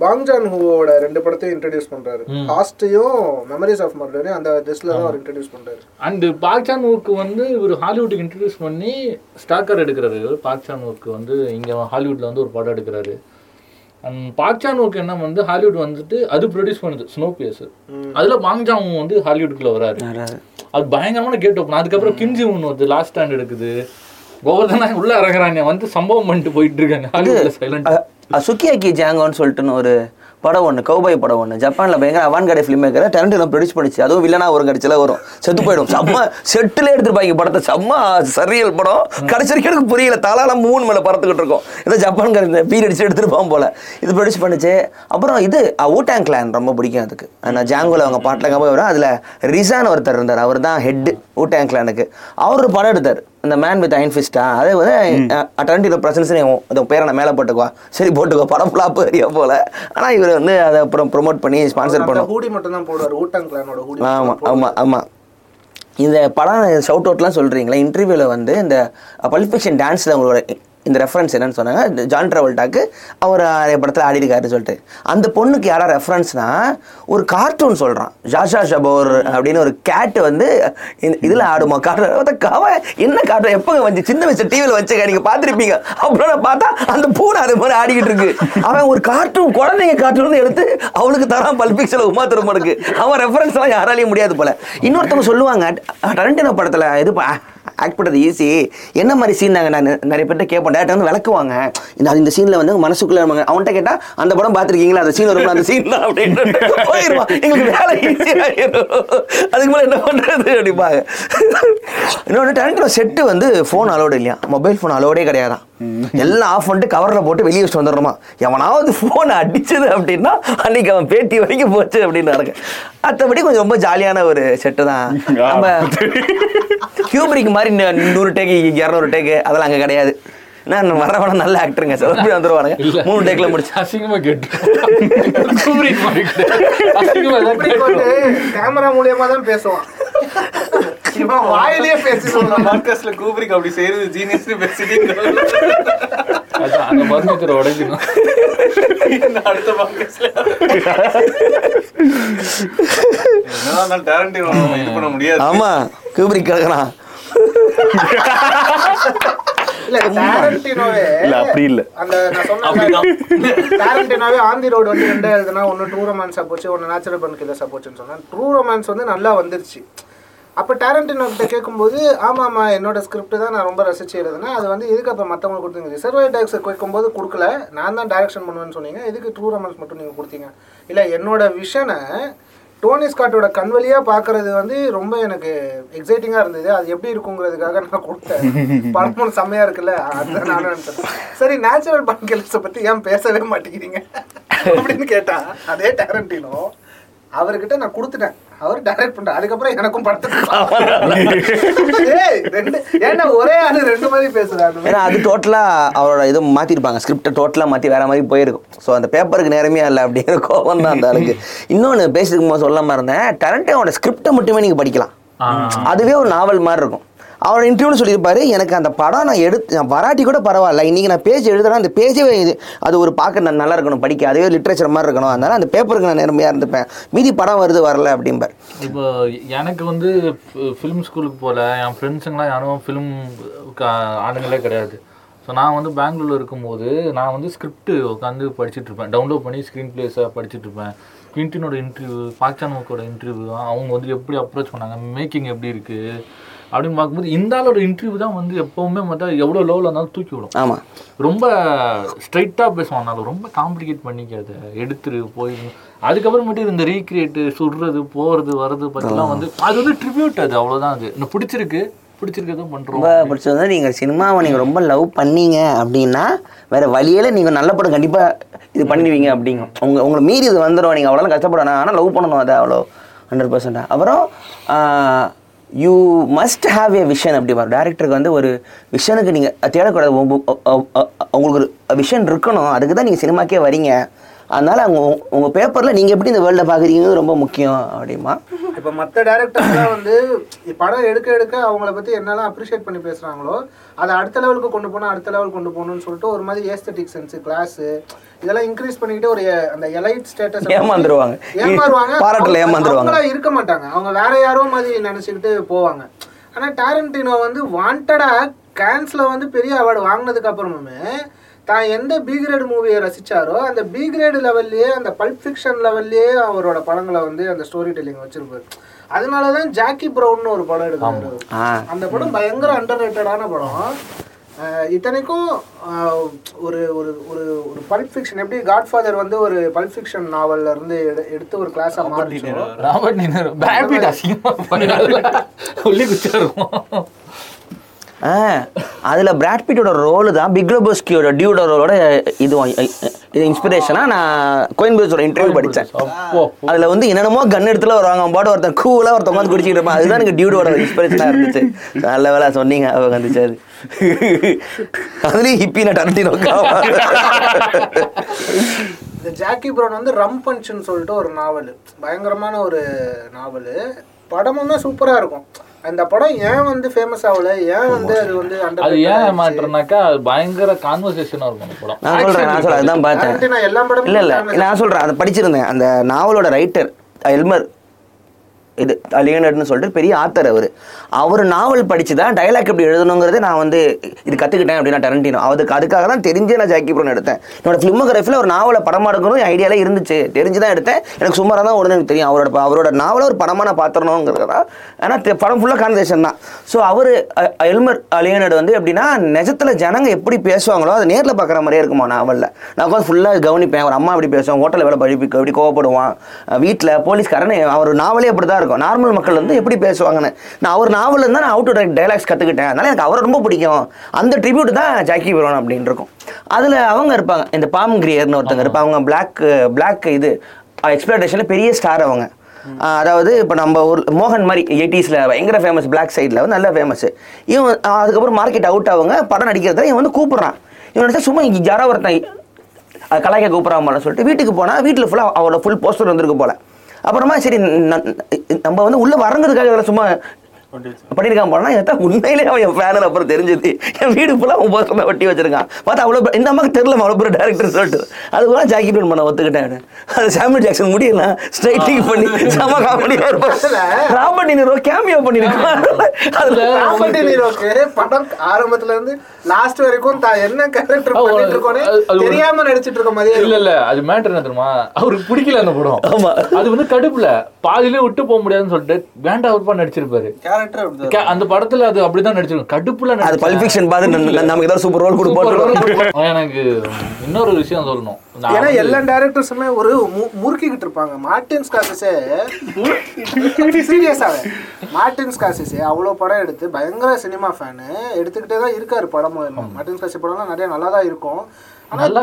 பாங் ஜான் ஹூவோட ரெண்டு படத்தையும் இன்ட்ரடியூஸ் பண்றாரு. ஹாஸ்டையும் மெமரிஸ் ஆஃப் மர்டரையும் அந்த லிஸ்ட்ல தான் அவர் இன்ட்ரடியூஸ் பண்றாரு. அண்ட் பாக்சான் ஊருக்கு வந்து இவர் ஹாலிவுட்டுக்கு இன்ட்ரடியூஸ் பண்ணி ஸ்டாக்கர் எடுக்கிறாரு பாக்சான் ஊருக்கு வந்து இங்க ஹாலிவுட்ல வந்து ஒரு படம் எடுக்கிறாரு. அண்ட் பாக்சான் ஊருக்கு என்ன வந்து ஹாலிவுட் வந்துட்டு அது ப்ரொடியூஸ் பண்ணுது ஸ்னோ பியர்ஸ் அதுல பாங்ஜாங் வந்து ஹாலிவுட்குள்ள வராரு. அது பயங்கரமான கேட் ஓப்பன் அதுக்கப்புறம் கிம்ஜி ஒன்று வந்து லாஸ்ட் ஸ்டாண்ட் எடுக்குது. கோவர்தனா உள்ள இறங்குறாங்க வந்து சம்பவம் பண்ணிட்டு போயிட்டு இருக்காங்க ஹாலிவுட்ல சைலண்ட் சுக்கியாக்கி ஜாங்கோன்னு சொல்லிட்டுன்னு ஒரு படம் ஒன்று கௌபாய் படம் ஒன்று ஜப்பானில் பயங்கர avant garde film maker Tarantino produce பண்ணிச்சு. அதுவும் வில்லனா ஒரு கடைசியில் வரும். செத்து போயிடும். செம்ம செட்டில் எடுத்துருப்பாங்க படத்தை. செம்ம சரியல் படம். கடைசி வரைக்கும் எனக்கு புரியல. தலாலம் மூணு மேலே பறத்துக்கிட்டு இருக்கோம். இதை ஜப்பான்கார இந்த பீர் அடிச்சு எடுத்துருப்பான் போல. இது ப்ரொடியூஸ் பண்ணிச்சு. அப்புறம் இது ஊட்டாங் கிளான் ரொம்ப பிடிக்கும் அதுக்கு. நான் ஜாங்கோல அவங்க பாட்டில் போய் வரும். அதில் ரிசான் ஒருத்தர் இருந்தார். அவர் தான் ஹெட்டு ஊட்டாங் கிளானுக்கு அவர் ஒரு படம் எடுத்தார். இந்த மேன் வித் அயன் ஃபிஸ்டா அதே வந்து டரண்டினோ பிரசன்ஸ் அந்த பேரை நான் மேலே போட்டுக்கோ? சரி போட்டுக்கோ. படம் ஃப்ளாப் ஏரியா போல. ஆனால் இவர் வந்து அதை அப்புறம் ப்ரொமோட் பண்ணி ஸ்பான்சர் பண்ணோம். ஹூடி மட்டும் தான் போடுவார். ஊட்டாங் கிளானோட ஆமாம் ஆமாம் ஆமாம் இந்த படம் ஷவுட் அவுட்லாம் சொல்கிறீங்களா இன்டர்வியூவில் வந்து இந்த பல்ஃபிக்ஷன் டான்ஸில் உங்களோட இந்த ரெஃபரன்ஸ் என்னன்னு சொன்னாங்க. இந்த ஜான் ட்ராவல்டாக்கு அவர் நிறைய படத்தில் ஆடிருக்காருன்னு சொல்லிட்டு. அந்த பொண்ணுக்கு யாரா ரெஃபரன்ஸ்னா ஒரு கார்ட்டூன் சொல்கிறான் ஜாஷா ஷபோர் அப்படின்னு ஒரு கேட் வந்து இதில் ஆடுமா? கார்ட்டூன் கவ என்ன கார்ட்டூன் எப்போ வந்து சின்ன வயசு டிவியில் வச்சுக்க நீங்கள் பார்த்துருப்பீங்க? அப்புறம் பார்த்தா அந்த பூனை அது மாதிரி ஆடிக்கிட்டு இருக்கு. அவன் ஒரு கார்ட்டூன் குழந்தைங்க கார்ட்டூன் எடுத்து அவளுக்கு தரான் பல்பிக்ஸில் உமா திருமனுக்கு அவன் ரெஃபரன்ஸ்லாம் யாராலையும் முடியாது போல. இன்னொருத்தவங்க சொல்லுவாங்க டரண்டினோ படத்தில் இது ஆக்ட் பண்ணுறது ஈஸி என்ன மாதிரி சீன் நாங்கள் நான் நிறைய பேர்ட்ட கேட்போம் டேரக்டர் வந்து விளக்குவாங்க. இந்த அது இந்த சீனில் வந்து மனசுக்குள்ள நம்ம அவன்கிட்ட கேட்டால் அந்த படம் பார்த்துருக்கீங்களா? அந்த சீன் வரும் அந்த சீன் தான் அப்படின்னு போயிடுவான் எங்களுக்கு வேலை ஈஸியாகிடும் அதுக்கு மேலே என்ன பண்ணுறது அப்படிப்பாங்க இன்னொன்று டேரக்டர் செட்டு வந்து ஃபோன் அலோடு இல்லையா? மொபைல் ஃபோன் அலோடே கிடையாதான் எல்லாம் ஆஃப் பண்ணிட்டு கவரில் போட்டு வெளியே வச்சுட்டு வந்துடுறோமா எவனாவது ஃபோனை அடிச்சது அப்படின்னா அன்னைக்கு அவன் பேட்டி வரைக்கும் போச்சு அப்படின்னு நடக்கு மற்றபடி கொஞ்சம் ரொம்ப ஜாலியான ஒரு செட்டு தான். நம்ம கியூபரிக் மாதிரி நூறு டேக்கு இரநூறு டேக்கு அதெல்லாம் அங்கே கிடையாது. நான் வரவன நல்ல ஆக்டருங்க சார் எப்படி வந்துருவானுங்க. மூணு டேக்ல முடிச்சு. அசிங்கமா கேட்டு. கேமரா மூலியமா தான் பேசுவான். வாயிலேயே பேசி சொல்றான் பாட்காஸ்ட்ல கூபரிக் அப்படி செய்யறது ஜீனியஸ் பேசிட்டு அந்த உடைக்கணும். அடுத்த பாட்காஸ்ட்ல என்னதான் டேரண்டினோ இது பண்ண முடியாது. ஆமா கியூபரிக் கிடக்குறான் இல்ல டாரண்டினோவே இல்ல அப்படி இல்ல. அந்த நான் சொன்னேன் டாரண்டினோவே ஆந்தி ரோடு வந்து ரெண்டே எழுதுனா ஒன்று ட்ரூ ரொமான்ஸாக போச்சு ஒன்று நேச்சுரல் பன் கில்லர்ஸாக போச்சுன்னு சொன்னேன் ட்ரூ ரொமான்ஸ் வந்து நல்லா வந்துருச்சு. அப்போ டேரண்டினோ கிட்ட கேட்கும்போது ஆமாம் ஆமாம் என்னோட ஸ்கிரிப்ட் தான் நான் ரொம்ப ரசிச்சு எழுதுனேன். அது வந்து எதுக்கு அப்போ மற்றவங்களுக்கு கொடுத்தீங்க? ரிசர்வ் டாக்ஸர் கேட்கும்போது கொடுக்கல. நான் தான் டைரக்ஷன் பண்ணுவேன்னு சொன்னீங்க. எதுக்கு ட்ரூ ரொமான்ஸ் மட்டும் நீங்கள் கொடுத்தீங்க? இல்லை என்னோட விஷனை டோனி ஸ்காட்டோட கண்வழியா பார்க்கறது வந்து ரொம்ப எனக்கு எக்ஸைட்டிங்காக இருந்தது. அது எப்படி இருக்குங்கிறதுக்காக நான் கொடுத்தேன். படமும் செம்மையா இருக்குல்ல? அதுதான் நானும் நினைச்சேன். சரி நேச்சுரல் பங்கல்ஸை பத்தி ஏன் பேசவே மாட்டேங்கிறீங்க? அப்படின்னு கேட்டா அதே டேரண்டினோ அவர்கிட்ட நான் கொடுத்துட்டேன். அவர் டைரக்ட் பண்றாரு அதுக்கப்புறம் எனக்கும் படத்துக்கு ஏய், ரெண்டு ஏன்னா ஒரே ஆளு ரெண்டு மாதிரி பேசுறாரு ஏன்னா அது டோட்டலாக அவரோட இது மாற்றிருப்பாங்க ஸ்கிரிப்டை டோட்டலாக மாற்றி வேற மாதிரி போயிருக்கும். ஸோ அந்த பேப்பருக்கு நேரமே இல்லை அப்படிங்கிற கோபம் தான் அந்த ஆளுக்கு. இன்னொன்று பேசிருக்கும் போது சொல்லாமல் இருந்தேன். டரண்டோட ஸ்கிரிப்டை மட்டுமே நீங்கள் படிக்கலாம். அதுவே ஒரு நாவல் மாதிரி இருக்கும். அவர் இன்டர்வியூன்னு சொல்லியிருப்பாரு. எனக்கு அந்த படம் நான் எடுத்து நான் வராட்டி கூட பரவாயில்ல. இன்னைக்கு நான் பேஜ் எழுதுறேன். அந்த பேஜே இது அது ஒரு பார்க்க நான் நல்லா இருக்கணும் படிக்க. அதே லிட்ரேச்சர் மாதிரி இருக்கணும். அதனால அந்த பேப்பருக்கு நான் நேர்மையாக இருந்துப்பேன். மீதி படம் வருது வரல அப்படிம்பார். இப்போ எனக்கு வந்து ஃபிலிம் ஸ்கூலுக்கு போகல என் ஃப்ரெண்ட்ஸுங்களாம் யாரும் ஃபிலிம் ஆளுங்களே கிடையாது. ஸோ நான் வந்து பெங்களூர்ல இருக்கும்போது நான் வந்து ஸ்கிரிப்ட் உட்காந்து படிச்சுட்டு இருப்பேன். டவுன்லோட் பண்ணி ஸ்க்ரீன் பிளேஸாக படிச்சுட்டு இருப்பேன். குவிண்டினோட இன்டர்வியூ பாக்சானோக்கோட இன்டர்வியூ அவங்க வந்து எப்படி அப்ரோச் பண்ணாங்க மேக்கிங் எப்படி இருக்குது அப்படின்னு பார்க்கும்போது இந்த ஆளோட இன்டர்வியூ தான் வந்து எப்போவுமே மட்டும் எவ்வளோ லெவலில் இருந்தாலும் தூக்கி விடும். ஆமாம் ரொம்ப ஸ்ட்ரைட்டாக பேசுவானாலும் ரொம்ப காம்ப்ளிகேட் பண்ணிக்காத எடுத்துரு போய் அதுக்கப்புறமேட்டு இந்த ரீக்ரியேட்டு சுடுறது போகிறது வர்றது பற்றிலாம் வந்து அது வந்து ட்ரிபியூட் அது அவ்வளோதான் அது. இன்னும் பிடிச்சிருக்கு பிடிச்சிருக்கதும் பண்ணுறோம் ரொம்ப பிடிச்சது. நீங்கள் சினிமாவை நீங்கள் ரொம்ப லவ் பண்ணீங்க அப்படின்னா வேற வழியில நீங்கள் நல்ல படம் கண்டிப்பாக இது பண்ணிடுவீங்க அப்படிங்க. உங்க உங்களை மீறி இது வந்துடும் நீங்கள் அவ்வளோலாம் கஷ்டப்படணும் ஆனால் லவ் பண்ணணும் அதை அவ்வளோ ஹண்ட்ரட் பர்சன்டாக அப்புறம் you must have a vision அப்படி வரும். டேரக்டருக்கு வந்து ஒரு விஷனுக்கு நீங்கள் தேடக்கூடாது. உங்களுக்கு ஒரு விஷன் இருக்கணும். அதுக்கு தான் நீங்கள் சினிமாக்கே வரீங்க. அதனால அவங்க உங்கள் பேப்பரில் நீங்கள் எப்படி இந்த வேர்ல்டை பார்க்குறீங்கிறது ரொம்ப முக்கியம் அப்படிமா. இப்போ மற்ற டேரக்டர்லாம் வந்து படம் எடுக்க எடுக்க அவங்கள பற்றி என்னெல்லாம் அப்ரிஷியேட் பண்ணி பேசுகிறாங்களோ அதை அடுத்த லெவலுக்கு கொண்டு போனால் அடுத்த லெவல் கொண்டு போகணும்னு சொல்லிட்டு ஒரு மாதிரி ஏஸ்தட்டிக் சென்ஸு கிளாஸு இதெல்லாம் இன்க்ரீஸ் பண்ணிக்கிட்டு ஒரு அந்த எலைட் ஸ்டேட்டஸ் ஏமாந்துருவாங்க. ஏமாறுவாங்க. பாராட்டுல ஏமாந்துருவாங்க. இருக்க மாட்டாங்க. அவங்க வேற யாரோ மாதிரி நினச்சிக்கிட்டு போவாங்க. ஆனால் டாரண்டினோ வந்து வாண்டடாக கேன்ஸில் வந்து பெரிய அவார்டு வாங்கினதுக்கு அப்புறமுமே தான் எந்த பி கிரேட் மூவியை ரசிச்சாரோ அந்த பி கிரேட் லெவல்லையே அந்த பல்ப் ஃபிக்ஷன் லெவல்லையே அவரோட படங்களை வந்து அந்த ஸ்டோரி டெல்லிங் வச்சிருப்பாரு. அதனால தான் ஜாக்கி ப்ரௌன்னு ஒரு படம் எடுக்கிறாரு. அந்த படம் பயங்கர அண்டர் ரேட்டடான படம். இத்தனைக்கும் ஒரு ஒரு ஒரு ஒரு பல்ப் ஃபிக்ஷன் எப்படி காட்ஃபாதர் வந்து ஒரு பல்ப் ஃபிக்ஷன் நாவல்ல இருந்து எடு- எடுத்து ஒரு கிளாஸாக மாறிச்சோ? ராபர்ட் நீனர் பேபிட் அசிங்கமாக பண்ணால சொல்லி குச்சா இருக்கும் அதில் பிராட் பீட்டோட ரோல் தான் பிக் லோபோஸ்கியோட டியூட ரோலோட இது இது இன்ஸ்பிரேஷனாக நான் கோயம்பேஸோட இன்டர்வியூ படித்தேன் அதில் வந்து என்னென்னமோ கன் எடுத்துல வருவாங்க அவன் பாட்டு ஒருத்தன் கூலாக ஒருத்தன் உட்காந்து குடிச்சிட்டு இருப்பான். அதுதான் எனக்கு டியூடோட இன்ஸ்பிரேஷனாக இருந்துச்சு. நல்ல வேலை சொன்னீங்க அவங்க வந்துச்சு அது அதுலேயும் ஹிப்பி நான் டரட்டி இந்த ஜாக்கி ப்ரௌன் வந்து ரம் பஞ்சுன்னு சொல்லிட்டு ஒரு நாவல். பயங்கரமான ஒரு நாவல். படமுமே சூப்பரா இருக்கும். அந்த படம் ஏன் வந்து ஃபேமஸ் ஆகல? ஏன் வந்து அது வந்து அது ஏன் அது பயங்கர கான்வர்சேஷனாக இருக்கும் அந்த படம். நான் சொல்கிறேன் நான் சொல்கிறேன் அதுதான் பார்த்தேன். எல்லா படமும் இல்லை இல்லை நான் சொல்கிறேன் அதை படிச்சிருந்தேன். அந்த நாவலோட ரைட்டர் எல்மர் இது லியனர்ட்னு சொல்லிட்டு பெரிய ஆத்தர் அவர். அவர் நாவல் படித்து தான் டைலாக் எப்படி எழுதணுங்கிறது நான் வந்து இது கற்றுக்கிட்டேன் அப்படின்னா டெரண்டினோ. அதுக்கு அதுக்காக தான் தெரிஞ்சே நான் ஜாக்கி ப்ரோன் எடுத்தேன். என்னோட ஃபிலிமோகிராஃபியில் ஒரு நாவலை படமாக எடுக்கணும் ஐடியாலே இருந்துச்சு. தெரிஞ்சு தான் எடுத்தேன். எனக்கு சுமாராக தான் உடனே எனக்கு தெரியும். அவரோட அவரோட நாவலை ஒரு படமாக நான் பார்த்துடணுங்கிறது தான். ஏன்னா படம் ஃபுல்லாக கான்வர்சேஷன் தான். ஸோ அவர் எல்மர் லியனர்டு வந்து எப்படின்னா நிஜத்தில் ஜனங்க எப்படி பேசுவாங்களோ அதை நேரில் பார்க்குற மாதிரியே இருக்குமா நாவலில். நான் உட்காந்து ஃபுல்லாக கவனிப்பேன். அவர் அம்மா இப்படி பேசுவான் ஹோட்டலில் வேலை படிப்பு எப்படி கோவப்படுவான். வீட்டில் போலீஸ்காரன் அவர் நாவலே அப்படி தான் இருக்கும். நார்மல் மக்கள் வந்து எப்படி பேசுவாங்கன்னு. நான் அவர் நாவலில் இருந்தால் நான் அவுட் டு டைலாக்ஸ் கற்றுக்கிட்டேன் அதனால எனக்கு அவரை ரொம்ப பிடிக்கும். அந்த ட்ரிபியூட் தான் ஜாக்கி பிரோன் அப்படின்னு இருக்கும். அதில் அவங்க இருப்பாங்க. இந்த பாம் கிரியர்னு ஒருத்தங்க இருப்பாங்க. அவங்க பிளாக் பிளாக் இது எக்ஸ்பிளேஷனில் பெரிய ஸ்டார் அவங்க. அதாவது இப்போ நம்ம ஒரு மோகன் மாதிரி எயிட்டிஸில் பயங்கர ஃபேமஸ் பிளாக் சைடில் வந்து நல்ல ஃபேமஸ் இவன் அதுக்கப்புறம் மார்க்கெட் அவுட் ஆகுங்க படம் நடிக்கிறத இவன் வந்து கூப்பிட்றான். இவன் நினைச்சா சும்மா இங்கே யாரோ ஒருத்தன் கலாய்க்க கூப்பிட்றான் சொல்லிட்டு வீட்டுக்கு போனால் வீட்டில் ஃபுல்லாக அவரோட ஃபுல் போஸ்டர் வந்திருக்கு போல. அப்புறமா சரி நம்ம வந்து உள்ளே வரங்கிறதுக்காக இதெல்லாம் சும்மா பண்ணியிருக்கான் போனா எத்தா உண்மையிலே அவன் என் ஃபேனு அப்புறம் தெரிஞ்சது. என் வீடு ஃபுல்லாக அவன் போஸ்டர் தான் ஒட்டி வச்சிருக்கான். பார்த்தா அவ்வளோ இந்த அம்மாக்கு தெரியல அவ்வளோ பெரிய டேரக்டர் சொல்லிட்டு. அது கூட ஜாக்கி பிளன் பண்ண ஒத்துக்கிட்டேன் அது சாமுel ஜாக்சன் முடியலாம் ஸ்ட்ரைட்டிங் பண்ணி செம இருப்பான் ராபர்ட் டினிரோ கேமியோ பண்ணியிருக்கான் அதில் ராபர்ட் நீரோக்கு படம் ஆரம்பத்துல இருந்து லாஸ்ட் வரைக்கும் தான் என்ன கேரக்டர் பண்ணிட்டு இருக்கோனே தெரியாம நடிச்சிட்டு இருக்க மாதிரியே இல்ல இல்ல அது மேட்டர் என்ன தெரியுமா? அவருக்கு பிடிக்கல அந்த படம். ஆமா. அது வந்து கடுப்புல. பாதியிலே விட்டு போக முடியாதுன்னு சொல்லிட்டு வேண்டாம் அவர்ப்பா நடிச்சிருப்பாரு கேரக்டர் அந்த படத்துல அது அப்படிதான் நடிச்சிருக்கும். கடுப்புல அது பல்ஃபிக்ஷன் பார்த்து நமக்கு ஏதாவது சூப்பர் ரோல் கொடுப்போம். எனக்கு இன்னொரு விஷயம் சொல்லணும். ஏன்னா எல்லா டேரக்டர்ஸுமே ஒரு மு- முறுக்கிக்கிட்டு இருப்பாங்க. மார்டின் ஸ்காசிஸே சீரியஸாவே மார்டின் ஸ்காசிஸே அவ்வளோ படம் எடுத்து பயங்கர சினிமா ஃபேனு எடுத்துக்கிட்டே தான் இருக்காரு படம் மார்டின் ஸ்காசி படம்லாம் நிறைய நல்லா தான் இருக்கும். நல்லா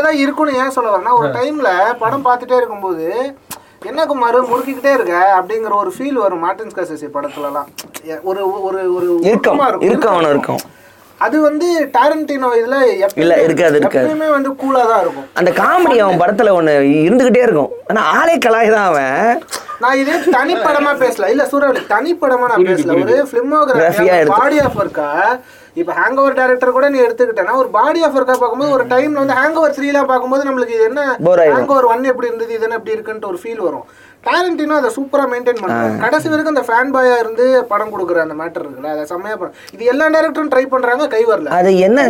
தான் இருக்கும்னு ஏன் சொல்ல வரேன்னா ஒரு டைம்ல படம் பார்த்துட்டே இருக்கும்போது என்ன குமார் முறுக்கிக்கிட்டே இருக்க? அப்படிங்கிற ஒரு ஃபீல் வரும் மார்டின் ஸ்காசிசி படத்துலலாம். எ- ஒரு ஒரு ஒரு இருக்கும் இருக்கும். அவனும் இருக்கும். அது வந்து டாரண்டினோ இதுல இல்ல, இருக்காது, இருக்காது. எப்பயுமே வந்து கூலா தான் இருக்கும். அந்த காமெடி அவன் படத்துல ஒண்ணு இருந்துகிட்டே இருக்கும். ஆனா ஆளே கலாய் தான் அவன். நான் இதே தனிப்படமா பேசல. இல்ல சூறாவளி தனிப்படமா நான் பேசல. ஒரு Graphy-ஆ பிலிமோகிராஃபி எடுத்து. பாடி ஆஃப் இருக்கா இப்ப ஹேங் ஓவர் டேரக்டர் கூட நீ எடுத்துக்கிட்டேன்னா ஒரு பாடி ஆஃப் இருக்கா பார்க்கும்போது ஒரு டைம்ல வந்து ஹேங் ஓவர் த்ரீலாம் பார்க்கும்போது நம்மளுக்கு இது என்ன. ஹேங் ஓவர் ஒன் எப்படி இருந்தது இது என்ன எப்படி இருக்குன்ட்டு ஒரு ஃபீல் வரும் டேரண்டினோ அதை சூப்பரா மெயின்டைன் பண்றாங்க கடைசி வரைக்கும் அந்த ஃபேன் பாயா இருந்து படம் கொடுக்குற அந்த மேட்டர் இருக்குல்ல அதை செம்மையா படம் இது எல்லா டேரக்டரும் ட்ரை பண்றாங்க கை வரல. அது என்ன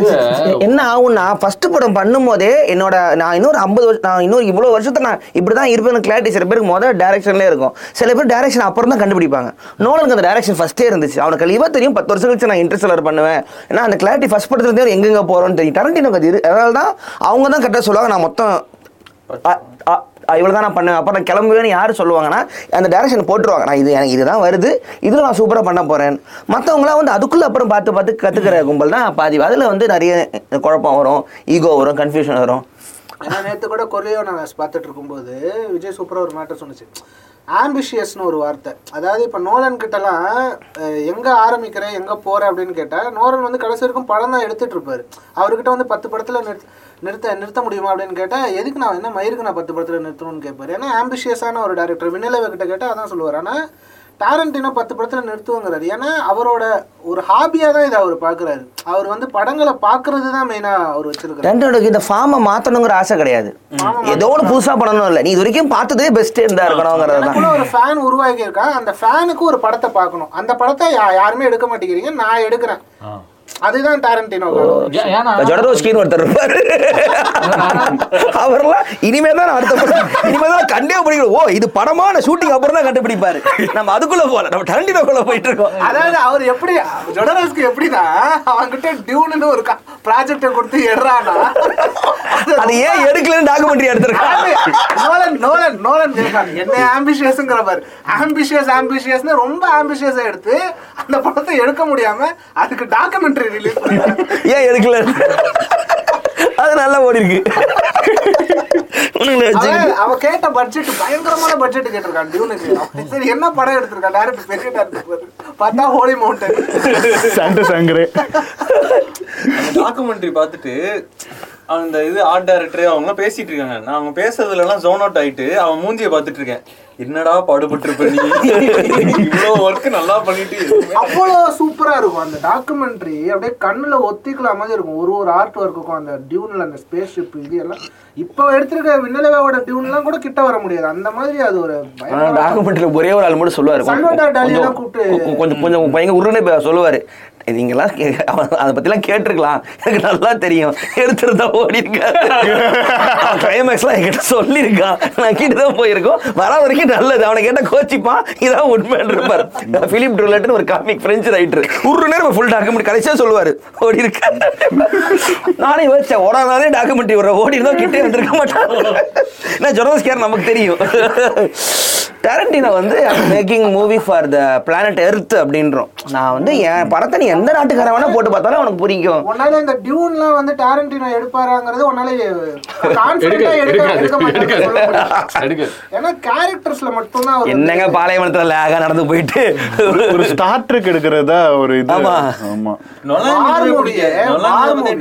என்ன ஆகும்னா ஃபர்ஸ்ட் படம் பண்ணும்போதே என்னோட நான் இன்னொரு ஐம்பது வருஷம் நான் இன்னொரு இவ்வளோ வருஷத்தை நான் இப்படி தான் இருப்பேன் கிளாரிட்டி சில பேருக்கு முதல் டேரக்ஷன்லேயே இருக்கும். சில பேர் டேரக்ஷன் அப்புறம் தான் கண்டுபிடிப்பாங்க. நோலனுக்கு அந்த டேரக்ஷன் ஃபஸ்ட்டே இருந்துச்சு. அவனுக்கு கழிவாக தெரியும் பத்து வருஷம் கழிச்சு நான் இன்ட்ரெஸ்ட் பண்ணுவேன். ஏன்னா அந்த கிளாரிட்டி ஃபஸ்ட் படத்துல இருந்தே எங்கெங்க போகிறோன்னு தெரியும். டரண்டினோக்கு அது அதனால தான் அவங்க தான் கரெக்டாக சொல்லுவாங்க நான் மொத்தம் இவ்வளோ தான் நான் பண்ணுவேன் அப்புறம் நான் கிளம்புவேன்னு யார் சொல்லுவாங்கன்னா அந்த டேரக்ஷன் போட்டுருவாங்க. நான் இது எனக்கு இதுதான் வருது. இதில் நான் சூப்பராக பண்ண போகிறேன் மற்றவங்களாம் வந்து அதுக்குள்ளே அப்புறம் பார்த்து பார்த்து கற்றுக்கிற கும்பல் தான் பாதி. அதில் வந்து நிறைய குழப்பம் வரும் ஈகோ வரும் கன்ஃபியூஷன் வரும். ஆனால் நேற்று கூட கொரியோ நான் பார்த்துட்டு இருக்கும்போது விஜய் சூப்பராக ஒரு மேட்டர் சொன்னுச்சு. ஆம்பிஷியஸ்னு ஒரு வார்த்தை. அதாவது இப்போ நோலன் கிட்டலாம் எங்கே ஆரம்பிக்கிறேன் எங்கே போகிறேன் அப்படின்னு கேட்டால் நோலன் வந்து கடைசி வரைக்கும் படம் தான் எடுத்துகிட்டு இருப்பார். அவர்கிட்ட வந்து பத்து படத்தில் நிறுத்த நிறுத்த நிறுத்த முடியுமா அப்படின்னு கேட்டால் எதுக்கு நான் என்ன மயிருக்கு நான் பத்து படத்தில் நிறுத்தணும்னு கேட்பார். ஏன்னா ஆம்பிஷியஸான ஒரு டேரக்டர் விண்ணிலவ கிட்ட கேட்டால் அதான் சொல்லுவார். ஆனால் டாரண்டினோ பத்து படத்துல நிறுத்துவங்கிறாரு. ஏன்னா அவரோட ஒரு ஹாபியா தான் இதை அவர் பாக்குறாரு அவர் வந்து படங்களை பாக்குறது தான் மெயினா அவர் வச்சிருக்காரு ரெண்டோட இந்த ஃபார்மை மாற்றணுங்கிற ஆசை கிடையாது. ஏதோ ஒன்று புதுசாக பண்ணணும் இல்லை. நீ இது வரைக்கும் பார்த்ததே பெஸ்ட்டே இருந்தா இருக்கணுங்கிறது தான் ஒரு ஃபேன் உருவாக்கி இருக்கான் அந்த ஃபேனுக்கு ஒரு படத்தை பார்க்கணும். அந்த படத்தை யாருமே எடுக்க மாட்டேங்கிறீங்க. நான் எடுக்கிறேன். அதுதான் டாரண்டினோ ஜொடரோஸ்கின்னு ஒருத்தர் இருப்பாரு. அவர்லாம் இனிமே தான் அடுத்த படம் இனிமே தான் கண்டே பிடிக்கணும். ஓ இது படமான ஷூட்டிங் அப்புறம் தான் கண்டுபிடிப்பாரு. நம்ம அதுக்குள்ள போல நம்ம டரண்டினோக்குள்ள போயிட்டு இருக்கோம். அதாவது அவர் எப்படி ஜொடரஸ்க்கு எப்படின்னா அவன்கிட்ட டியூன்னு ஒரு ப்ராஜெக்டை கொடுத்து எடுறானா அது ஏன் எடுக்கலன்னு டாக்குமெண்ட்ரி எடுத்திருக்காங்க நோலன் நோலன் நோலன் என்ன ஆம்பிஷியஸ்ங்கிற பாரு. ஆம்பிஷியஸ் ஆம்பிஷியஸ்னு ரொம்ப ஆம்பிஷியஸா எடுத்து அந்த படத்தை எடுக்க முடியாம அதுக்கு டாக்குமெண்ட்ரி ஏன் எடுக்கல? அது நல்லா ஓடி இருக்கு அவ கேட்ட பட்ஜெட் பயங்கரமான பட்ஜெட் கேட்டிருக்கான் டியூனுக்கு. சரி என்ன படம் எடுத்திருக்கான்? டேரக்டர் பெரிய பார்த்தா Holy Mountain Santa Sangre. Documentary பார்த்துட்டு அந்த இது ஆர்ட் டைரக்டர் அவங்க பேசிட்டு இருக்காங்க. நான் அவங்க பேசுறதுல எல்லாம் ஜோன் அவுட் ஆயிட்டு அவன் மூஞ்சிய பார்த்துட்டு இருக்கேன். என்னடா பாடுபட்டு நீ? இவ்வளவு ஒர்க் நல்லா பண்ணிட்டு அவ்வளோ சூப்பரா இருக்கும். அந்த டாக்குமெண்ட்ரி அப்படியே கண்ணுல ஒத்திக்கல மாதிரி இருக்கும். ஒரு ஒரு ஆர்ட் ஒர்க்குக்கும் அந்த டியூன்ல அந்த ஸ்பேஸ் ஷிப் இது எல்லாம். இப்போ எடுத்திருக்க விண்ணலவாவோட டியூன்லாம் கூட கிட்ட வர முடியாது. அந்த மாதிரி அது ஒரு டாக்குமெண்ட்ரியில் ஒரே ஒரு ஆள் மட்டும் சொல்லுவாரு. கொஞ்சம் கொஞ்சம் கொஞ்சம் பயங்கர பே- சொல்லுவாரு. நீங்கெல்லாம் கே- அவன் அதை பற்றிலாம் கேட்டிருக்கலாம். எனக்கு நல்லா தெரியும். எடுத்துருந்தா ஓடி கிளைமேக்ஸ்லாம் என்கிட்ட சொல்லியிருக்கான். நான் கிட்ட தான் போயிருக்கோம். வர வரைக்கும் நல்லது. அவனை கேட்ட கோச்சிப்பான். இதான் உண்மைன்னு இருப்பார். ஃபிலிப் ட்ரூலட்னு ஒரு காமிக் ஃப்ரெஞ்சு ரைட்டர் ஒரு நேரம் ஃபுல் டாக்குமெண்ட் கடைசியாக சொல்லுவார். ஓடி இருக்க நானே யோசிச்சேன். ஓடாதானே டாக்குமெண்ட்ரி வர ஓடி இருந்தோம் கிட்டே வந்திருக்க மாட்டான். நான் ஜொரோஸ்கேர் நமக்கு தெரியும். டேரண்டினோ வந்து making movie for the planet earth அப்படின்றோம். நான் வந்து என் படத்தை நீ எந்த நாட்டுக்காரன் வேணா போட்டு பார்த்தாலும் உனக்கு பிடிக்கும் உன்னால இந்த டியூன்லாம் வந்து டாரண்டினோ எடுப்பாராங்கிறது உன்னால எடுக்க ஏன்னா கேரக்டர்ஸ்ல மட்டும்தான் அவர் என்னங்க பாலைவனத்துல லேகா நடந்து போயிட்டு? ஒரு ஸ்டார் ட்ரெக் எடுக்கிறதா ஒரு இது. ஆமா. ஆமா.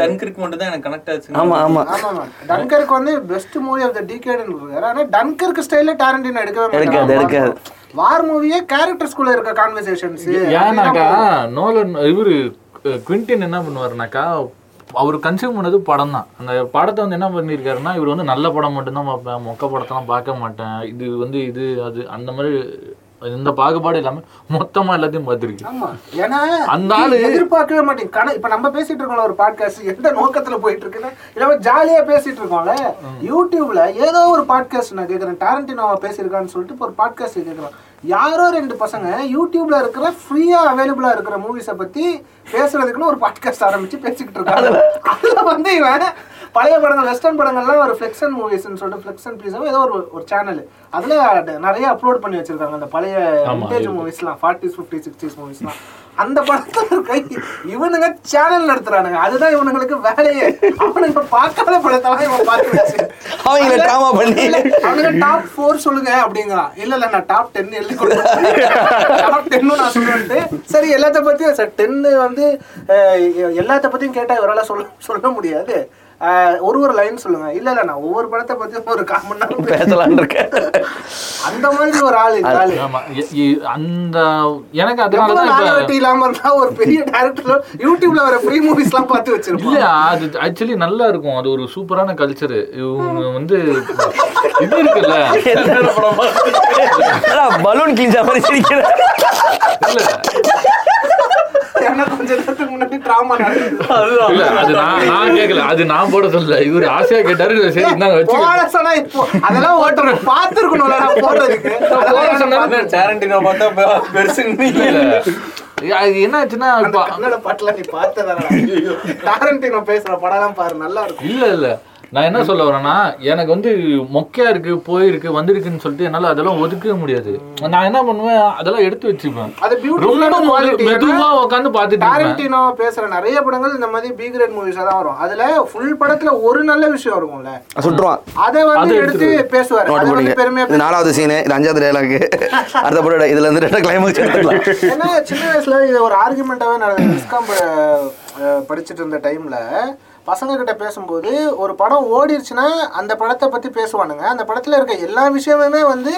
டன்கிர்க் மட்டும் தான் எனக்கு கனெக்ட் ஆச்சு ஆமா ஆமா. ஆமாமா டன்கர்க் வந்து பெஸ்ட் மூவி ஆஃப் த டிகேட்னு இருக்காரு ஆனா டன்கர்க் ஸ்டைல்ல டாரண்டினோ எடுக்கவே எடுக்காது, எடுக்காது. வார் மூவியே கேரக்டர்ஸ்குள்ள இருக்க கான்வர்சேஷன்ஸ் ஏன்னாக்கா நோலன் இவரு குவிண்டின் என்ன பண்ணுவாருனாக்கா அவர் கன்சியூம் பண்ணது படம் தான் அந்த படத்தை வந்து என்ன பண்ணியிருக்காருன்னா இவர் வந்து நல்ல படம் மட்டும்தான் பார்ப்பேன் மொக்க படத்தெல்லாம் பார்க்க மாட்டேன். இது வந்து இது அது அந்த மாதிரி இந்த பாகுபாடு இல்லாம மொத்தமா எல்லாத்தையும் பார்த்துருக்கு. ஆமா. ஏன்னா அந்த ஆளு- எதிர்பார்க்கவே மாட்டேங்க கண இப்ப நம்ம பேசிட்டு இருக்கோம்ல ஒரு பாட்காஸ்ட் எந்த நோக்கத்துல போயிட்டு இருக்குன்னா? இல்லாம ஜாலியா பேசிட்டு இருக்கோம்ல. யூடியூப்ல ஏதோ ஒரு பாட்காஸ்ட் நான் கேக்குறேன். டாரண்டினோவா பேசியிருக்கான்னு சொல்லிட்டு ஒரு பாட்காஸ்ட் கேக்குறேன். யாரோ ரெண்டு பசங்க யூடியூப்ல இருக்கிற ஃப்ரீயா அவைலபிளா இருக்கிற மூவிஸை பத்தி பேசுறதுக்குன்னு ஒரு பாட்காஸ்ட் ஆரம்பிச்சு பேசிக்கிட்டு இருக்காங்க அதுல வந்து இவன் பழைய படங்கள் வெஸ்டர்ன் படங்கள்லாம் ஒரு ஃபிளெக்ஷன் மூவிஸ்னு சொல்லிட்டு ஃபிளெக்ஷன் ப்ளீஸ் ஏதோ ஒரு ஒரு சேனல் அதுல நிறைய அப்லோட் பண்ணி வச்சிருக்காங்க அந்த பழைய விண்டேஜ். மூவிஸ்லாம் ஃபார்ட்டிஸ் ஃபிஃப்டி சிக்ஸ்டிஸ் மூவிஸ்லாம் அந்த படத்துல இருக்க இவனுங்க சேனல் நடத்துறானுங்க. அதுதான் இவனுங்களுக்கு வேலையே. அவனுங்க பார்க்காத படத்தெல்லாம் இவன் பார்த்து அவங்கள drama பண்ணி. அவனுங்க டாப் ஃபோர் சொல்லுங்க அப்படிங்கிறான். இல்ல இல்ல நான் டாப் டென் எழுதி டாப் டென்னு நான் சொல்லுவேன்ட்டு சரி எல்லாத்த பத்தியும் சார் டென்னு வந்து எல்லாத்த பத்தியும் கேட்டா இவரால சொல்ல சொல்ல முடியாது. ஒரு ஒரு லைன் சொல்லுங்க. இல்ல இல்ல நான் ஒவ்வொரு படத்தை பத்தியும் ஒரு பேசுவேன். பேசலாம்னு இருக்கேன். அந்த மாதிரி ஒரு ஆள் அந்த எனக்கு அதனால தான் இல்லாம இருந்தா ஒரு பெரிய டேரக்டர் யூடியூப்ல வர ஃப்ரீ மூவிஸ் எல்லாம் பார்த்து வச்சிருப்போம் இல்ல அது ஆக்சுவலி நல்லா இருக்கும். அது ஒரு சூப்பரான கல்ச்சர் இவங்க வந்து இது இருக்குல்ல? பலூன் கிழிஞ்ச மாதிரி சிரிக்கிறேன். இல்ல. ஏன்னா கொஞ்ச நேரத்துக்கு முன்னாடி டிராமா இல்ல அது நான் நான் கேட்கல அது நான் போட சொல்லல. இவரு ஆசையா கேட்டாரு சரி வச்சு போட இப்போ அதெல்லாம் ஓட்டுறோம் பார்த்துருக்கணும்ல நான் போடுறதுக்கு. அதெல்லாம் சொன்னா டேரண்டினோ பார்த்தா பெ- பெருசுன்னு இல்ல அது என்ன ஆச்சுன்னா கன்னட பாட்டுல நீ பார்த்ததாடா டாரண்டினோ பேசுற படம்லாம் பாரு நல்லா இருக்கும். இல்ல இல்ல. நான் என்ன சொல்ல வரேன்னா எனக்கு வந்து மொக்கையா இருக்கு போயிருக்கு வந்திருக்குன்னு சொல்லிட்டு என்னால அதெல்லாம் ஒதுக்கவே முடியாது. நான் என்ன பண்ணுவேன் அதெல்லாம் எடுத்து வச்சுப்பேன் குவாலிட்டி மெதுவா உட்காந்து பாத்துட்டு பேசுற நிறைய படங்கள் இந்த மாதிரி பி கிரேட் மூவிஸா தான் வரும். அதுல ஃபுல் படத்துல ஒரு நல்ல விஷயம் இருக்கும்ல. சுட்டுருவான் அதை வந்து எடுத்து பேசுவாரு. நாலாவது சீனு இது அஞ்சாவது டைலாக் அடுத்த படம் இதுல இருந்து ரெண்டு கிளைமேக்ஸ் எடுத்துக்கலாம். ஏன்னா சின்ன வயசுல இது ஒரு ஆர்குமெண்ட்டாவே நான் படிச்சுட்டு இருந்த டைம்ல பசங்கக்கிட்ட பேசும்போது ஒரு படம் ஓடிடுச்சுன்னா அந்த படத்தை பற்றி பேசுவானுங்க. அந்த படத்தில் இருக்க எல்லா விஷயமுமே வந்து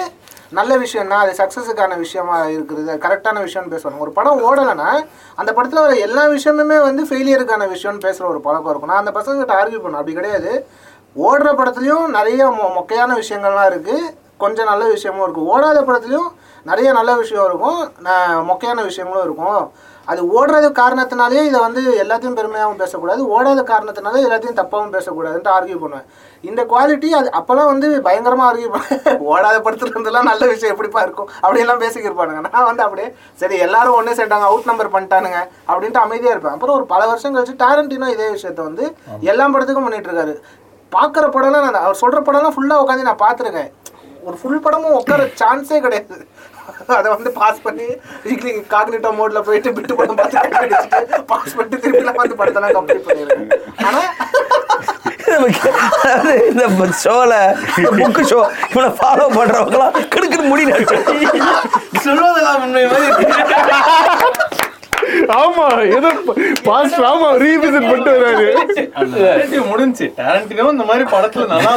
நல்ல விஷயம்னா அது சக்ஸஸுக்கான விஷயமா இருக்குது. கரெக்டான விஷயம்னு பேசுவாங்க ஒரு படம் ஓடலைன்னா அந்த படத்தில் வர எல்லா விஷயமுமே வந்து ஃபெயிலியருக்கான விஷயம்னு பேசுகிற ஒரு பழக்கம் இருக்கும். நான் அந்த பசங்க கிட்ட ஆர்கியூ பண்ணேன். அப்படி கிடையாது. ஓடுற படத்துலையும் நிறைய மொ- மொக்கையான விஷயங்கள்லாம் இருக்குது கொஞ்சம் நல்ல விஷயமும் இருக்கும் ஓடாத படத்துலையும் நிறைய நல்ல விஷயம் இருக்கும். மொக்கையான விஷயங்களும் இருக்கும். அது ஓடுறது காரணத்தினாலேயே இதை வந்து எல்லாத்தையும் பெருமையாகவும் பேசக்கூடாது. ஓடாத காரணத்தினாலே எல்லாத்தையும் தப்பாகவும் பேசக்கூடாதுன்ட்டு ஆர்கியூ பண்ணுவேன். இந்த குவாலிட்டி அது அப்போல்லாம் வந்து பயங்கரமாக ஆர்கியூ பண்ணேன் ஓடாத படத்துல இருந்தெல்லாம் நல்ல விஷயம் எப்படிப்பா இருக்கும்? அப்படியெல்லாம் பேசிக்கிருப்பானுங்க. நான் வந்து அப்படியே சரி எல்லாரும் ஒன்றே சேர்ந்தாங்க அவுட் நம்பர் பண்ணிட்டானுங்க அப்படின்ட்டு அமைதியாக இருப்பேன். அப்புறம் ஒரு பல வருஷம் கழிச்சு டேரண்டினோ இதே விஷயத்த வந்து எல்லா படத்துக்கும் பண்ணிட்டு இருக்காரு. பார்க்குற படம்லாம் நான் அவர் சொல்கிற படம்லாம் ஃபுல்லாக உட்காந்து நான் பார்த்துருக்கேன். ஒரு ஃபுல் படமும் உட்கார சான்ஸே கிடையாது. அதை வந்து பாஸ் பண்ணி வீக்லி காக்னிட்டோ மோட்ல போயிட்டு பிட்டு படம் பார்த்து பாஸ் பண்ணிட்டு திருப்பிலாம் வந்து படத்தெல்லாம் கம்ப்ளீட் பண்ணிடுறேன் ஆனால் இந்த ஷோல புக்கு ஷோ இவனை ஃபாலோ பண்றவங்களாம் கிடுக்கிட்டு முடியல சொல்வதெல்லாம் உண்மை மாதிரி. ஆமா ஏதோ பாஸ்ட் ஆமா ரீவிசிட் பண்ணிட்டு வராரு. முடிஞ்சுச்சு. டேரண்டினோ இந்த மாதிரி படத்துல நல்லா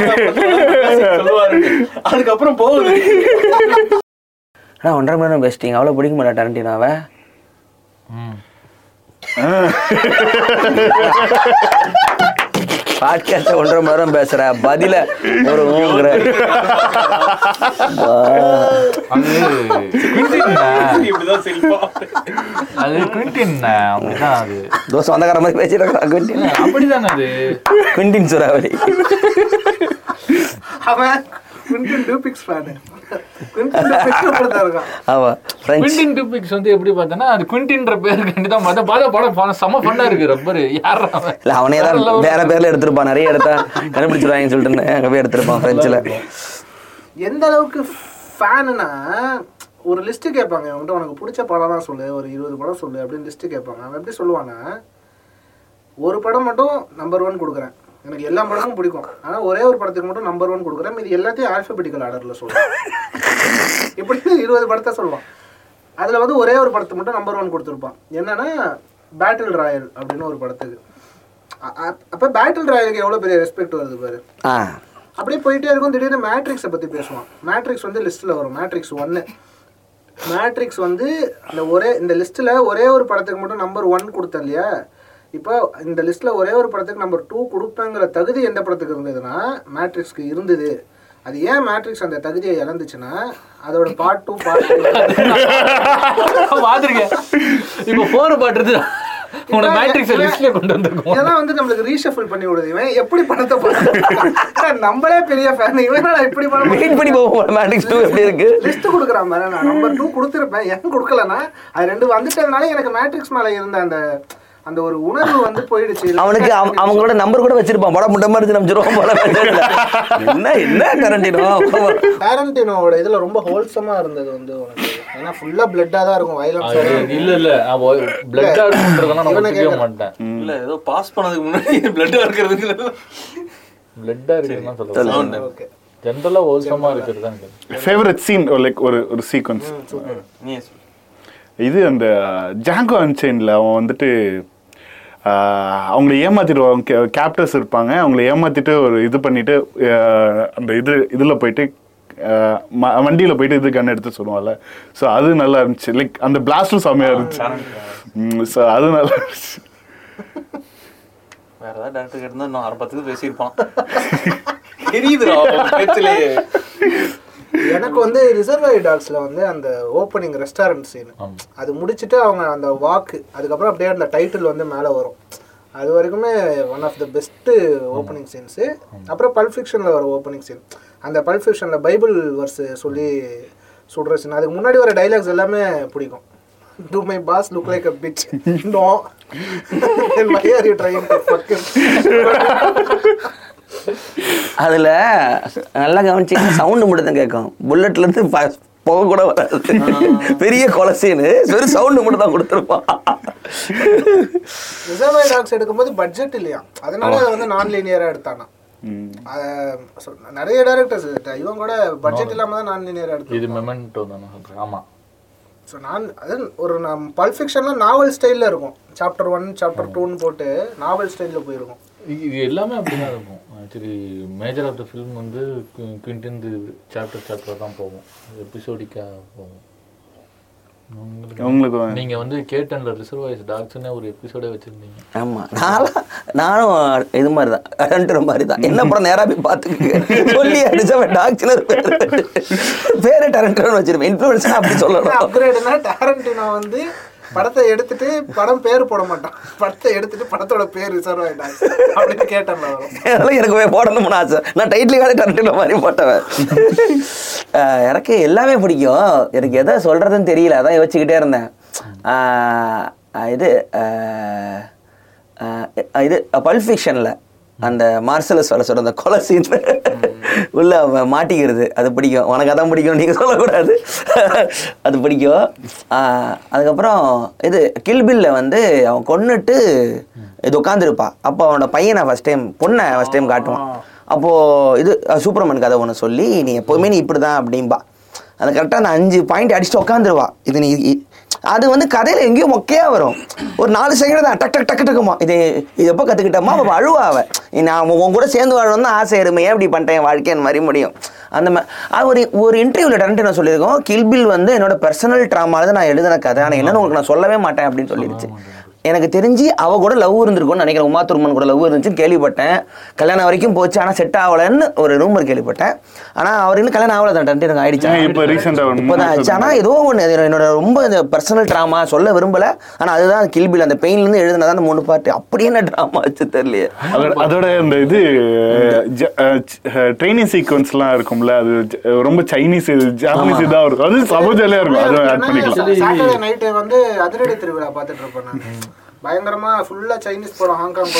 சொல்லுவாரு. அதுக்கப்புறம் போகுது. ஆனால் ஒன்றரை மணி நேரம் பேசிட்டீங்க. அவ்வளோ பிடிக்க மாட்டேன் டரண்டினாவை ம். பாட்காஸ்ட்டை ஒன்றரை மணி நேரம் பேசுற பதில ஒரு ஊங்குற. அது குவிண்டின் அப்படிதான் அது. தோசை வந்தக்கார மாதிரி பேசிட்டு குவிண்டின் அப்படிதானே அது? குவிண்டின் சுறாவளி. அவன் ஃபேனு குவிண்டன் டூபிக்ஸ் வந்து எப்படி பார்த்தேன்னா அது குவிண்டின்ற பேருக்கு தான் பார்த்தா பார்த்தா படம் படம் செம ஃபன்னா இருக்கு ரப்பர். யார் அவன்? இல்ல அவனே தான் வேற பேர்ல எடுத்திருப்பான். நிறைய எடுத்தா கண்டுபிடிச்சிருவாங்கன்னு சொல்லிட்டு அங்க போய் எடுத்திருப்பான் ஃப்ரெண்ட்ஸ்ல எந்த அளவுக்கு ஃபேனுனா ஒரு லிஸ்ட் கேட்பாங்க. அவன்கிட்ட உனக்கு பிடிச்ச படம்லாம் சொல்லு ஒரு இருபது படம் சொல்லு அப்படின்னு லிஸ்ட் கேட்பாங்க. அவன் எப்படி சொல்லுவானா ஒரு படம் மட்டும் நம்பர் ஒன் கொடுக்குறேன். எனக்கு எல்லா படமும் பிடிக்கும். ஆனால் ஒரே ஒரு படத்துக்கு மட்டும் நம்பர் ஒன் கொடுக்குறேன். இது எல்லாத்தையும் ஆல்ஃபபெட்டிக்கல் ஆர்டரில் சொல்லுவேன் இப்படி இருபது படத்தை சொல்லுவான். அதில் வந்து ஒரே ஒரு படத்துக்கு மட்டும் நம்பர் ஒன் கொடுத்துருப்பான். என்னன்னா பேட்டில் ராயல் அப்படின்னு ஒரு படத்துக்கு. அப்போ பேட்டில் ராயலுக்கு எவ்வளோ பெரிய ரெஸ்பெக்ட் வருது பாரு. அப்படியே போயிட்டே இருக்கும். திடீர்னு மேட்ரிக்ஸை பற்றி பேசுவான். மேட்ரிக்ஸ் வந்து லிஸ்ட்டில் வரும். மேட்ரிக்ஸ் ஒன்று மேட்ரிக்ஸ் வந்து அந்த ஒரே இந்த லிஸ்ட்டில் ஒரே ஒரு படத்துக்கு மட்டும் நம்பர் ஒன் கொடுத்தேன் இல்லையா? இப்போ இந்த லிஸ்ட்டில் ஒரே ஒரு படத்துக்கு நம்பர் டூ கொடுப்பேங்கிற தகுதி எந்த படத்துக்கு இருந்ததுன்னா மேட்ரிக்ஸ்க்கு இருந்தது. அது ஏன் மேட்ரிக்ஸ் அந்த தகுதியை இழந்துச்சுன்னா அதோட பார்ட் டூ பார்ட் பாத்துருக்கேன் இப்போ போர் லிஸ்ட்ல வந்திருக்கோம். இதெல்லாம் வந்து நம்மளுக்கு ரீஷஃபிள் பண்ணி விடுது. இவன் எப்படி படத்தை பார்த்து நம்மளே பெரிய ஃபேன் இவன் நான் இப்படி படம் வெயிட் பண்ணி போவோம் மேட்ரிக்ஸ் டூ எப்படி இருக்கு? லிஸ்ட் கொடுக்குறான் பாரு. நான் நம்பர் டூ கொடுத்துருப்பேன். ஏன் கொடுக்கலன்னா அது ரெண்டு வந்துட்டதுனால எனக்கு மேட்ரிக்ஸ் மேலே இருந்த அந்த அந்த ஒரு உணர்வு வந்து போயிடுச்சு. அவனுக்கு அவ- அவங்களோட நம்பர் கூட வச்சிருப்பான். படம் முட்டை மாதிரி நம்பிச்சிருவான் போல என்ன என்ன கரண்டினோ டேரண்டினோட இதுல ரொம்ப ஹோல்சமா இருந்தது வந்து உனக்கு. ஏன்னா ஃபுல்லா பிளட்டா தான் இருக்கும் வயலன்ஸ் இல்ல இல்ல. பிளட் ஆடுன்றதெல்லாம் நான் ஒத்துக்கவே மாட்டேன். இல்ல ஏதோ பாஸ் பண்ணதுக்கு முன்னாடி பிளட் இருக்கிறதுக்கு. பிளட்டா இருக்குன்னு சொல்லுவேன் ஓகே ஜென்ரலா ஹோல்சமா இருக்கிறது தான் ஃபேவரட் சீன் லைக் ஒரு ஒரு சீக்வன்ஸ். இது அந்த ஜாங்கோ அன்சைன்ல அவன் வந்துட்டு அவங்கள ஏமாத்திடுவாங்க கேப்டர்ஸ் இருப்பாங்க. அவங்கள ஏமாத்திட்டு ஒரு இது பண்ணிட்டு ஆஹ், அந்த இது இதுல போயிட்டு ம- வண்டியில போயிட்டு இது கன் எடுத்து சொல்லுவாங்கல்ல ஸோ அது நல்லா இருந்துச்சு. லைக் அந்த பிளாஸ்டும் செம்மையா இருந்துச்சு. ஸோ அது நல்லா இருந்துச்சு. வேற ஏதாவது டேரக்டர் கேட்டிருந்தா இன்னும் அரை பத்துக்கு பேசியிருப்பான் பேச்சிலேயே. எனக்கு வந்து ரிசர்வாயர் டாக்ஸ்ல வந்து அந்த ஓப்பனிங் ரெஸ்டாரண்ட் சீன் அது முடிச்சிட்டு அவங்க அந்த வாக்கு அதுக்கப்புறம் அப்படியே அந்த டைட்டில் வந்து மேலே வரும். அது வரைக்குமே one of the best opening scenes அப்புறம் பல்ஃபிக்ஷனில் வர ஓப்பனிங் சீன் அந்த பல்ஃபிக்ஷனில் பைபிள் வர்ஸ் சொல்லி சுடுற சீன் அதுக்கு முன்னாடி வர டைலாக்ஸ் எல்லாமே பிடிக்கும். Do my boss look like a bitch no my are you trying அதுல நல்லா கவனிச்சு சவுண்டு மட்டும் தான் கேட்கும் புல்லட்ல இருந்து ப- புகை கூட வராது. பெரிய கொலசீனு வெறும் சவுண்டு மட்டும் தான் கொடுத்துருப்பான் ரிசர்வாயர் டாக்ஸ் எடுக்கும்போது பட்ஜெட் இல்லையா? அதனால அதை வந்து நான் லீனியராக எடுத்தானா? நிறைய டேரக்டர்ஸ் இவன் கூட பட்ஜெட் இல்லாம தான் நான் லீனியராக எடுத்தான் இது மெமெண்டோ தானே சொல்றேன். ஆமா. ஸோ நான் அது ஒரு நம் பல்ஃபிக்ஷனில் நாவல் ஸ்டைலில் இருக்கும். சாப்டர் ஒன் சாப்டர் டூன்னு போட்டு நாவல் ஸ்டைலில் போயிருக்கும். இது இது எல்லாமே அப்படிதான் இருக்கும். Actually major of the film வந்து குவிண்டின் சாப்டர் சாப்டர் தான் போகும். எபிசோடிக்கா போகும். உங்களுக்கு உங்களுக்கு நீங்க வந்து கேட்டன்ல ரிசர்வாய்ஸ் டாக்ஸ்னே ஒரு எபிசோடே வச்சிருந்தீங்க. ஆமா. நானும் நானும் இது மாதிரி தான் கரண்ட்ற மாதிரி தான். என்ன படம் நேரா போய் பார்த்துக்க சொல்லி அடிச்சவன் டாக்டர் பேர் பேரே டரண்டர்னு வச்சிருப்பேன். இன்ஃப்ளூயன்ஸ் அப்படி சொல்லணும். அப்கிரேடுனா டேரண்டினோ வந்து படத்தை எடுத்துட்டு படம் பேர் போட மாட்டான். படத்தை எடுத்துட்டு படத்தோட பேர் ரிசர்வ் ஆயிட்டாங்க அப்படின்னு கேட்டேன் அதெல்லாம் எனக்கு போய் போடணும்னு ஆசை. நான் டைட்டில் கார்டு டரண்டினோ மாதிரி போட்டவன். எனக்கு எல்லாமே பிடிக்கும். எனக்கு எதை சொல்கிறதுன்னு தெரியல. அதான் யோசிச்சுக்கிட்டே இருந்தேன். இது இது பல்ஃபிக்ஷனில் அந்த மார்சலஸ் வேலை சொல்கிற அந்த கொலை சீன் உள்ள அவன் மாட்டிக்கிறது. அது பிடிக்கும். உனக்கு அதான் பிடிக்கும் நீங்கள் சொல்லக்கூடாது. அது பிடிக்கும். அதுக்கப்புறம் இது கில்பில்ல வந்து அவன் கொன்னுட்டு இது உட்காந்துருப்பா அப்போ அவனோட பையனை ஃபஸ்ட் டைம் பொண்ணை ஃபஸ்ட் டைம் காட்டுவான். அப்போது இது அஹ் சூப்பர்மேன் கதை ஒன்று சொல்லி நீ எப்போவுமே நீ இப்படி தான் அப்படிம்பா. அந்த கரெக்டாக அந்த அஞ்சு பாயிண்ட் அடிச்சுட்டு உட்காந்துருவா இது நீ அது வந்து கதையில் எங்கேயோ மொக்கையாக வரும். ஒரு நாலு செகண்ட் தான் டக் டக் டக்கு டக்குமா. இது இது எப்போ கற்றுக்கிட்டோமா அவள் அழுவா அவள் நான் உன் கூட சேர்ந்து வாழணும் தான் ஆசை இருமே ஏன் இப்படி பண்ணிட்டேன் என் வாழ்க்கைன்னு மாதிரி முடியும்? அந்த மாதிரி அது ஒரு ஒரு இன்டர்வியூவில் டரண்ட் நான் சொல்லியிருக்கோம். கில்பில் வந்து என்னோட பர்சனல் ட்ராமாவில் நான் எழுதின கதை. ஆனால் என்னன்னு உங்களுக்கு நான் சொல்லவே மாட்டேன் அப்படின்னு சொல்லிடுச்சு எனக்கு தெரிஞ்சு அவ கூட லவ் இருந்திருக்கும்னு நினைக்கிறேன். உமா துர்மன் கூட லவ் இருந்துச்சுன்னு கேள்விப்பட்டேன். கல்யாணம் வரைக்கும் போச்சு ஆனால் செட் ஆகலைன்னு ஒரு ரூமர் கேள்விப்பட்டேன். ஆனால் அவர் இன்னும் கல்யாணம் ஆகலை தான் எனக்கு ஆயிடுச்சு. இப்ப இப்போதான் ஆச்சு ஆனால் ஏதோ ஒன்று என்னோட ரொம்ப இந்த பர்சனல் ட்ராமா சொல்ல விரும்பல. ஆனால் அதுதான் கில்பில் அந்த பெயின்லேருந்து எழுதுனதான் அந்த மூணு பாட்டு அப்படி என்ன ட்ராமா வச்சு தெரியலையே. அதோட- அதோட இந்த இது ட்ரைனிங் சீக்வன்ஸ்லாம் இருக்கும்ல அது ரொம்ப சைனீஸ் ஜாப்பனீஸ் இதாக இருக்கும். அது சம ஜாலியாக இருக்கும் அதுவும் ஆட் பண்ணிக்கலாம். நைட்டு வந்து அதிரடி திருவிழா பார்த்துட்டு இருப்பேன் நான். பயங்கரமா ஃபுல்லா சைனீஸ் படம் ஹாங்காங்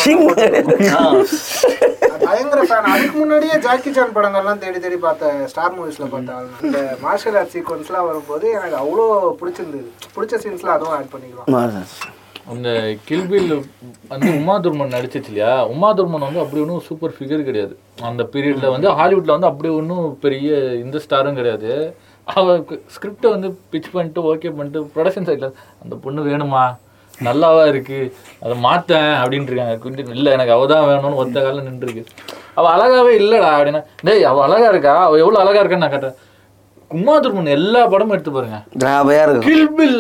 பயங்கர ஃபேன் அதுக்கு முன்னாடியே ஜாக்கி சான் படங்கள்லாம் தேடி தேடி பார்த்தேன் ஸ்டார் மூவிஸ்ல பார்த்த ஆள். நான். இந்த மார்ஷல் ஆர்ட் சீக்வன்ஸ்லாம் வரும்போது எனக்கு அவ்வளோ பிடிச்சிருந்தது. பிடிச்ச சீன்ஸ்லாம் அதுவும் ஆட் பண்ணிக்கலாம். அந்த கில்பில் வந்து உமா துர்மன் நடிச்சிச்சு இல்லையா? உமா துர்மன் வந்து அப்படி ஒன்றும் சூப்பர் ஃபிகர் கிடையாது. அந்த பீரியட்ல வந்து ஹாலிவுட்ல வந்து அப்படி ஒன்றும் பெரிய இந்த ஸ்டாரும் கிடையாது. அவ ஸ்கிரிப்டை வந்து பிச் பண்ணிட்டு ஓகே பண்ணிட்டு ப்ரொடக்ஷன் சைடில் அந்த பொண்ணு வேணுமா? நல்லாவா இருக்கு? அதை மாத்தேன் அப்படின்ட்டு இருக்காங்க இல்லை எனக்கு அவ தான் வேணும்னு ஒத்த காலம் நின்றுருக்கு. அவ அழகாவே இல்லடா அப்படின்னா டேய் அவ அழகா இருக்கா? அவ எவ்வளவு அழகா இருக்கான்னு நான் கேட்டேன். உமா துர்மன் எல்லா படமும் எடுத்து பாருங்க. கில்பில்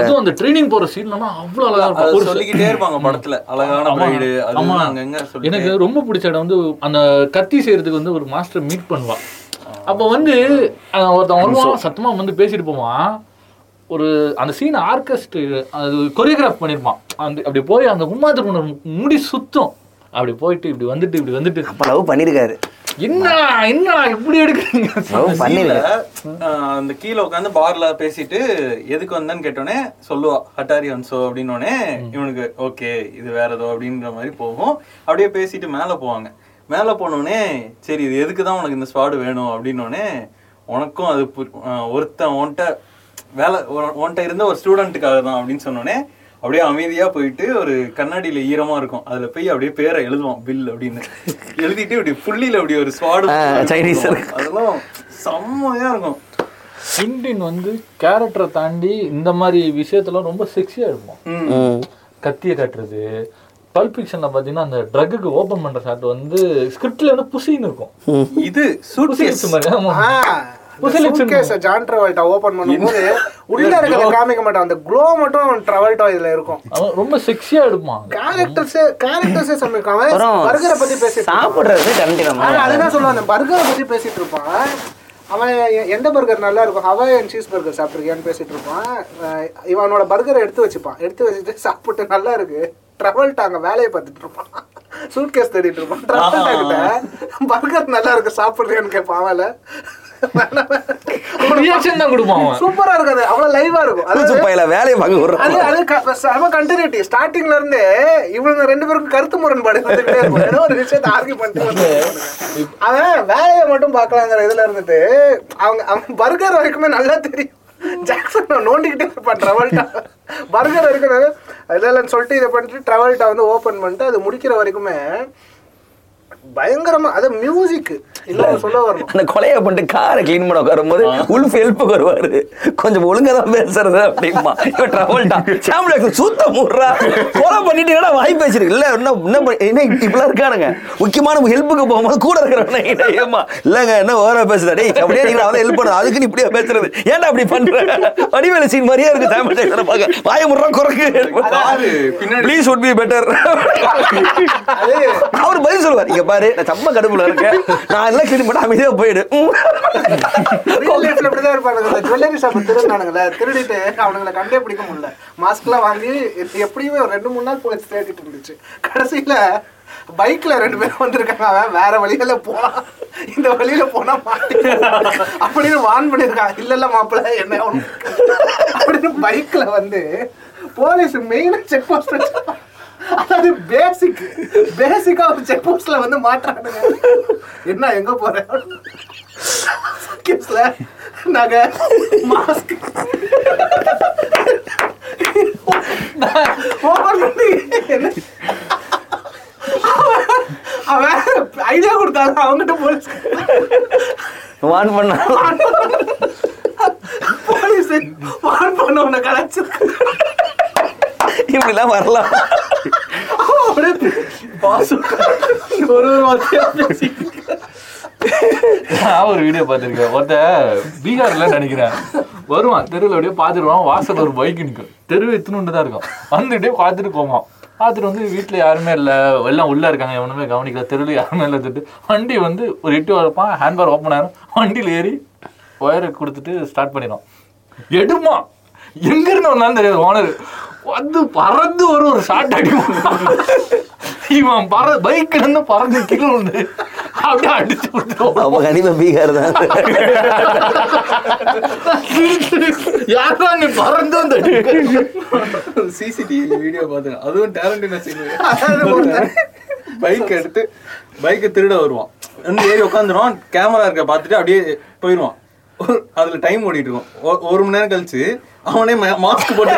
அதுவும் அந்த ட்ரைனிங் போற சீன்லாம் அவ்வளவு அழகா இருக்கும். ஒரு சொல்லிக்கிட்டே இருப்பாங்க படத்துல. அழகான ஆமா. எனக்கு ரொம்ப பிடிச்ச இடம் வந்து அந்த கத்தி செய்யறதுக்கு வந்து ஒரு மாஸ்டர் மீட் பண்ணுவான். அப்ப வந்து ஒருத்தன் வருவான் சத்தமா வந்து பேசிட்டு போவான். ஒரு அந்த சீன் ஆர்கெஸ்ட் அது கொரியோகிராஃப் பண்ணிருப்பான். அந்த அப்படி போய் அந்த உமாத்திர முடி சுத்தம். அப்படி போயிட்டு இப்படி வந்துட்டு இப்படி வந்துட்டு. அப்போ லவ் பண்ணியிருக்காரு என்ன என்ன இப்படி எடுக்கிறீங்க? அந்த கீழே உட்காந்து பார்ல பேசிட்டு எதுக்கு வந்தேன்னு கேட்டோன்னே சொல்லுவா ஹட்டாரி வன்சோ அப்படின்னோடனே இவனுக்கு ஓகே இது வேற ஏதோ அப்படின்ற மாதிரி போகும். அப்படியே பேசிட்டு மேலே போவாங்க. மேலே போனோடனே சரி இது எதுக்கு தான் உனக்கு இந்த ஸ்வாடு வேணும்? அப்படின்னோடனே உனக்கும் அது ஒருத்தன் உன்கிட்ட வேலை உன்கிட்ட இருந்த ஒரு ஸ்டூடெண்ட்டுக்காக தான் அப்படின்னு சொன்னோடனே அப்படியே அமைதியா போயிட்டு ஒரு கண்ணாடியில ஈரமா இருக்கும். அதுல போய் அப்படியே பேரை எழுதுவான் பில் அப்படின்னு. எழுதிட்டு இப்படி புள்ளியில அப்படி ஒரு ஸ்வாடு இருக்கு. அதெல்லாம் செம்மையா இருக்கும். இண்டின் வந்து கேரக்டரை தாண்டி இந்த மாதிரி விஷயத்துல ரொம்ப செக்ஸியா இருக்கும் ம். கத்திய காட்டுறது. பல்ப் ஃபிக்ஷன்ல பாத்தீங்கன்னா அந்த ட்ரக்குக்கு ஓபன் பண்ற ஷாட் வந்து ஸ்கிரிப்ட்ல வந்து புசின்னு இருக்கும். இது வச்ச மாதிரி புசி ஜான் ட்ராவல்டா ஓபன் பண்ணும்போது உள்ள இருக்கிறத காமிக்க மாட்டான். அந்த க்ளோ மட்டும் ட்ராவல்டா இதுல இருக்கும். ரொம்ப செக்ஸியா எடுப்பான் கேரக்டர்ஸே கேரக்டர்ஸே சமைக்கும். அவன் பர்கரை பத்தி பேசிட்டு சாப்பிடுறது அதுதான் சொல்லுவான் அந்த பர்கரை பத்தி பேசிட்டு இருப்பான். அவன் எந்த பர்கர் நல்லா இருக்கும்? ஹவாயன் சீஸ் பர்கர் சாப்பிட்ருக்கியான்னு பேசிட்டு இருப்பான். இவனோட பர்கரை எடுத்து வச்சுப்பான். எடுத்து வச்சுட்டு சாப்பிட்டு நல்லா இருக்கு. ட்ரவல்ட் அங்க வேலையை பார்த்துட்டு இருப்பான். சூட் கேஸ் தேடிட்டு இருப்பான். ட்ரவல்டா கிட்ட பர்கர் நல்லா இருக்கு சாப்பிட்றியான்னு கேட்பான் அவன் ரியாக்ஷன் தான் கொடுப்பான் சூப்பரா இருக்கு அது அவ்வளவு லைவா இருக்கும். அது பையில வேலையை பார்க்க அது விடுறான் அது க- செம கண்டினியூட்டி ஸ்டார்டிங்ல இருந்தே இவங்க ரெண்டு பேருக்கும் கருத்து முரண்பாடு இருக்கும். ஏதோ ஒரு விஷயத்தை ஆர்கியூ பண்ணிட்டு. அவன் வேலையை மட்டும் பார்க்கலாங்கிற இதுல இருந்துட்டு அவங்க அவன் பர்கர் வரைக்குமே நல்லா தெரியும். ஜாக்சன் நோண்டிக்கிட்டே இருப்பான் ட்ரவல்ட்டா பர்கர் இருக்கிறது இல்லைன்னு சொல்லிட்டு இதை பண்ணிட்டு ட்ரவல்ட்டா வந்து ஓப்பன் பண்ணிட்டு அது முடிக்கிற வரைக்குமே பயங்கரமா அது மியூசிக் இல்ல. சொல்ல வரணும். அந்த கொலையை பண்ணிட்டு காரை க்ளீன் பண்ண உட்காரும்போது உல்ஃப் ஹெல்ப்புக்கு வருவாரு. கொஞ்சம் ஒழுங்கா தான் பேசுறது அப்படிமா இவன் ட்ரவல்டா சாம்பிள் சுத்த முடுறா கொலை பண்ணிட்டு என்னடா வாய் பேசுறீங்க இல்ல என்ன என்ன என்ன இப்படிலாம் இருக்கானுங்க. முக்கியமான ஹெல்ப்புக்கு போகும்போது கூட இருக்கிறவன ஏமா இல்லங்க என்ன ஓவரா பேசுற டேய் அப்படியே நீங்க அவன் ஹெல்ப் பண்ண. அதுக்கு நீ இப்படியே பேசுறது? ஏன்டா அப்படி பண்ற? வடிவேலு சீன் மாதிரியே இருக்கு சாம்பிள் பார்க்க வாய முடுறா குறைக்கு ப்ளீஸ் would be பெட்டர் அவர் பதில் சொல்லுவார். இங்க பாரு நான் செம்ம கடுப்புல இருக்கேன். நான் எல்லாம் கிளீன் பண்ண அமைதியா போயிடு. ஜுவல்லரி ஷாப் திருடினானுங்களே திருடிட்டு அவனுங்களை கண்டே பிடிக்க முடியல. மாஸ்க்லாம் வாங்கி எப்படியுமே ரெண்டு மூணு நாள் போலீஸ் தேடிட்டு இருந்துச்சு. கடைசியில பைக்ல ரெண்டு பேரும் வந்திருக்காங்க. அவன் வேற வழியில போலாம் இந்த வழியில போனா மாட்டி. அப்படின்னு வான் பண்ணிருக்கான் இல்ல இல்ல மாப்பிள்ள என்ன அப்படின்னு பைக்ல வந்து போலீஸ் மெயினா செக் போஸ்ட் அதாவது பேசிக் பேசிக்கா ஒரு செக் போஸ்ட்ல வந்து மாட்டுறானுங்க. என்ன எங்க போறேன் கேஸ்ல நகை மாஸ்க் அவன் ஐடியா கொடுத்தாங்க அவங்ககிட்ட போலீஸ். வான் பண்ணா. போலீஸ் வான் பண்ண உன்னை கலாச்சிருக்கு இப்படிலாம் வரலாம். ஒரு ஒரு வார்த்தையா நான் ஒரு வீடியோ பார்த்துருக்கேன். ஒருத்த பீகார்ல நினைக்கிறேன் வருவான் தெருவில் அப்படியே பார்த்துருவான் வாசல் ஒரு பைக் நிற்கும் தெரு எத்தனுண்டு தான் இருக்கும். வந்துட்டே பார்த்துட்டு போவான். பார்த்துட்டு வந்து வீட்டில் யாருமே இல்லை. எல்லாம் உள்ளே இருக்காங்க. எவனுமே கவனிக்கல. தெருவில் யாருமே இல்லை திட்டு வண்டி வந்து ஒரு எட்டு வரப்பான் ஹேண்ட்பார் ஓப்பன் ஆயிரும். வண்டியில் ஏறி ஒயரை கொடுத்துட்டு ஸ்டார்ட் பண்ணிடும். எடுமா எங்க இருந்து வந்தாலும் தெரியாது. ஓனர் வந்து பறந்து ஒரு ஒரு ஷார்ட் அடிக்கும் இவன் பற பைக்ல இருந்து பறந்து கீழே வந்து அப்படியே அடிச்சு அப்ப கண்டிப்பா பீகார் தான். யாரா நீ பறந்து வந்து சிசிடிவி வீடியோ பார்த்தேன் அதுவும் டேலண்டின பைக் எடுத்து பைக்கை திருட வருவான். வந்து ஏறி உட்காந்துருவான் கேமரா இருக்க பார்த்துட்டு அப்படியே போயிடுவான் அதுல டைம் ஓடிட்டு இருக்கும். ஒரு மணி நேரம் கழிச்சு அவனே மாஸ்க் போட்டு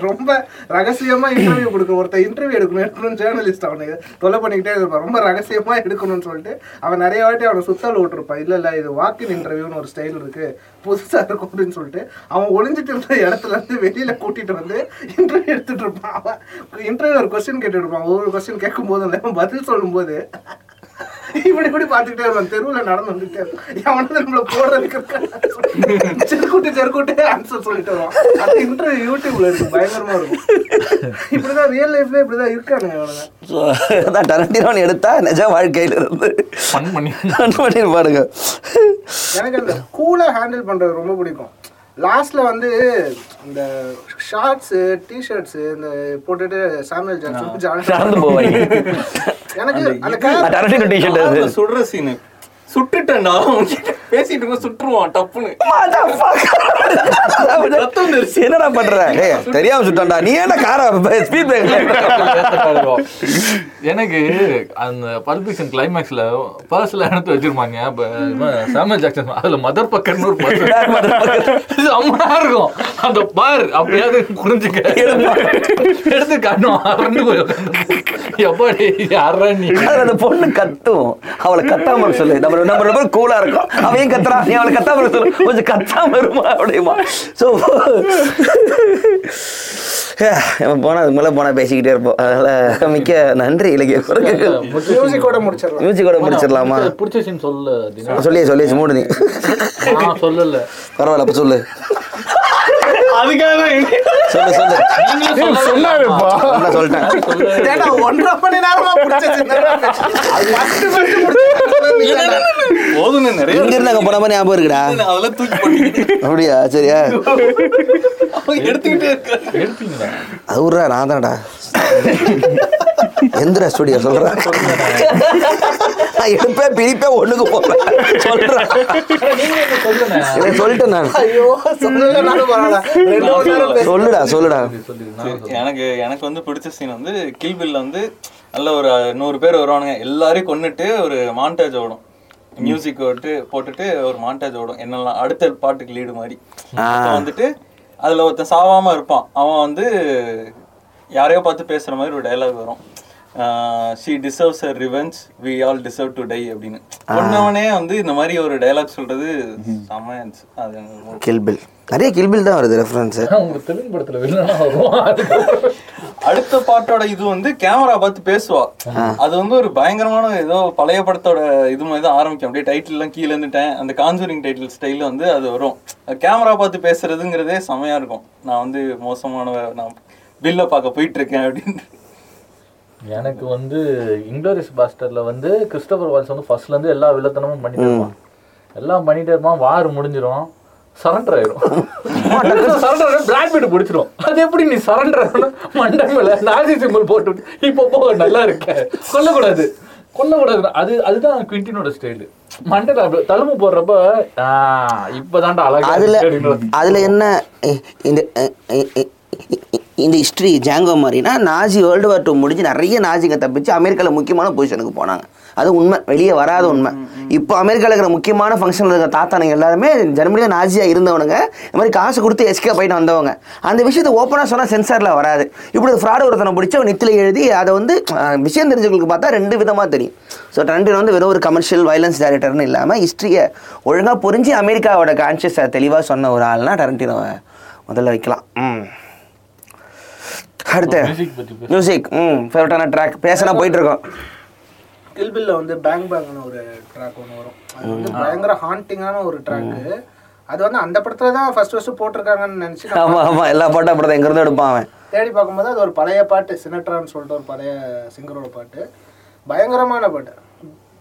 ரொம்ப ரகசியமா இன்டர்வியூ கொடுக்கணும். ஒருத்தன் இன்டர்வியூ எடுக்கணும். எடுக்கணும் ஜேர்னலிஸ்ட் அவனுக்கு தொலை பண்ணிக்கிட்டே இருப்பான். ரொம்ப ரகசியமா எடுக்கணும்னு சொல்லிட்டு அவன் நிறைய வாட்டி அவனை சுத்தல் விட்டுருப்பான். இல்ல இல்ல இது வாக்கின் இன்டர்வியூன்னு ஒரு ஸ்டைல் இருக்கு. புதுசா இருக்கும். அப்படின்னு சொல்லிட்டு அவன் ஒளிஞ்சிட்டு இருந்த இடத்துல இருந்து வெளியில கூட்டிட்டு வந்து இன்டர்வியூ எடுத்துட்டு இருப்பான். அவன் இன்டர்வியூ ஒரு கொஸ்டின் கேட்டுட்டு இருப்பான். ஒவ்வொரு கொஸ்டின் கேட்கும் போது பதில் சொல்லும் போது இப்படி இப்படி பார்த்துக்கிட்டே இருப்பான்? தெருவில் நடந்து வந்துட்டே இருப்பான். எவனது நம்மள போடுறதுக்கு செருக்கூட்டு செருக்கூட்டு ஆன்சர் சொல்லிட்டு வருவான். அந்த இன்டர்வியூ யூடியூப்ல இருக்கு. பயங்கரமா இருக்கும். இப்படிதான் ரியல் லைஃப்ல இப்படிதான் இருக்கானுங்க அவனுங்க ஸோ அதான் டரண்டினோன்னு எடுத்தா நிஜ வாழ்க்கையில இருந்து ஃபன் பண்ணி. Fun பண்ணிருப்பாருங்க எனக்கு அந்த கூலா ஹேண்டில் பண்றது ரொம்ப பிடிக்கும். லாஸ்ட்ல வந்து இந்த ஷார்ட்ஸ் டிஷர்ட்ஸ் இந்த போட்டுட்டு சாமுவேல் ஜான்சன் எனக்கு சுடுற சீனு சுட்டுட்டேன்டா. பேசிட்டு சுட்டுருவான் டப்புன்னு. என்னடா பண்ற? தெரியாம சுட்டான்டா. நீ என்ன கார ஸ்பீட் எனக்கு அந்த பல்பிஷன் கிளைமேக்ஸ்ல பர்ஸ்ல எடுத்து வச்சிருப்பாங்க. சாமுவல் ஜாக்சன் அதுல மதர் பக்கர்னு ஒரு இருக்கும். அந்த பார் அப்படியாவது புரிஞ்சுக்க. எடுத்து. காட்டணும் அரண்டு போய். எப்பாடி யாரா நீ? அதுல அந்த பொண்ணு கத்தும். அவளை கத்தாம சொல்லு. நம்ம நம்ம ரொம்ப கூலா இருக்கும். அவன் கத்துறா நீ அவளை கத்தாம சொல்லு. கொஞ்சம் கத்தாம இருமா அப்படிமா. ஸோ போனா அது மேலே போனா பேசிக்கிட்டே இருப்போம். அதனால மிக்க நன்றி இலக்கிய மியூசிக்கோட முடிச்சிடலாம். மியூசிக்கோட முடிச்சிடலாமா? பிடிச்ச- சீன் சொல்ல தினா. சொல்லி சொல்லி மூடு நீ. சொல்லல. பரவாயில்ல அப்ப சொல்லு. அதுக்காக தான் சொல்லு சொல்லு. நீங்களும் சொல்லல. சொன்னாருப்பா நான் சொல்லிட்டேன் ஏன்னா ஒன்றரை மணி நேரமா பிடிச்ச சின்னதா அது first first முடிச்சது நீ தானே. போதும்னு நிறைய இங்க இருந்து அங்க போன மாதிரி ஞாபகம் இருக்குடா. அதெல்லாம் தூக்கி போட்டுக்கிட்டு. அப்படியா? சரியா? எடுத்துக்கிட்டே இருக்க எடுத்தீங்களா? அது விட்றா நான் தானடா. எந்திரா ஸ்டுடியோ சொல்றேன் நான் எடுப்பேன் பிரிப்பேன் ஒண்ணுக்கு போறேன் சொல்றேன் சொல்லுங்க? சொல்லிட்டேன் நான். ஐயோ சொல்லலைனாலும் பரவாயில்ல. சொல்லுடா சொல்லுடா. எனக்கு எனக்கு வந்து பிடிச்ச சீன் வந்து கில் பில்ல வந்து நல்ல ஒரு நூறு பேர் வருவானுங்க. எல்லாரையும் கொன்னுட்டு ஒரு மாண்டேஜ் ஓடும். மியூசிக் போட்டு போட்டுட்டு ஒரு மாண்டேஜ் ஓடும். என்னெல்லாம் அடுத்த பாட்டுக்கு லீடு மாதிரி. வந்துட்டு அதுல ஒருத்தன் சாவாம இருப்பான். அவன் வந்து யாரையோ பார்த்து பேசுற மாதிரி ஒரு டைலாக் வரும். She deserves a revenge we all deserve to die அப்படின்னு. பொண்ணவனே வந்து இந்த மாதிரி ஒரு டைலாக் சொல்றது செம்மையா இருந்துச்சு அது கில்பில் நிறைய கில்பில் தான் வருது ரெஃபரன்ஸ் உங்க தெலுங்கு படத்துல வில்லனா அடுத்த பாட்டோட இது வந்து கேமரா பார்த்து பேசுவா. அது வந்து ஒரு பயங்கரமான ஏதோ பழைய படத்தோட இது மாதிரி தான் ஆரம்பிக்கும். அப்படியே டைட்டில் எல்லாம் கீழே இருந்துட்டேன். அந்த கான்சூரிங் டைட்டில் ஸ்டைல வந்து அது வரும். கேமரா பார்த்து பேசுறதுங்கிறதே செமையா இருக்கும். நான் வந்து மோசமான நான் பில்ல பார்க்க போயிட்டு இருக்கேன் அப்படின்னு. எனக்கு வந்து இங்கிலோரிஸ் பாஸ்டர்ல வந்து கிறிஸ்டோபர் வால்ஸ் வந்து ஃபர்ஸ்ட்ல இருந்து எல்லா வில்லத்தனமும் பண்ணிட்டே இருப்பான். எல்லாம் பண்ணிட்டே இருப்பான். வார் முடிஞ்சிரும். சரண்டர் ஆயிரும் சரண்டர் பிளாக் பீட் பிடிச்சிரும் அது எப்படி நீ சரண்டர் மண்டை மேல நாசி சிம்பிள் போட்டு இப்போ போ நல்லா இருக்க. கொல்லக்கூடாது. கொல்லக்கூடாது. அது அதுதான் குவிண்டினோட ஸ்டைல் அப்படி தழும்பு போடுறப்ப இப்பதான்டா அழகா அதுல அதுல என்ன இந்த இந்த ஹிஸ்ட்ரி ஜாங்கோ மாதிரினா நாஜி வேர்ல்டு வார் டூ முடிஞ்சு நிறைய நாஜிங்க தப்பிச்சு அமெரிக்காவில் முக்கியமான பொசிஷனுக்கு போனாங்க. அது உண்மை. வெளியே வராத உண்மை. இப்போ அமெரிக்காவில் இருக்கிற முக்கியமான ஃபங்க்ஷனில் இருக்கிற தாத்தானுங்க எல்லாருமே ஜெர்மனியில் நாஜியாக இருந்தவனுங்க. இந்த மாதிரி காசு கொடுத்து எஸ்கே போயிட்டு வந்தவங்க. அந்த விஷயத்தை ஓப்பனாக சொன்னால் சென்சாரில் வராது. இப்படி ஃப்ராட் ஒருத்தனை பிடிச்சி நித்தில் எழுதி அதை வந்து விஷயம் தெரிஞ்சவங்களுக்கு பார்த்தா ரெண்டு விதமாக தெரியும். ஸோ டரண்டினோ வந்து வெறும் ஒரு கமர்ஷியல் வைலன்ஸ் டைரக்டர்னு இல்லாமல் ஹிஸ்ட்ரியை ஒழுங்காக புரிஞ்சு அமெரிக்காவோட கான்ஷியஸை தெளிவாக சொன்ன ஒரு ஆள்னா டரண்டினோவை முதல்ல வைக்கலாம். ம். அடுத்து மியூசிக் ம் ஃபேவரட்டான ட்ராக் பேசினா போயிட்டு இருக்கோம். கில்பில்ல வந்து பேங் பேங்னு ஒரு ட்ராக் ஒன்று வரும். அது வந்து பயங்கர ஹாண்டிங்கான ஒரு ட்ராக்கு அது வந்து அந்த படத்துல தான் ஃபர்ஸ்ட் ஃபர்ஸ்ட் போட்டிருக்காங்கன்னு நினைச்சு நான் ஆமாம் ஆமாம் எல்லா பாட்டும் அப்படி தான் எங்கேருந்து எடுப்பான் அவன். தேடி பார்க்கும்போது அது ஒரு பழைய பாட்டு. சினட்ரான்னு சொல்லிட்டு ஒரு பழைய சிங்கரோட பாட்டு. பயங்கரமான பாட்டு.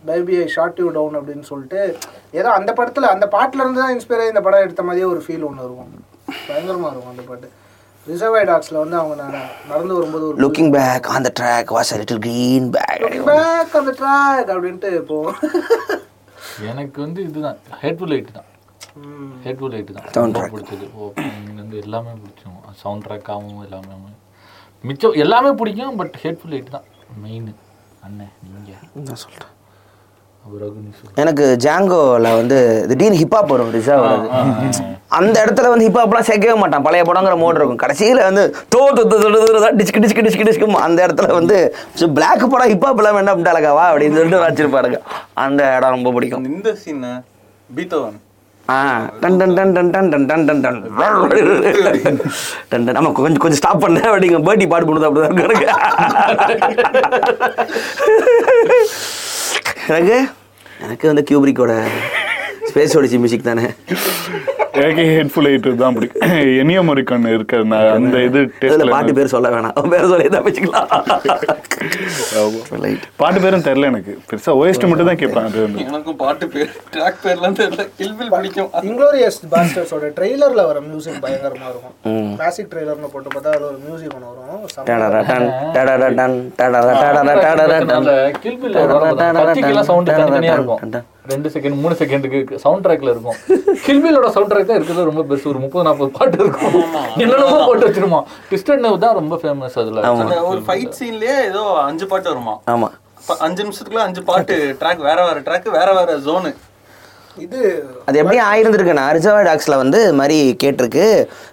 Baby I shot you down அப்படின்னு சொல்லிட்டு ஏதோ அந்த படத்தில் அந்த பாட்டுல இருந்து தான் இன்ஸ்பயர் ஆகி இந்த படம் எடுத்த மாதிரியே ஒரு ஃபீல் ஒன்று இருக்கும். பயங்கரமாக இருக்கும் அந்த பாட்டு. ரிசர்வை டாக்ஸில் வந்து அவங்க நட- நடந்து வரும்போது ஒரு looking back on the track was a little green bag. Back அந்த ட்ராக் அப்படின்ட்டு போவோம் எனக்கு வந்து இதுதான். ஹெட்ஃபுல் லைட் தான். ம். ஹெட்ஃபுல் லைட் தான். Track. பிடிச்சது. வந்து எல்லாமே பிடிக்கும் சவுண்ட் ட்ராக்காகவும் எல்லாமே மிச்சம் எல்லாமே பிடிக்கும் பட் ஹெட்ஃபுல் லைட் தான். மெயின் அண்ணன் நீங்கள் நான் சொல்கிறேன். எனக்கு ஜாங்கோவில் வந்து திடீர்னு ஹிப்ஹாப் வரும் ரிசர்வ் அந்த இடத்துல வந்து ஹிப்ஹாப்லாம் சேர்க்கவே மாட்டான். பழைய படங்கிற மோட் இருக்கும். கடைசியில் வந்து தோ டிஸ்கு டிஸ்கு டிஸ்கு டிஸ்கு அந்த இடத்துல வந்து பிளாக் படம் ஹிப்ஹாப் எல்லாம் வேண்டாம் வா அப்படின்னு சொல்லிட்டு வச்சிருப்பாருங்க அந்த இடம் ரொம்ப பிடிக்கும். இந்த சீன் பீத்தோவன் நம்ம கொஞ்சம் கொஞ்சம் ஸ்டாப் அப்படிங்க பேட்டி பாடு பண்ணுது அப்படிதான் எனக்கு எனக்கு வந்து கியூபிரிக்கோட ஸ்பேஸ் ஒடிச்சி மியூசிக் தானே ஏகே ஹெட்ஃபுல் எயிட் தான் பிடிக்கும் எனியோ முறிக்கன் இருக்கிற நான் அந்த இது பாட்டு பேர் சொல்ல வேணாம் அவன் பேர் சொல்லி தப்பிச்சுக்கலாம் ரைட் பாட்டு பேரும் தெரியல எனக்கு பெருசா ஓஎஸ்டி மட்டும் தான் கேட்பேன். எனக்கும் பாட்டு பேர் ட்ராக் பேர்லாம் தெரியல கில்பில் பிடிக்கும் இன்க்ளோரியஸ் பாஸ்டர்ஸோட ட்ரெய்லர்ல வர மியூசிக் பயங்கரமா இருக்கும் கிளாசிக் ட்ரெய்லர்னு போட்டு பார்த்தா அதுல ஒரு மியூசிக் ஒன்று வரும் செம்ம டடடடன், டடடடன், டடடடன், டடடடன். அந்த கில் பில் கத்திக்கெல்லாம் சவுண்ட் தனித்தனியா இருக்கும் ரெண்டு செகண்ட் மூணு செகண்டுக்கு சவுண்ட் ட்ராக்ல இருக்கும். கில்பிலோட சவுண்ட் ட்ராக் தான் இருக்கிறது ரொம்ப பெருசு ஒரு முப்பது நாற்பது பாட்டு இருக்கும். என்னென்னமோ போட்டு வச்சிருமா. டிஸ்டர்ட் நவ் தான் ரொம்ப ஃபேமஸ் அதுல. ஒரு ஃபைட் சீன்லயே ஏதோ அஞ்சு பாட்டு வருமா? ஆமா. அஞ்சு நிமிஷத்துக்குள்ள அஞ்சு பாட்டு ட்ராக் வேற வேற ட்ராக் வேற வேற ஜோனு இது அது எப்படி ஆயிருந்திருக்குன்னா ரிசர்வ் டாக்ஸில் வந்து மாதிரி கேட்டிருக்கு.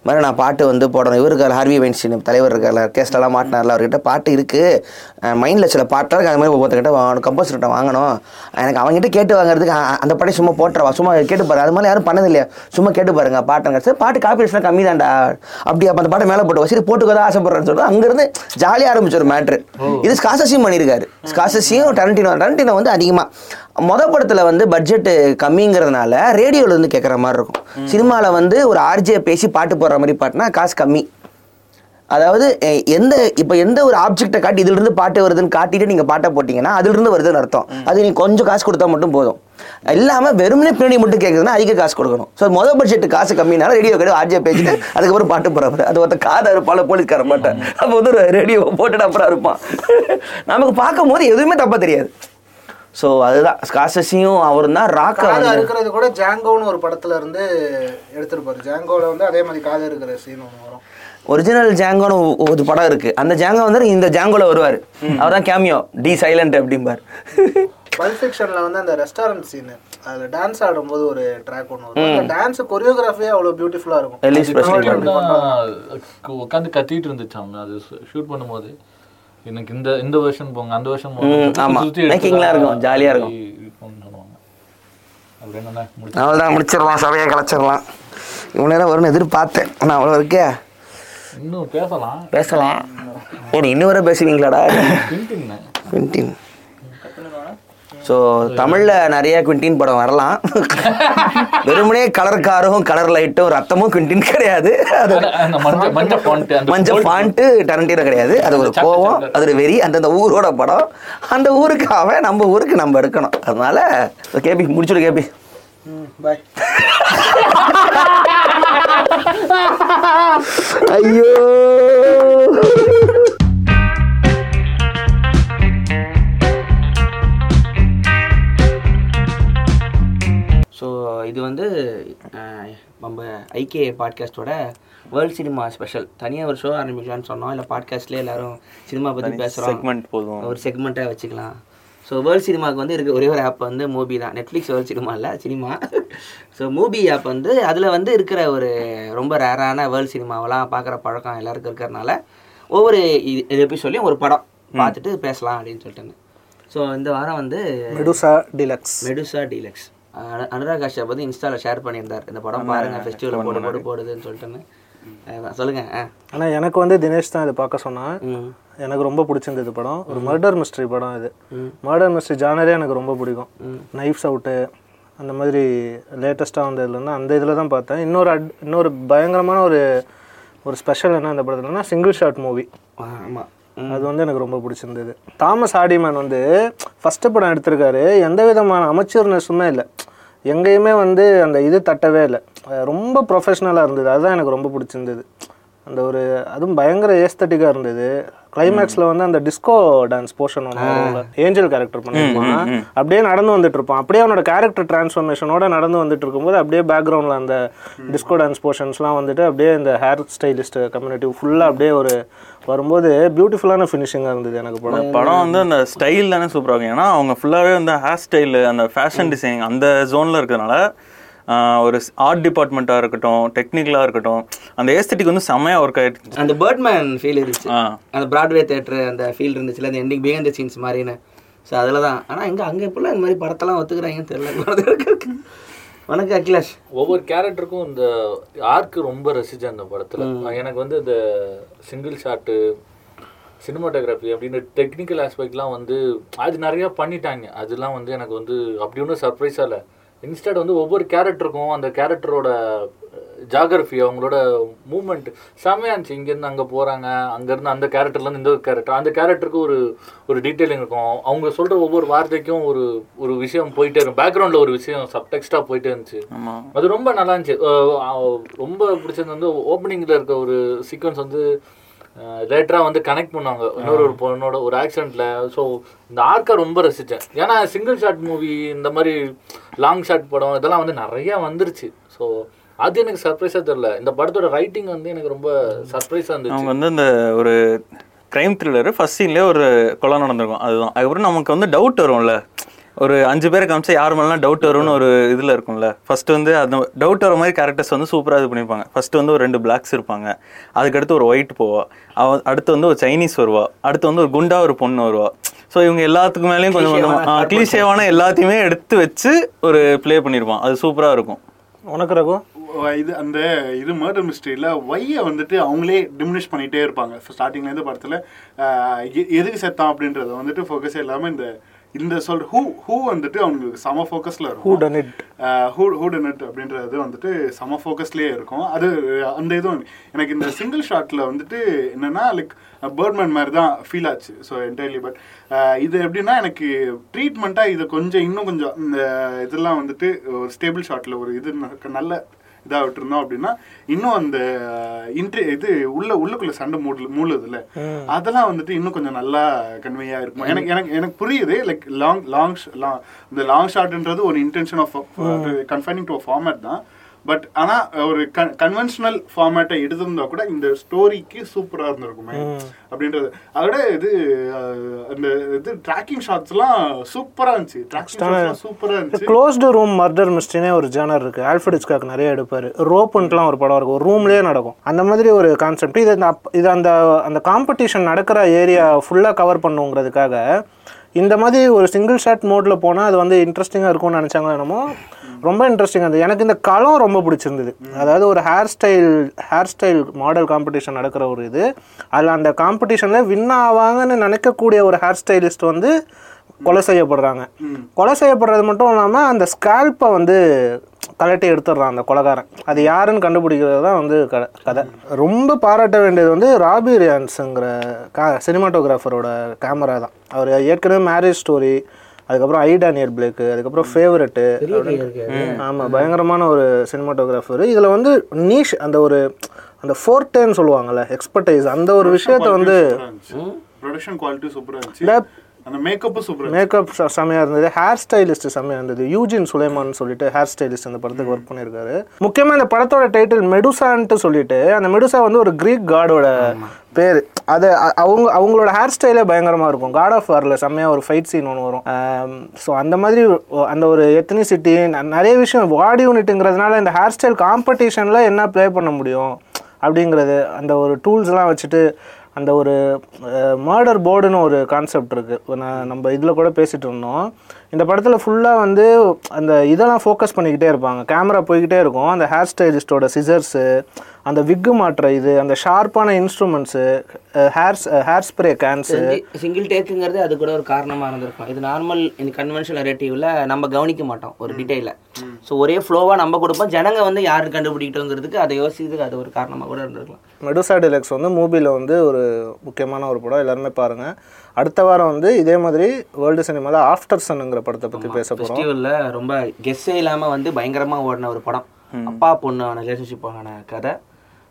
மாதிரி நான் பாட்டு வந்து போடணும். இவர் இருக்கார் ஹார்வி வெயின்ஸ்டீன் தலைவர் இருக்கார்ல கேஸ்டெல்லாம் மாட்டினார்ல அவர்கிட்ட பாட்டு இருக்குது மைண்டில் சில பாட்டாக இருக்குது அது மாதிரி ஒவ்வொருத்தர்கிட்ட கம்போசர்கிட்ட வாங்கணும் எனக்கு அவங்ககிட்ட கேட்டு வாங்குறதுக்கு அந்த பாட்டை சும்மா போட்டுறவா சும்மா கேட்டு பாரு. அது மாதிரி யாரும் பண்ணது இல்லையா சும்மா கேட்டு பாருங்க பாட்டுங்க சரி பாட்டு காப்பி கம்மி தான்டா. அப்படி அப்போ அந்த பாட்டை மேலே போட்டு சரி போட்டுக்கோ தான் ஆசைப்படுறேன்னு சொல்லிட்டு அங்கேருந்து ஜாலியாக ஆரம்பிச்ச ஒரு மேட்ரு இது ஸ்காசஸியும் பண்ணியிருக்காரு ஸ்காசஸியும் டரண்டினோ டரண்டினோ வந்து அதிகமாக மொத படத்துல வந்து பட்ஜெட் கம்மிங்கிறதுனால ரேடியோல இருந்து கேட்குற மாதிரி இருக்கும். சினிமால வந்து ஒரு ஆர்ஜே பேசி பாட்டு போடுற மாதிரி பாட்டுனா காசு கம்மி. அதாவது எந்த இப்போ எந்த ஒரு ஆப்ஜெக்டை காட்டி இதுல இருந்து பாட்டு வருதுன்னு காட்டிட்டு நீங்க பாட்டை போட்டீங்கன்னா அதுல இருந்து வருதுன்னு அர்த்தம். அது நீங்க கொஞ்சம் காசு கொடுத்தா மட்டும் போதும். இல்லாம வெறுமனே பின்னாடி மட்டும் கேட்குதுன்னா அதிக காசு கொடுக்கணும். ஸோ மொதல் பட்ஜெட் காசு கம்மினால ரேடியோ கிடையாது ஆர்ஜே பேசிட்டு அதுக்கப்புறம் பாட்டு போடுறவர் அது ஒருத்த காதை இருப்பால போலீஸ்கார மாட்டேன். அப்போ வந்து ஒரு ரேடியோ போட்டுட்டு அப்புறம் இருப்பான் நமக்கு பார்க்கும் போது எதுவுமே தப்பா தெரியாது. ஸோ அதுதான். ஸ்காசஸியும் அவரும் தான் ராக்கை அறுக்கிறது கூட ஜாங்கோன்னு ஒரு படத்துல இருந்து எடுத்திருப்பாரு ஜாங்கோல வந்து அதே மாதிரி காது இருக்கிற சீன் ஒன்று வரும். ஒரிஜினல் ஜாங்கோன்னு ஒரு படம் இருக்கு. அந்த ஜாங்கோ வந்து இந்த ஜாங்கோல வருவார். அவர் தான் கேமியோ டி சைலண்ட் அப்படிம்பார். பல்ப் ஃபிக்ஷன்ல வந்து அந்த ரெஸ்டாரண்ட் சீன் அதுல டான்ஸ் ஆடும்போது ஒரு ட்ராக் ஒன்று வரும். அந்த டான்ஸ் கொரியோகிராஃபியே அவ்வளவு பியூட்டிஃபுல்லா இருக்கும். உட்காந்து கத்திட்டு இருந்துச்சாங்க. அது ஷூட் பண்ணும்போது. எனக்கு இந்த இந்த வருஷன் போங்க அந்த வருஷன் ம், ஆமா. Makingலாம் இருக்கும், ஜாலியா இருக்கும். அவ்வளோதான் முடிச்சிடலாம் சபையை கலைச்சிடலாம். இவ்வளோ நேரம் வரும்னு எதிர்பார்த்தேன். ஆனால் அவ்வளோ இருக்கே? இன்னும் பேசலாம். பேசலாம். ஓ நீ இன்னும் வரை பேசுவீங்களாடா? பின்டின் குவிண்டின் ஸோ தமிழில் நிறைய குவிண்டின் படம் வரலாம். வெறுமனே கலர் காரும் கலர் லைட்டும் ரத்தமும் குவிண்டின் கிடையாது. அது அந்த மஞ்சள் ஃபாண்ட்டு டரண்டினோ கிடையாது. அது ஒரு கோவம் அது ஒரு வெறி அந்தந்த ஊரோட படம். அந்த ஊருக்கு அவன் நம்ம ஊருக்கு நம்ம எடுக்கணும். அதனால கேபி முடிச்சுடு கேபி. பாய் ஐயோ. ஸோ இது வந்து நம்ம ஐகே பாட்காஸ்டோட வேர்ல்ட் சினிமா ஸ்பெஷல் தனியாக ஒரு ஷோ ஆரம்பிக்கலாம்னு சொன்னோம். இல்லை பாட்காஸ்ட்லேயே எல்லாரும் சினிமா பற்றி பேசுகிறோம் செக்மெண்ட் போதும். ஒரு செக்மெண்ட்டாக வச்சுக்கலாம். ஸோ வேர்ல்ட் சினிமாவுக்கு வந்து இருக்க. ஒரே ஒரு ஆப் வந்து மூவி தான். நெட்ஃப்ளிக்ஸ் வேர்ல்ட் சினிமா இல்லை சினிமா ஸோ மூவி ஆப் வந்து அதில் வந்து இருக்கிற ஒரு ரொம்ப ரேரான வேர்ல்ட் சினிமாவெல்லாம் பார்க்குற பழக்கம் எல்லாருக்கும் இருக்கிறனால ஒவ்வொரு இது எப்படி சொல்லி ஒரு படம் பார்த்துட்டு பேசலாம் அப்படின்னு சொல்லிட்டு ஸோ இந்த வாரம் வந்து Medusa Deluxe. Medusa Deluxe. Anurag Kashyap வந்து இன்ஸ்டாவில் ஷேர் பண்ணியிருந்தார். இந்த படம் பாருங்க ஃபெஸ்டிவல் போடு போடு போடுதுன்னு சொல்லிட்டுன்னு. அதான் சொல்லுங்க ஆ ஆனா எனக்கு வந்து தினேஷ் தான் இதை பார்க்க சொன்னான் எனக்கு ரொம்ப பிடிச்சிருந்தது படம். ஒரு மர்டர் மிஸ்ட்ரி படம் இது. மர்டர் மிஸ்ட்ரி ஜானரே எனக்கு ரொம்ப பிடிக்கும். நைஃப்ஸ் அவுட்டு அந்த மாதிரி லேட்டஸ்ட்டாக வந்ததுலேருந்து அந்த இதில் தான் பார்த்தேன். இன்னொரு அட் இன்னொரு பயங்கரமான ஒரு ஒரு ஸ்பெஷல் என்ன அந்த படத்துலனா சிங்கிள் ஷாட் மூவி ஆமாம் அது வந்து எனக்கு ரொம்ப பிடிச்சிருந்தது. தாமஸ் ஆடிமேன் வந்து ஃபஸ்ட்டு படம் எடுத்திருக்காரு. எந்த விதமான அமைச்சர்னஸுமே இல்லை. எங்கேயுமே வந்து அந்த இது தட்டவே இல்லை. ரொம்ப ப்ரொஃபஷ்னலாக இருந்தது. அதுதான் எனக்கு ரொம்ப பிடிச்சிருந்தது. அந்த ஒரு அதுவும் பயங்கர ஏஸ்தட்டிக்காக இருந்தது. கிளைமேக்ஸில் வந்து அந்த டிஸ்கோ டான்ஸ் போர்ஷன் ஒன்று ஏஞ்சல் கேரக்டர் பண்ணிருப்பான். அப்படியே நடந்து வந்துட்டு இருப்பான். அப்படியே அவனோட கேரக்டர் டிரான்ஸ்ஃபர்மேஷனோட நடந்து வந்துட்டு இருக்கும்போது அப்படியே பேக்ரவுண்டில் அந்த டிஸ்கோ டான்ஸ் போர்ஷன்ஸ்லாம் வந்துட்டு அப்படியே இந்த ஹேர் ஸ்டைலிஸ்ட் கம்யூனிட்டி ஃபுல்லாக அப்படியே ஒரு வரும்போது பியூட்டிஃபுல்லான ஃபினிஷிங்காக இருந்தது எனக்கு படம். படம் வந்து அந்த ஸ்டைல் தானே சூப்பராக இருக்கும். ஏன்னா அவங்க ஃபுல்லாகவே வந்து ஹேர் ஸ்டைலு அந்த ஃபேஷன் டிசைன் அந்த ஜோனில் இருக்கிறதுனால ஒரு ஆர்ட் டிபார்ட்மெண்ட்டாக இருக்கட்டும் டெக்னிக்கலாக இருக்கட்டும் அந்த ஏஸ்தட்டிக் வந்து செம்மையாக ஒர்க் ஆயிடுச்சு அந்த பேர்ட்மேன் ஃபீல் இருந்துச்சு. ஆ. அந்த பிராட்வே தேட்டர் அந்த ஃபீல் இருந்துச்சுல அந்த எண்டிங் பிஹைண்ட் த சீன்ஸ் மாதிரின்னு. ஸோ அதில் தான் ஆனால் இங்கே அங்கே இப்போல்லாம் இந்த மாதிரி படத்தெல்லாம் ஒத்துக்கிறாங்கன்னு தெரியல. வணக்கம் அகிலாஷ். ஒவ்வொரு கேரக்டருக்கும் இந்த ஆர்க்கு ரொம்ப ரசிச்சேன் அந்த படத்துல. எனக்கு வந்து இந்த சிங்கிள் ஷாட்டு சினிமாட்டோகிராஃபி அப்படின்னு டெக்னிக்கல் ஆஸ்பெக்ட்லாம் வந்து அது நிறைய பண்ணிட்டாங்க. அதெல்லாம் வந்து எனக்கு வந்து அப்படி ஒன்றும் சர்ப்ரைஸாக இல்லை. இன்ஸ்டட் வந்து ஒவ்வொரு கேரக்டருக்கும் அந்த கேரக்டரோட ஜாகிரஃபி அவங்களோட மூமெண்ட் செம்மையா இருந்துச்சு இங்கேருந்து அங்கே போகிறாங்க அங்கேருந்து அந்த கேரக்டர்லேருந்து இந்த ஒரு கேரக்டர். அந்த கேரக்டருக்கு ஒரு ஒரு டீட்டெயிலிங் இருக்கும். அவங்க சொல்கிற ஒவ்வொரு வார்த்தைக்கும் ஒரு ஒரு விஷயம் போயிட்டே இருக்கும். பேக்ரவுண்டில் ஒரு விஷயம் சப்டெக்ஸ்டாக போயிட்டே இருந்துச்சு. அது ரொம்ப நல்லா இருந்துச்சு. ரொம்ப பிடிச்சது வந்து ஓப்பனிங்கில் இருக்க ஒரு சீக்வன்ஸ் வந்து லேட்டராக வந்து கனெக்ட் பண்ணுவாங்க. இன்னொரு ஒரு பொண்ணோட ஒரு ஆக்சிடென்ட்ல ஸோ இந்த ஆர்க்கை ரொம்ப ரசித்தேன் ஏன்னா சிங்கிள் ஷாட் மூவி இந்த மாதிரி லாங் ஷாட் படம் இதெல்லாம் வந்து நிறைய வந்துருச்சு. ஸோ அது எனக்கு சர்ப்ரைஸாக தெரியல. இந்த படத்தோட ரைட்டிங் வந்து எனக்கு ரொம்ப சர்ப்ரைஸாக இருந்துச்சு. அவங்க வந்து இந்த ஒரு கிரைம் த்ரில்லர் ஃபர்ஸ்ட் சீன்லேயே ஒரு கொலை நடந்திருக்கும். அதுதான். அதுக்கப்புறம் நமக்கு வந்து டவுட் வரும்ல. ஒரு அஞ்சு பேரை காமிச்சா யார் மேலாம் டவுட் வரும்னு ஒரு இதில் இருக்கும்ல. ஃபர்ஸ்ட் வந்து அந்த டவுட் வர மாதிரி கேரக்டர்ஸ் வந்து சூப்பராக இது பண்ணியிருப்பாங்க ஃபர்ஸ்ட் வந்து ஒரு ரெண்டு பிளாக்ஸ் இருப்பாங்க. அதுக்கடுத்து ஒரு ஒயிட் போவா. அவ அடுத்து வந்து ஒரு சைனீஸ் வருவா. அடுத்து வந்து ஒரு குண்டா ஒரு பொண்ணு வருவா. ஸோ இவங்க எல்லாத்துக்கு மேலேயும் கொஞ்சம் கொஞ்சம் கிளீஷேவான எல்லாத்தையுமே எடுத்து வச்சு ஒரு ப்ளே பண்ணியிருப்பான் அது சூப்பராக இருக்கும். உனக்கு ரகு? இது அந்த இது மர்டர் மிஸ்ட்ரியில் ஒய்யை வந்துட்டு அவங்களே டிமினிஷ் பண்ணிட்டே இருப்பாங்க. ஸ்டார்டிங்லேருந்து படத்தில் எதுக்கு செத்தான் அப்படின்றத வந்துட்டு ஃபோக்கஸே இல்லாமல் இந்த இந்த சொல் ஹூ ஹூ வந்துட்டு அவங்களுக்கு சம ஃபோக்கஸில் இருக்கும் Who done it? Who who done it அப்படின்றது வந்துட்டு சம ஃபோக்கஸ்லேயே இருக்கும். அது அந்த இதுவும் எனக்கு இந்த சிங்கிள் ஷாட்டில் வந்துட்டு என்னன்னா லைக் பேர்ட்மேன் மாதிரி தான் ஃபீல் ஆச்சு. ஸோ என்டையர்லி பட் இது எப்படின்னா எனக்கு ட்ரீட்மெண்ட்டாக இது கொஞ்சம் இன்னும் கொஞ்சம் இந்த இதெல்லாம் வந்துட்டு ஒரு ஸ்டேபிள் ஷாட்டில் ஒரு இது நல்ல இதாக விட்டுருந்தோம் அப்படின்னா இன்னும் அந்த இன்ட்ரி இது உள்ள உள்ளுக்குள்ள சண்டை மூடல மூழுதுல அதெல்லாம் வந்துட்டு இன்னும் கொஞ்சம் நல்லா கன்வேயா இருக்கும்? எனக்கு எனக்கு எனக்கு புரியுது. லைக் லாங் லாங் இந்த லாங் ஷாட்ன்றது ஒரு intention of confining to format தான். பட் ஆனா ஒரு கன்வென்ஷனல் ஃபார்மேட்டை எடுத்திருந்தா கூட இந்த ஸ்டோரிக்கு சூப்பரா இருந்திருக்குமே. அப்படின்றது. அதோட இது அந்த இது ட்ராக்கிங் ஷாட்ஸ்லாம் சூப்பரா இருந்துச்சு. ட்ராக்கிங் ஷாட்ஸ்லாம் சூப்பரா இருந்துச்சு. க்ளோஸ்டு ரூம் மர்டர் மிஸ்ட்ரினே ஒரு ஜேனர் இருக்கு. ஆல்ஃபர்ட் ஹிச்காக் நிறைய எடுப்பாரு. ரோப்புன்ட்டுலாம் ஒரு படம் இருக்கும். ரூம்லயே நடக்கும். அந்த மாதிரி ஒரு கான்செப்ட் இது இது அந்த அந்த காம்படிஷன் நடக்கிற ஏரியா ஃபுல்லாக கவர் பண்ணுங்கிறதுக்காக இந்த மாதிரி ஒரு சிங்கிள் ஷாட் மோட்ல போனால் அது வந்து இன்ட்ரெஸ்டிங்காக இருக்கும்னு நினச்சாங்க என்னமோ ரொம்ப இன்ட்ரெஸ்டிங்காக இருந்தது. எனக்கு இந்த களம் ரொம்ப பிடிச்சிருந்தது. அதாவது ஒரு hair style hair style model competition நடக்கிற ஒரு இது. அதில் அந்த காம்படிஷனில் வின் ஆவாங்கன்னு நினைக்கக்கூடிய ஒரு ஹேர் ஸ்டைலிஸ்ட் வந்து கொலை செய்யப்படுறாங்க. கொலை செய்யப்படுறது மட்டும் இல்லாமல் அந்த ஸ்கேல்ப்பை வந்து கலட்டி எடுத்துடுறான் அந்த கொலைகாரன். அது யாருன்னு கண்டுபிடிக்கிறது தான் வந்து கதை. ரொம்ப பாராட்ட வேண்டியது வந்து ராபி ரியான்ஸுங்கிற கா சினிமாட்டோகிராஃபரோட கேமரா தான். அவர் ஏற்கனவே மேரேஜ் ஸ்டோரி அதுக்கப்புறம் ஐ டேனியல் பிளேக்கு அதுக்கப்புறம் ஃபேவரெட்டு. ஆமாம் பயங்கரமான ஒரு சினிமாட்டோகிராஃபர். இதில் வந்து நீஷ் அந்த ஒரு அந்த ஃபோர்டேன்னு சொல்லுவாங்கல்ல எக்ஸ்பர்டைஸ் அந்த ஒரு விஷயத்தை வந்து ப்ரொடக்ஷன் குவாலிட்டி சூப்பரா இந்த இருந்துச்சு அந்த மேக்கப்பும் சூப்பரா மேக்கப் ச- செமையா இருந்தது. ஹேர் ஸ்டைலிஸ்ட் செமையா இருந்தது. யூஜின் சுலைமான் சொல்லிட்டு ஹேர் ஸ்டைலிஸ்ட் அந்த படத்துக்கு ஒர்க் பண்ணியிருக்காரு முக்கியமா இந்த படத்தோட டைட்டில் மெடுசான்ட்டு சொல்லிட்டு அந்த மெடுசா வந்து ஒரு கிரீக் காடோட பேர். அது அவங்க அவங்களோட ஹேர் ஸ்டைலே பயங்கரமா இருக்கும். காட் ஆஃப் வாரில் செம்மையா ஒரு ஃபைட் சீன் ஒன்று வரும். ஸோ அந்த மாதிரி அந்த ஒரு எத்தனிசிட்டி நிறைய விஷயம் வாடி யூனிட்டுங்கிறதுனால இந்த ஹேர் ஸ்டைல் காம்படிஷனில் என்ன ப்ளே பண்ண முடியும் அப்படிங்கிறது அந்த ஒரு டூல்ஸ்லாம் வச்சுட்டு அந்த ஒரு மர்டர் போர்டுன்னு ஒரு கான்செப்ட் இருக்குது நான் நம்ம இதில் கூட பேசிகிட்டு இருந்தோம். இந்த படத்தில் ஃபுல்லாக வந்து அந்த இதெல்லாம் ஃபோக்கஸ் பண்ணிக்கிட்டே இருப்பாங்க. கேமரா போய்கிட்டே இருக்கும். அந்த ஹேர் ஸ்டைலிஸ்டோட சிசர்ஸு அந்த விக்கு மாட்டுற இது அந்த ஷார்ப்பான instruments hair hair spray cans single டேக்குங்கிறது அது கூட ஒரு காரணமாக இருந்திருக்கும் இது நார்மல் இந்த கன்வென்ஷனல் நரேட்டிவ்ல நம்ம கவனிக்க மாட்டோம் ஒரு டீட்டெயில ஸோ ஒரே ஃப்ளோவாக நம்ம கொடுப்போம். ஜனங்க வந்து யாரு கண்டுபிடிக்கிட்டோங்கிறதுக்கு அதை யோசிக்கிறதுக்கு அது ஒரு காரணமாக கூட இருந்திருக்கலாம். மெடுசா டிலக்ஸ் வந்து மூவியில் வந்து ஒரு முக்கியமான ஒரு படம். எல்லாருமே பாருங்கள் அடுத்த வாரம் வந்து இதே மாதிரி வேர்ல்டு சினிமாவில் ஆஃப்டர் சன்னுங்கிற படத்தை பற்றி பேச போகிறோம் ஃபெஸ்டிவலில் ரொம்ப கெஸ்ஸே இல்லாமல் வந்து பயங்கரமாக ஓடின ஒரு படம். அப்பா பொண்ணான ரிலேஷன்ஷிப்பான கதை.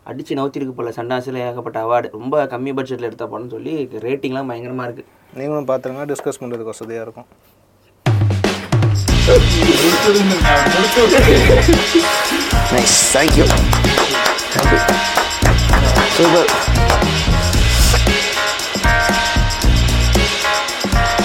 அடிச்சு நவுத்திருக்கு போல சண்டாசில் ஏகப்பட்ட அவார்டு ரொம்ப கம்மி பட்ஜெட்டில் எடுத்த படம்னு சொல்லி ரேட்டிங்லாம் பயங்கரமாக இருக்குது நீங்களும் பார்த்துருங்க டிஸ்கஸ் பண்ணுறதுக்கு வசதியாக இருக்கும். Nice thank you thank you super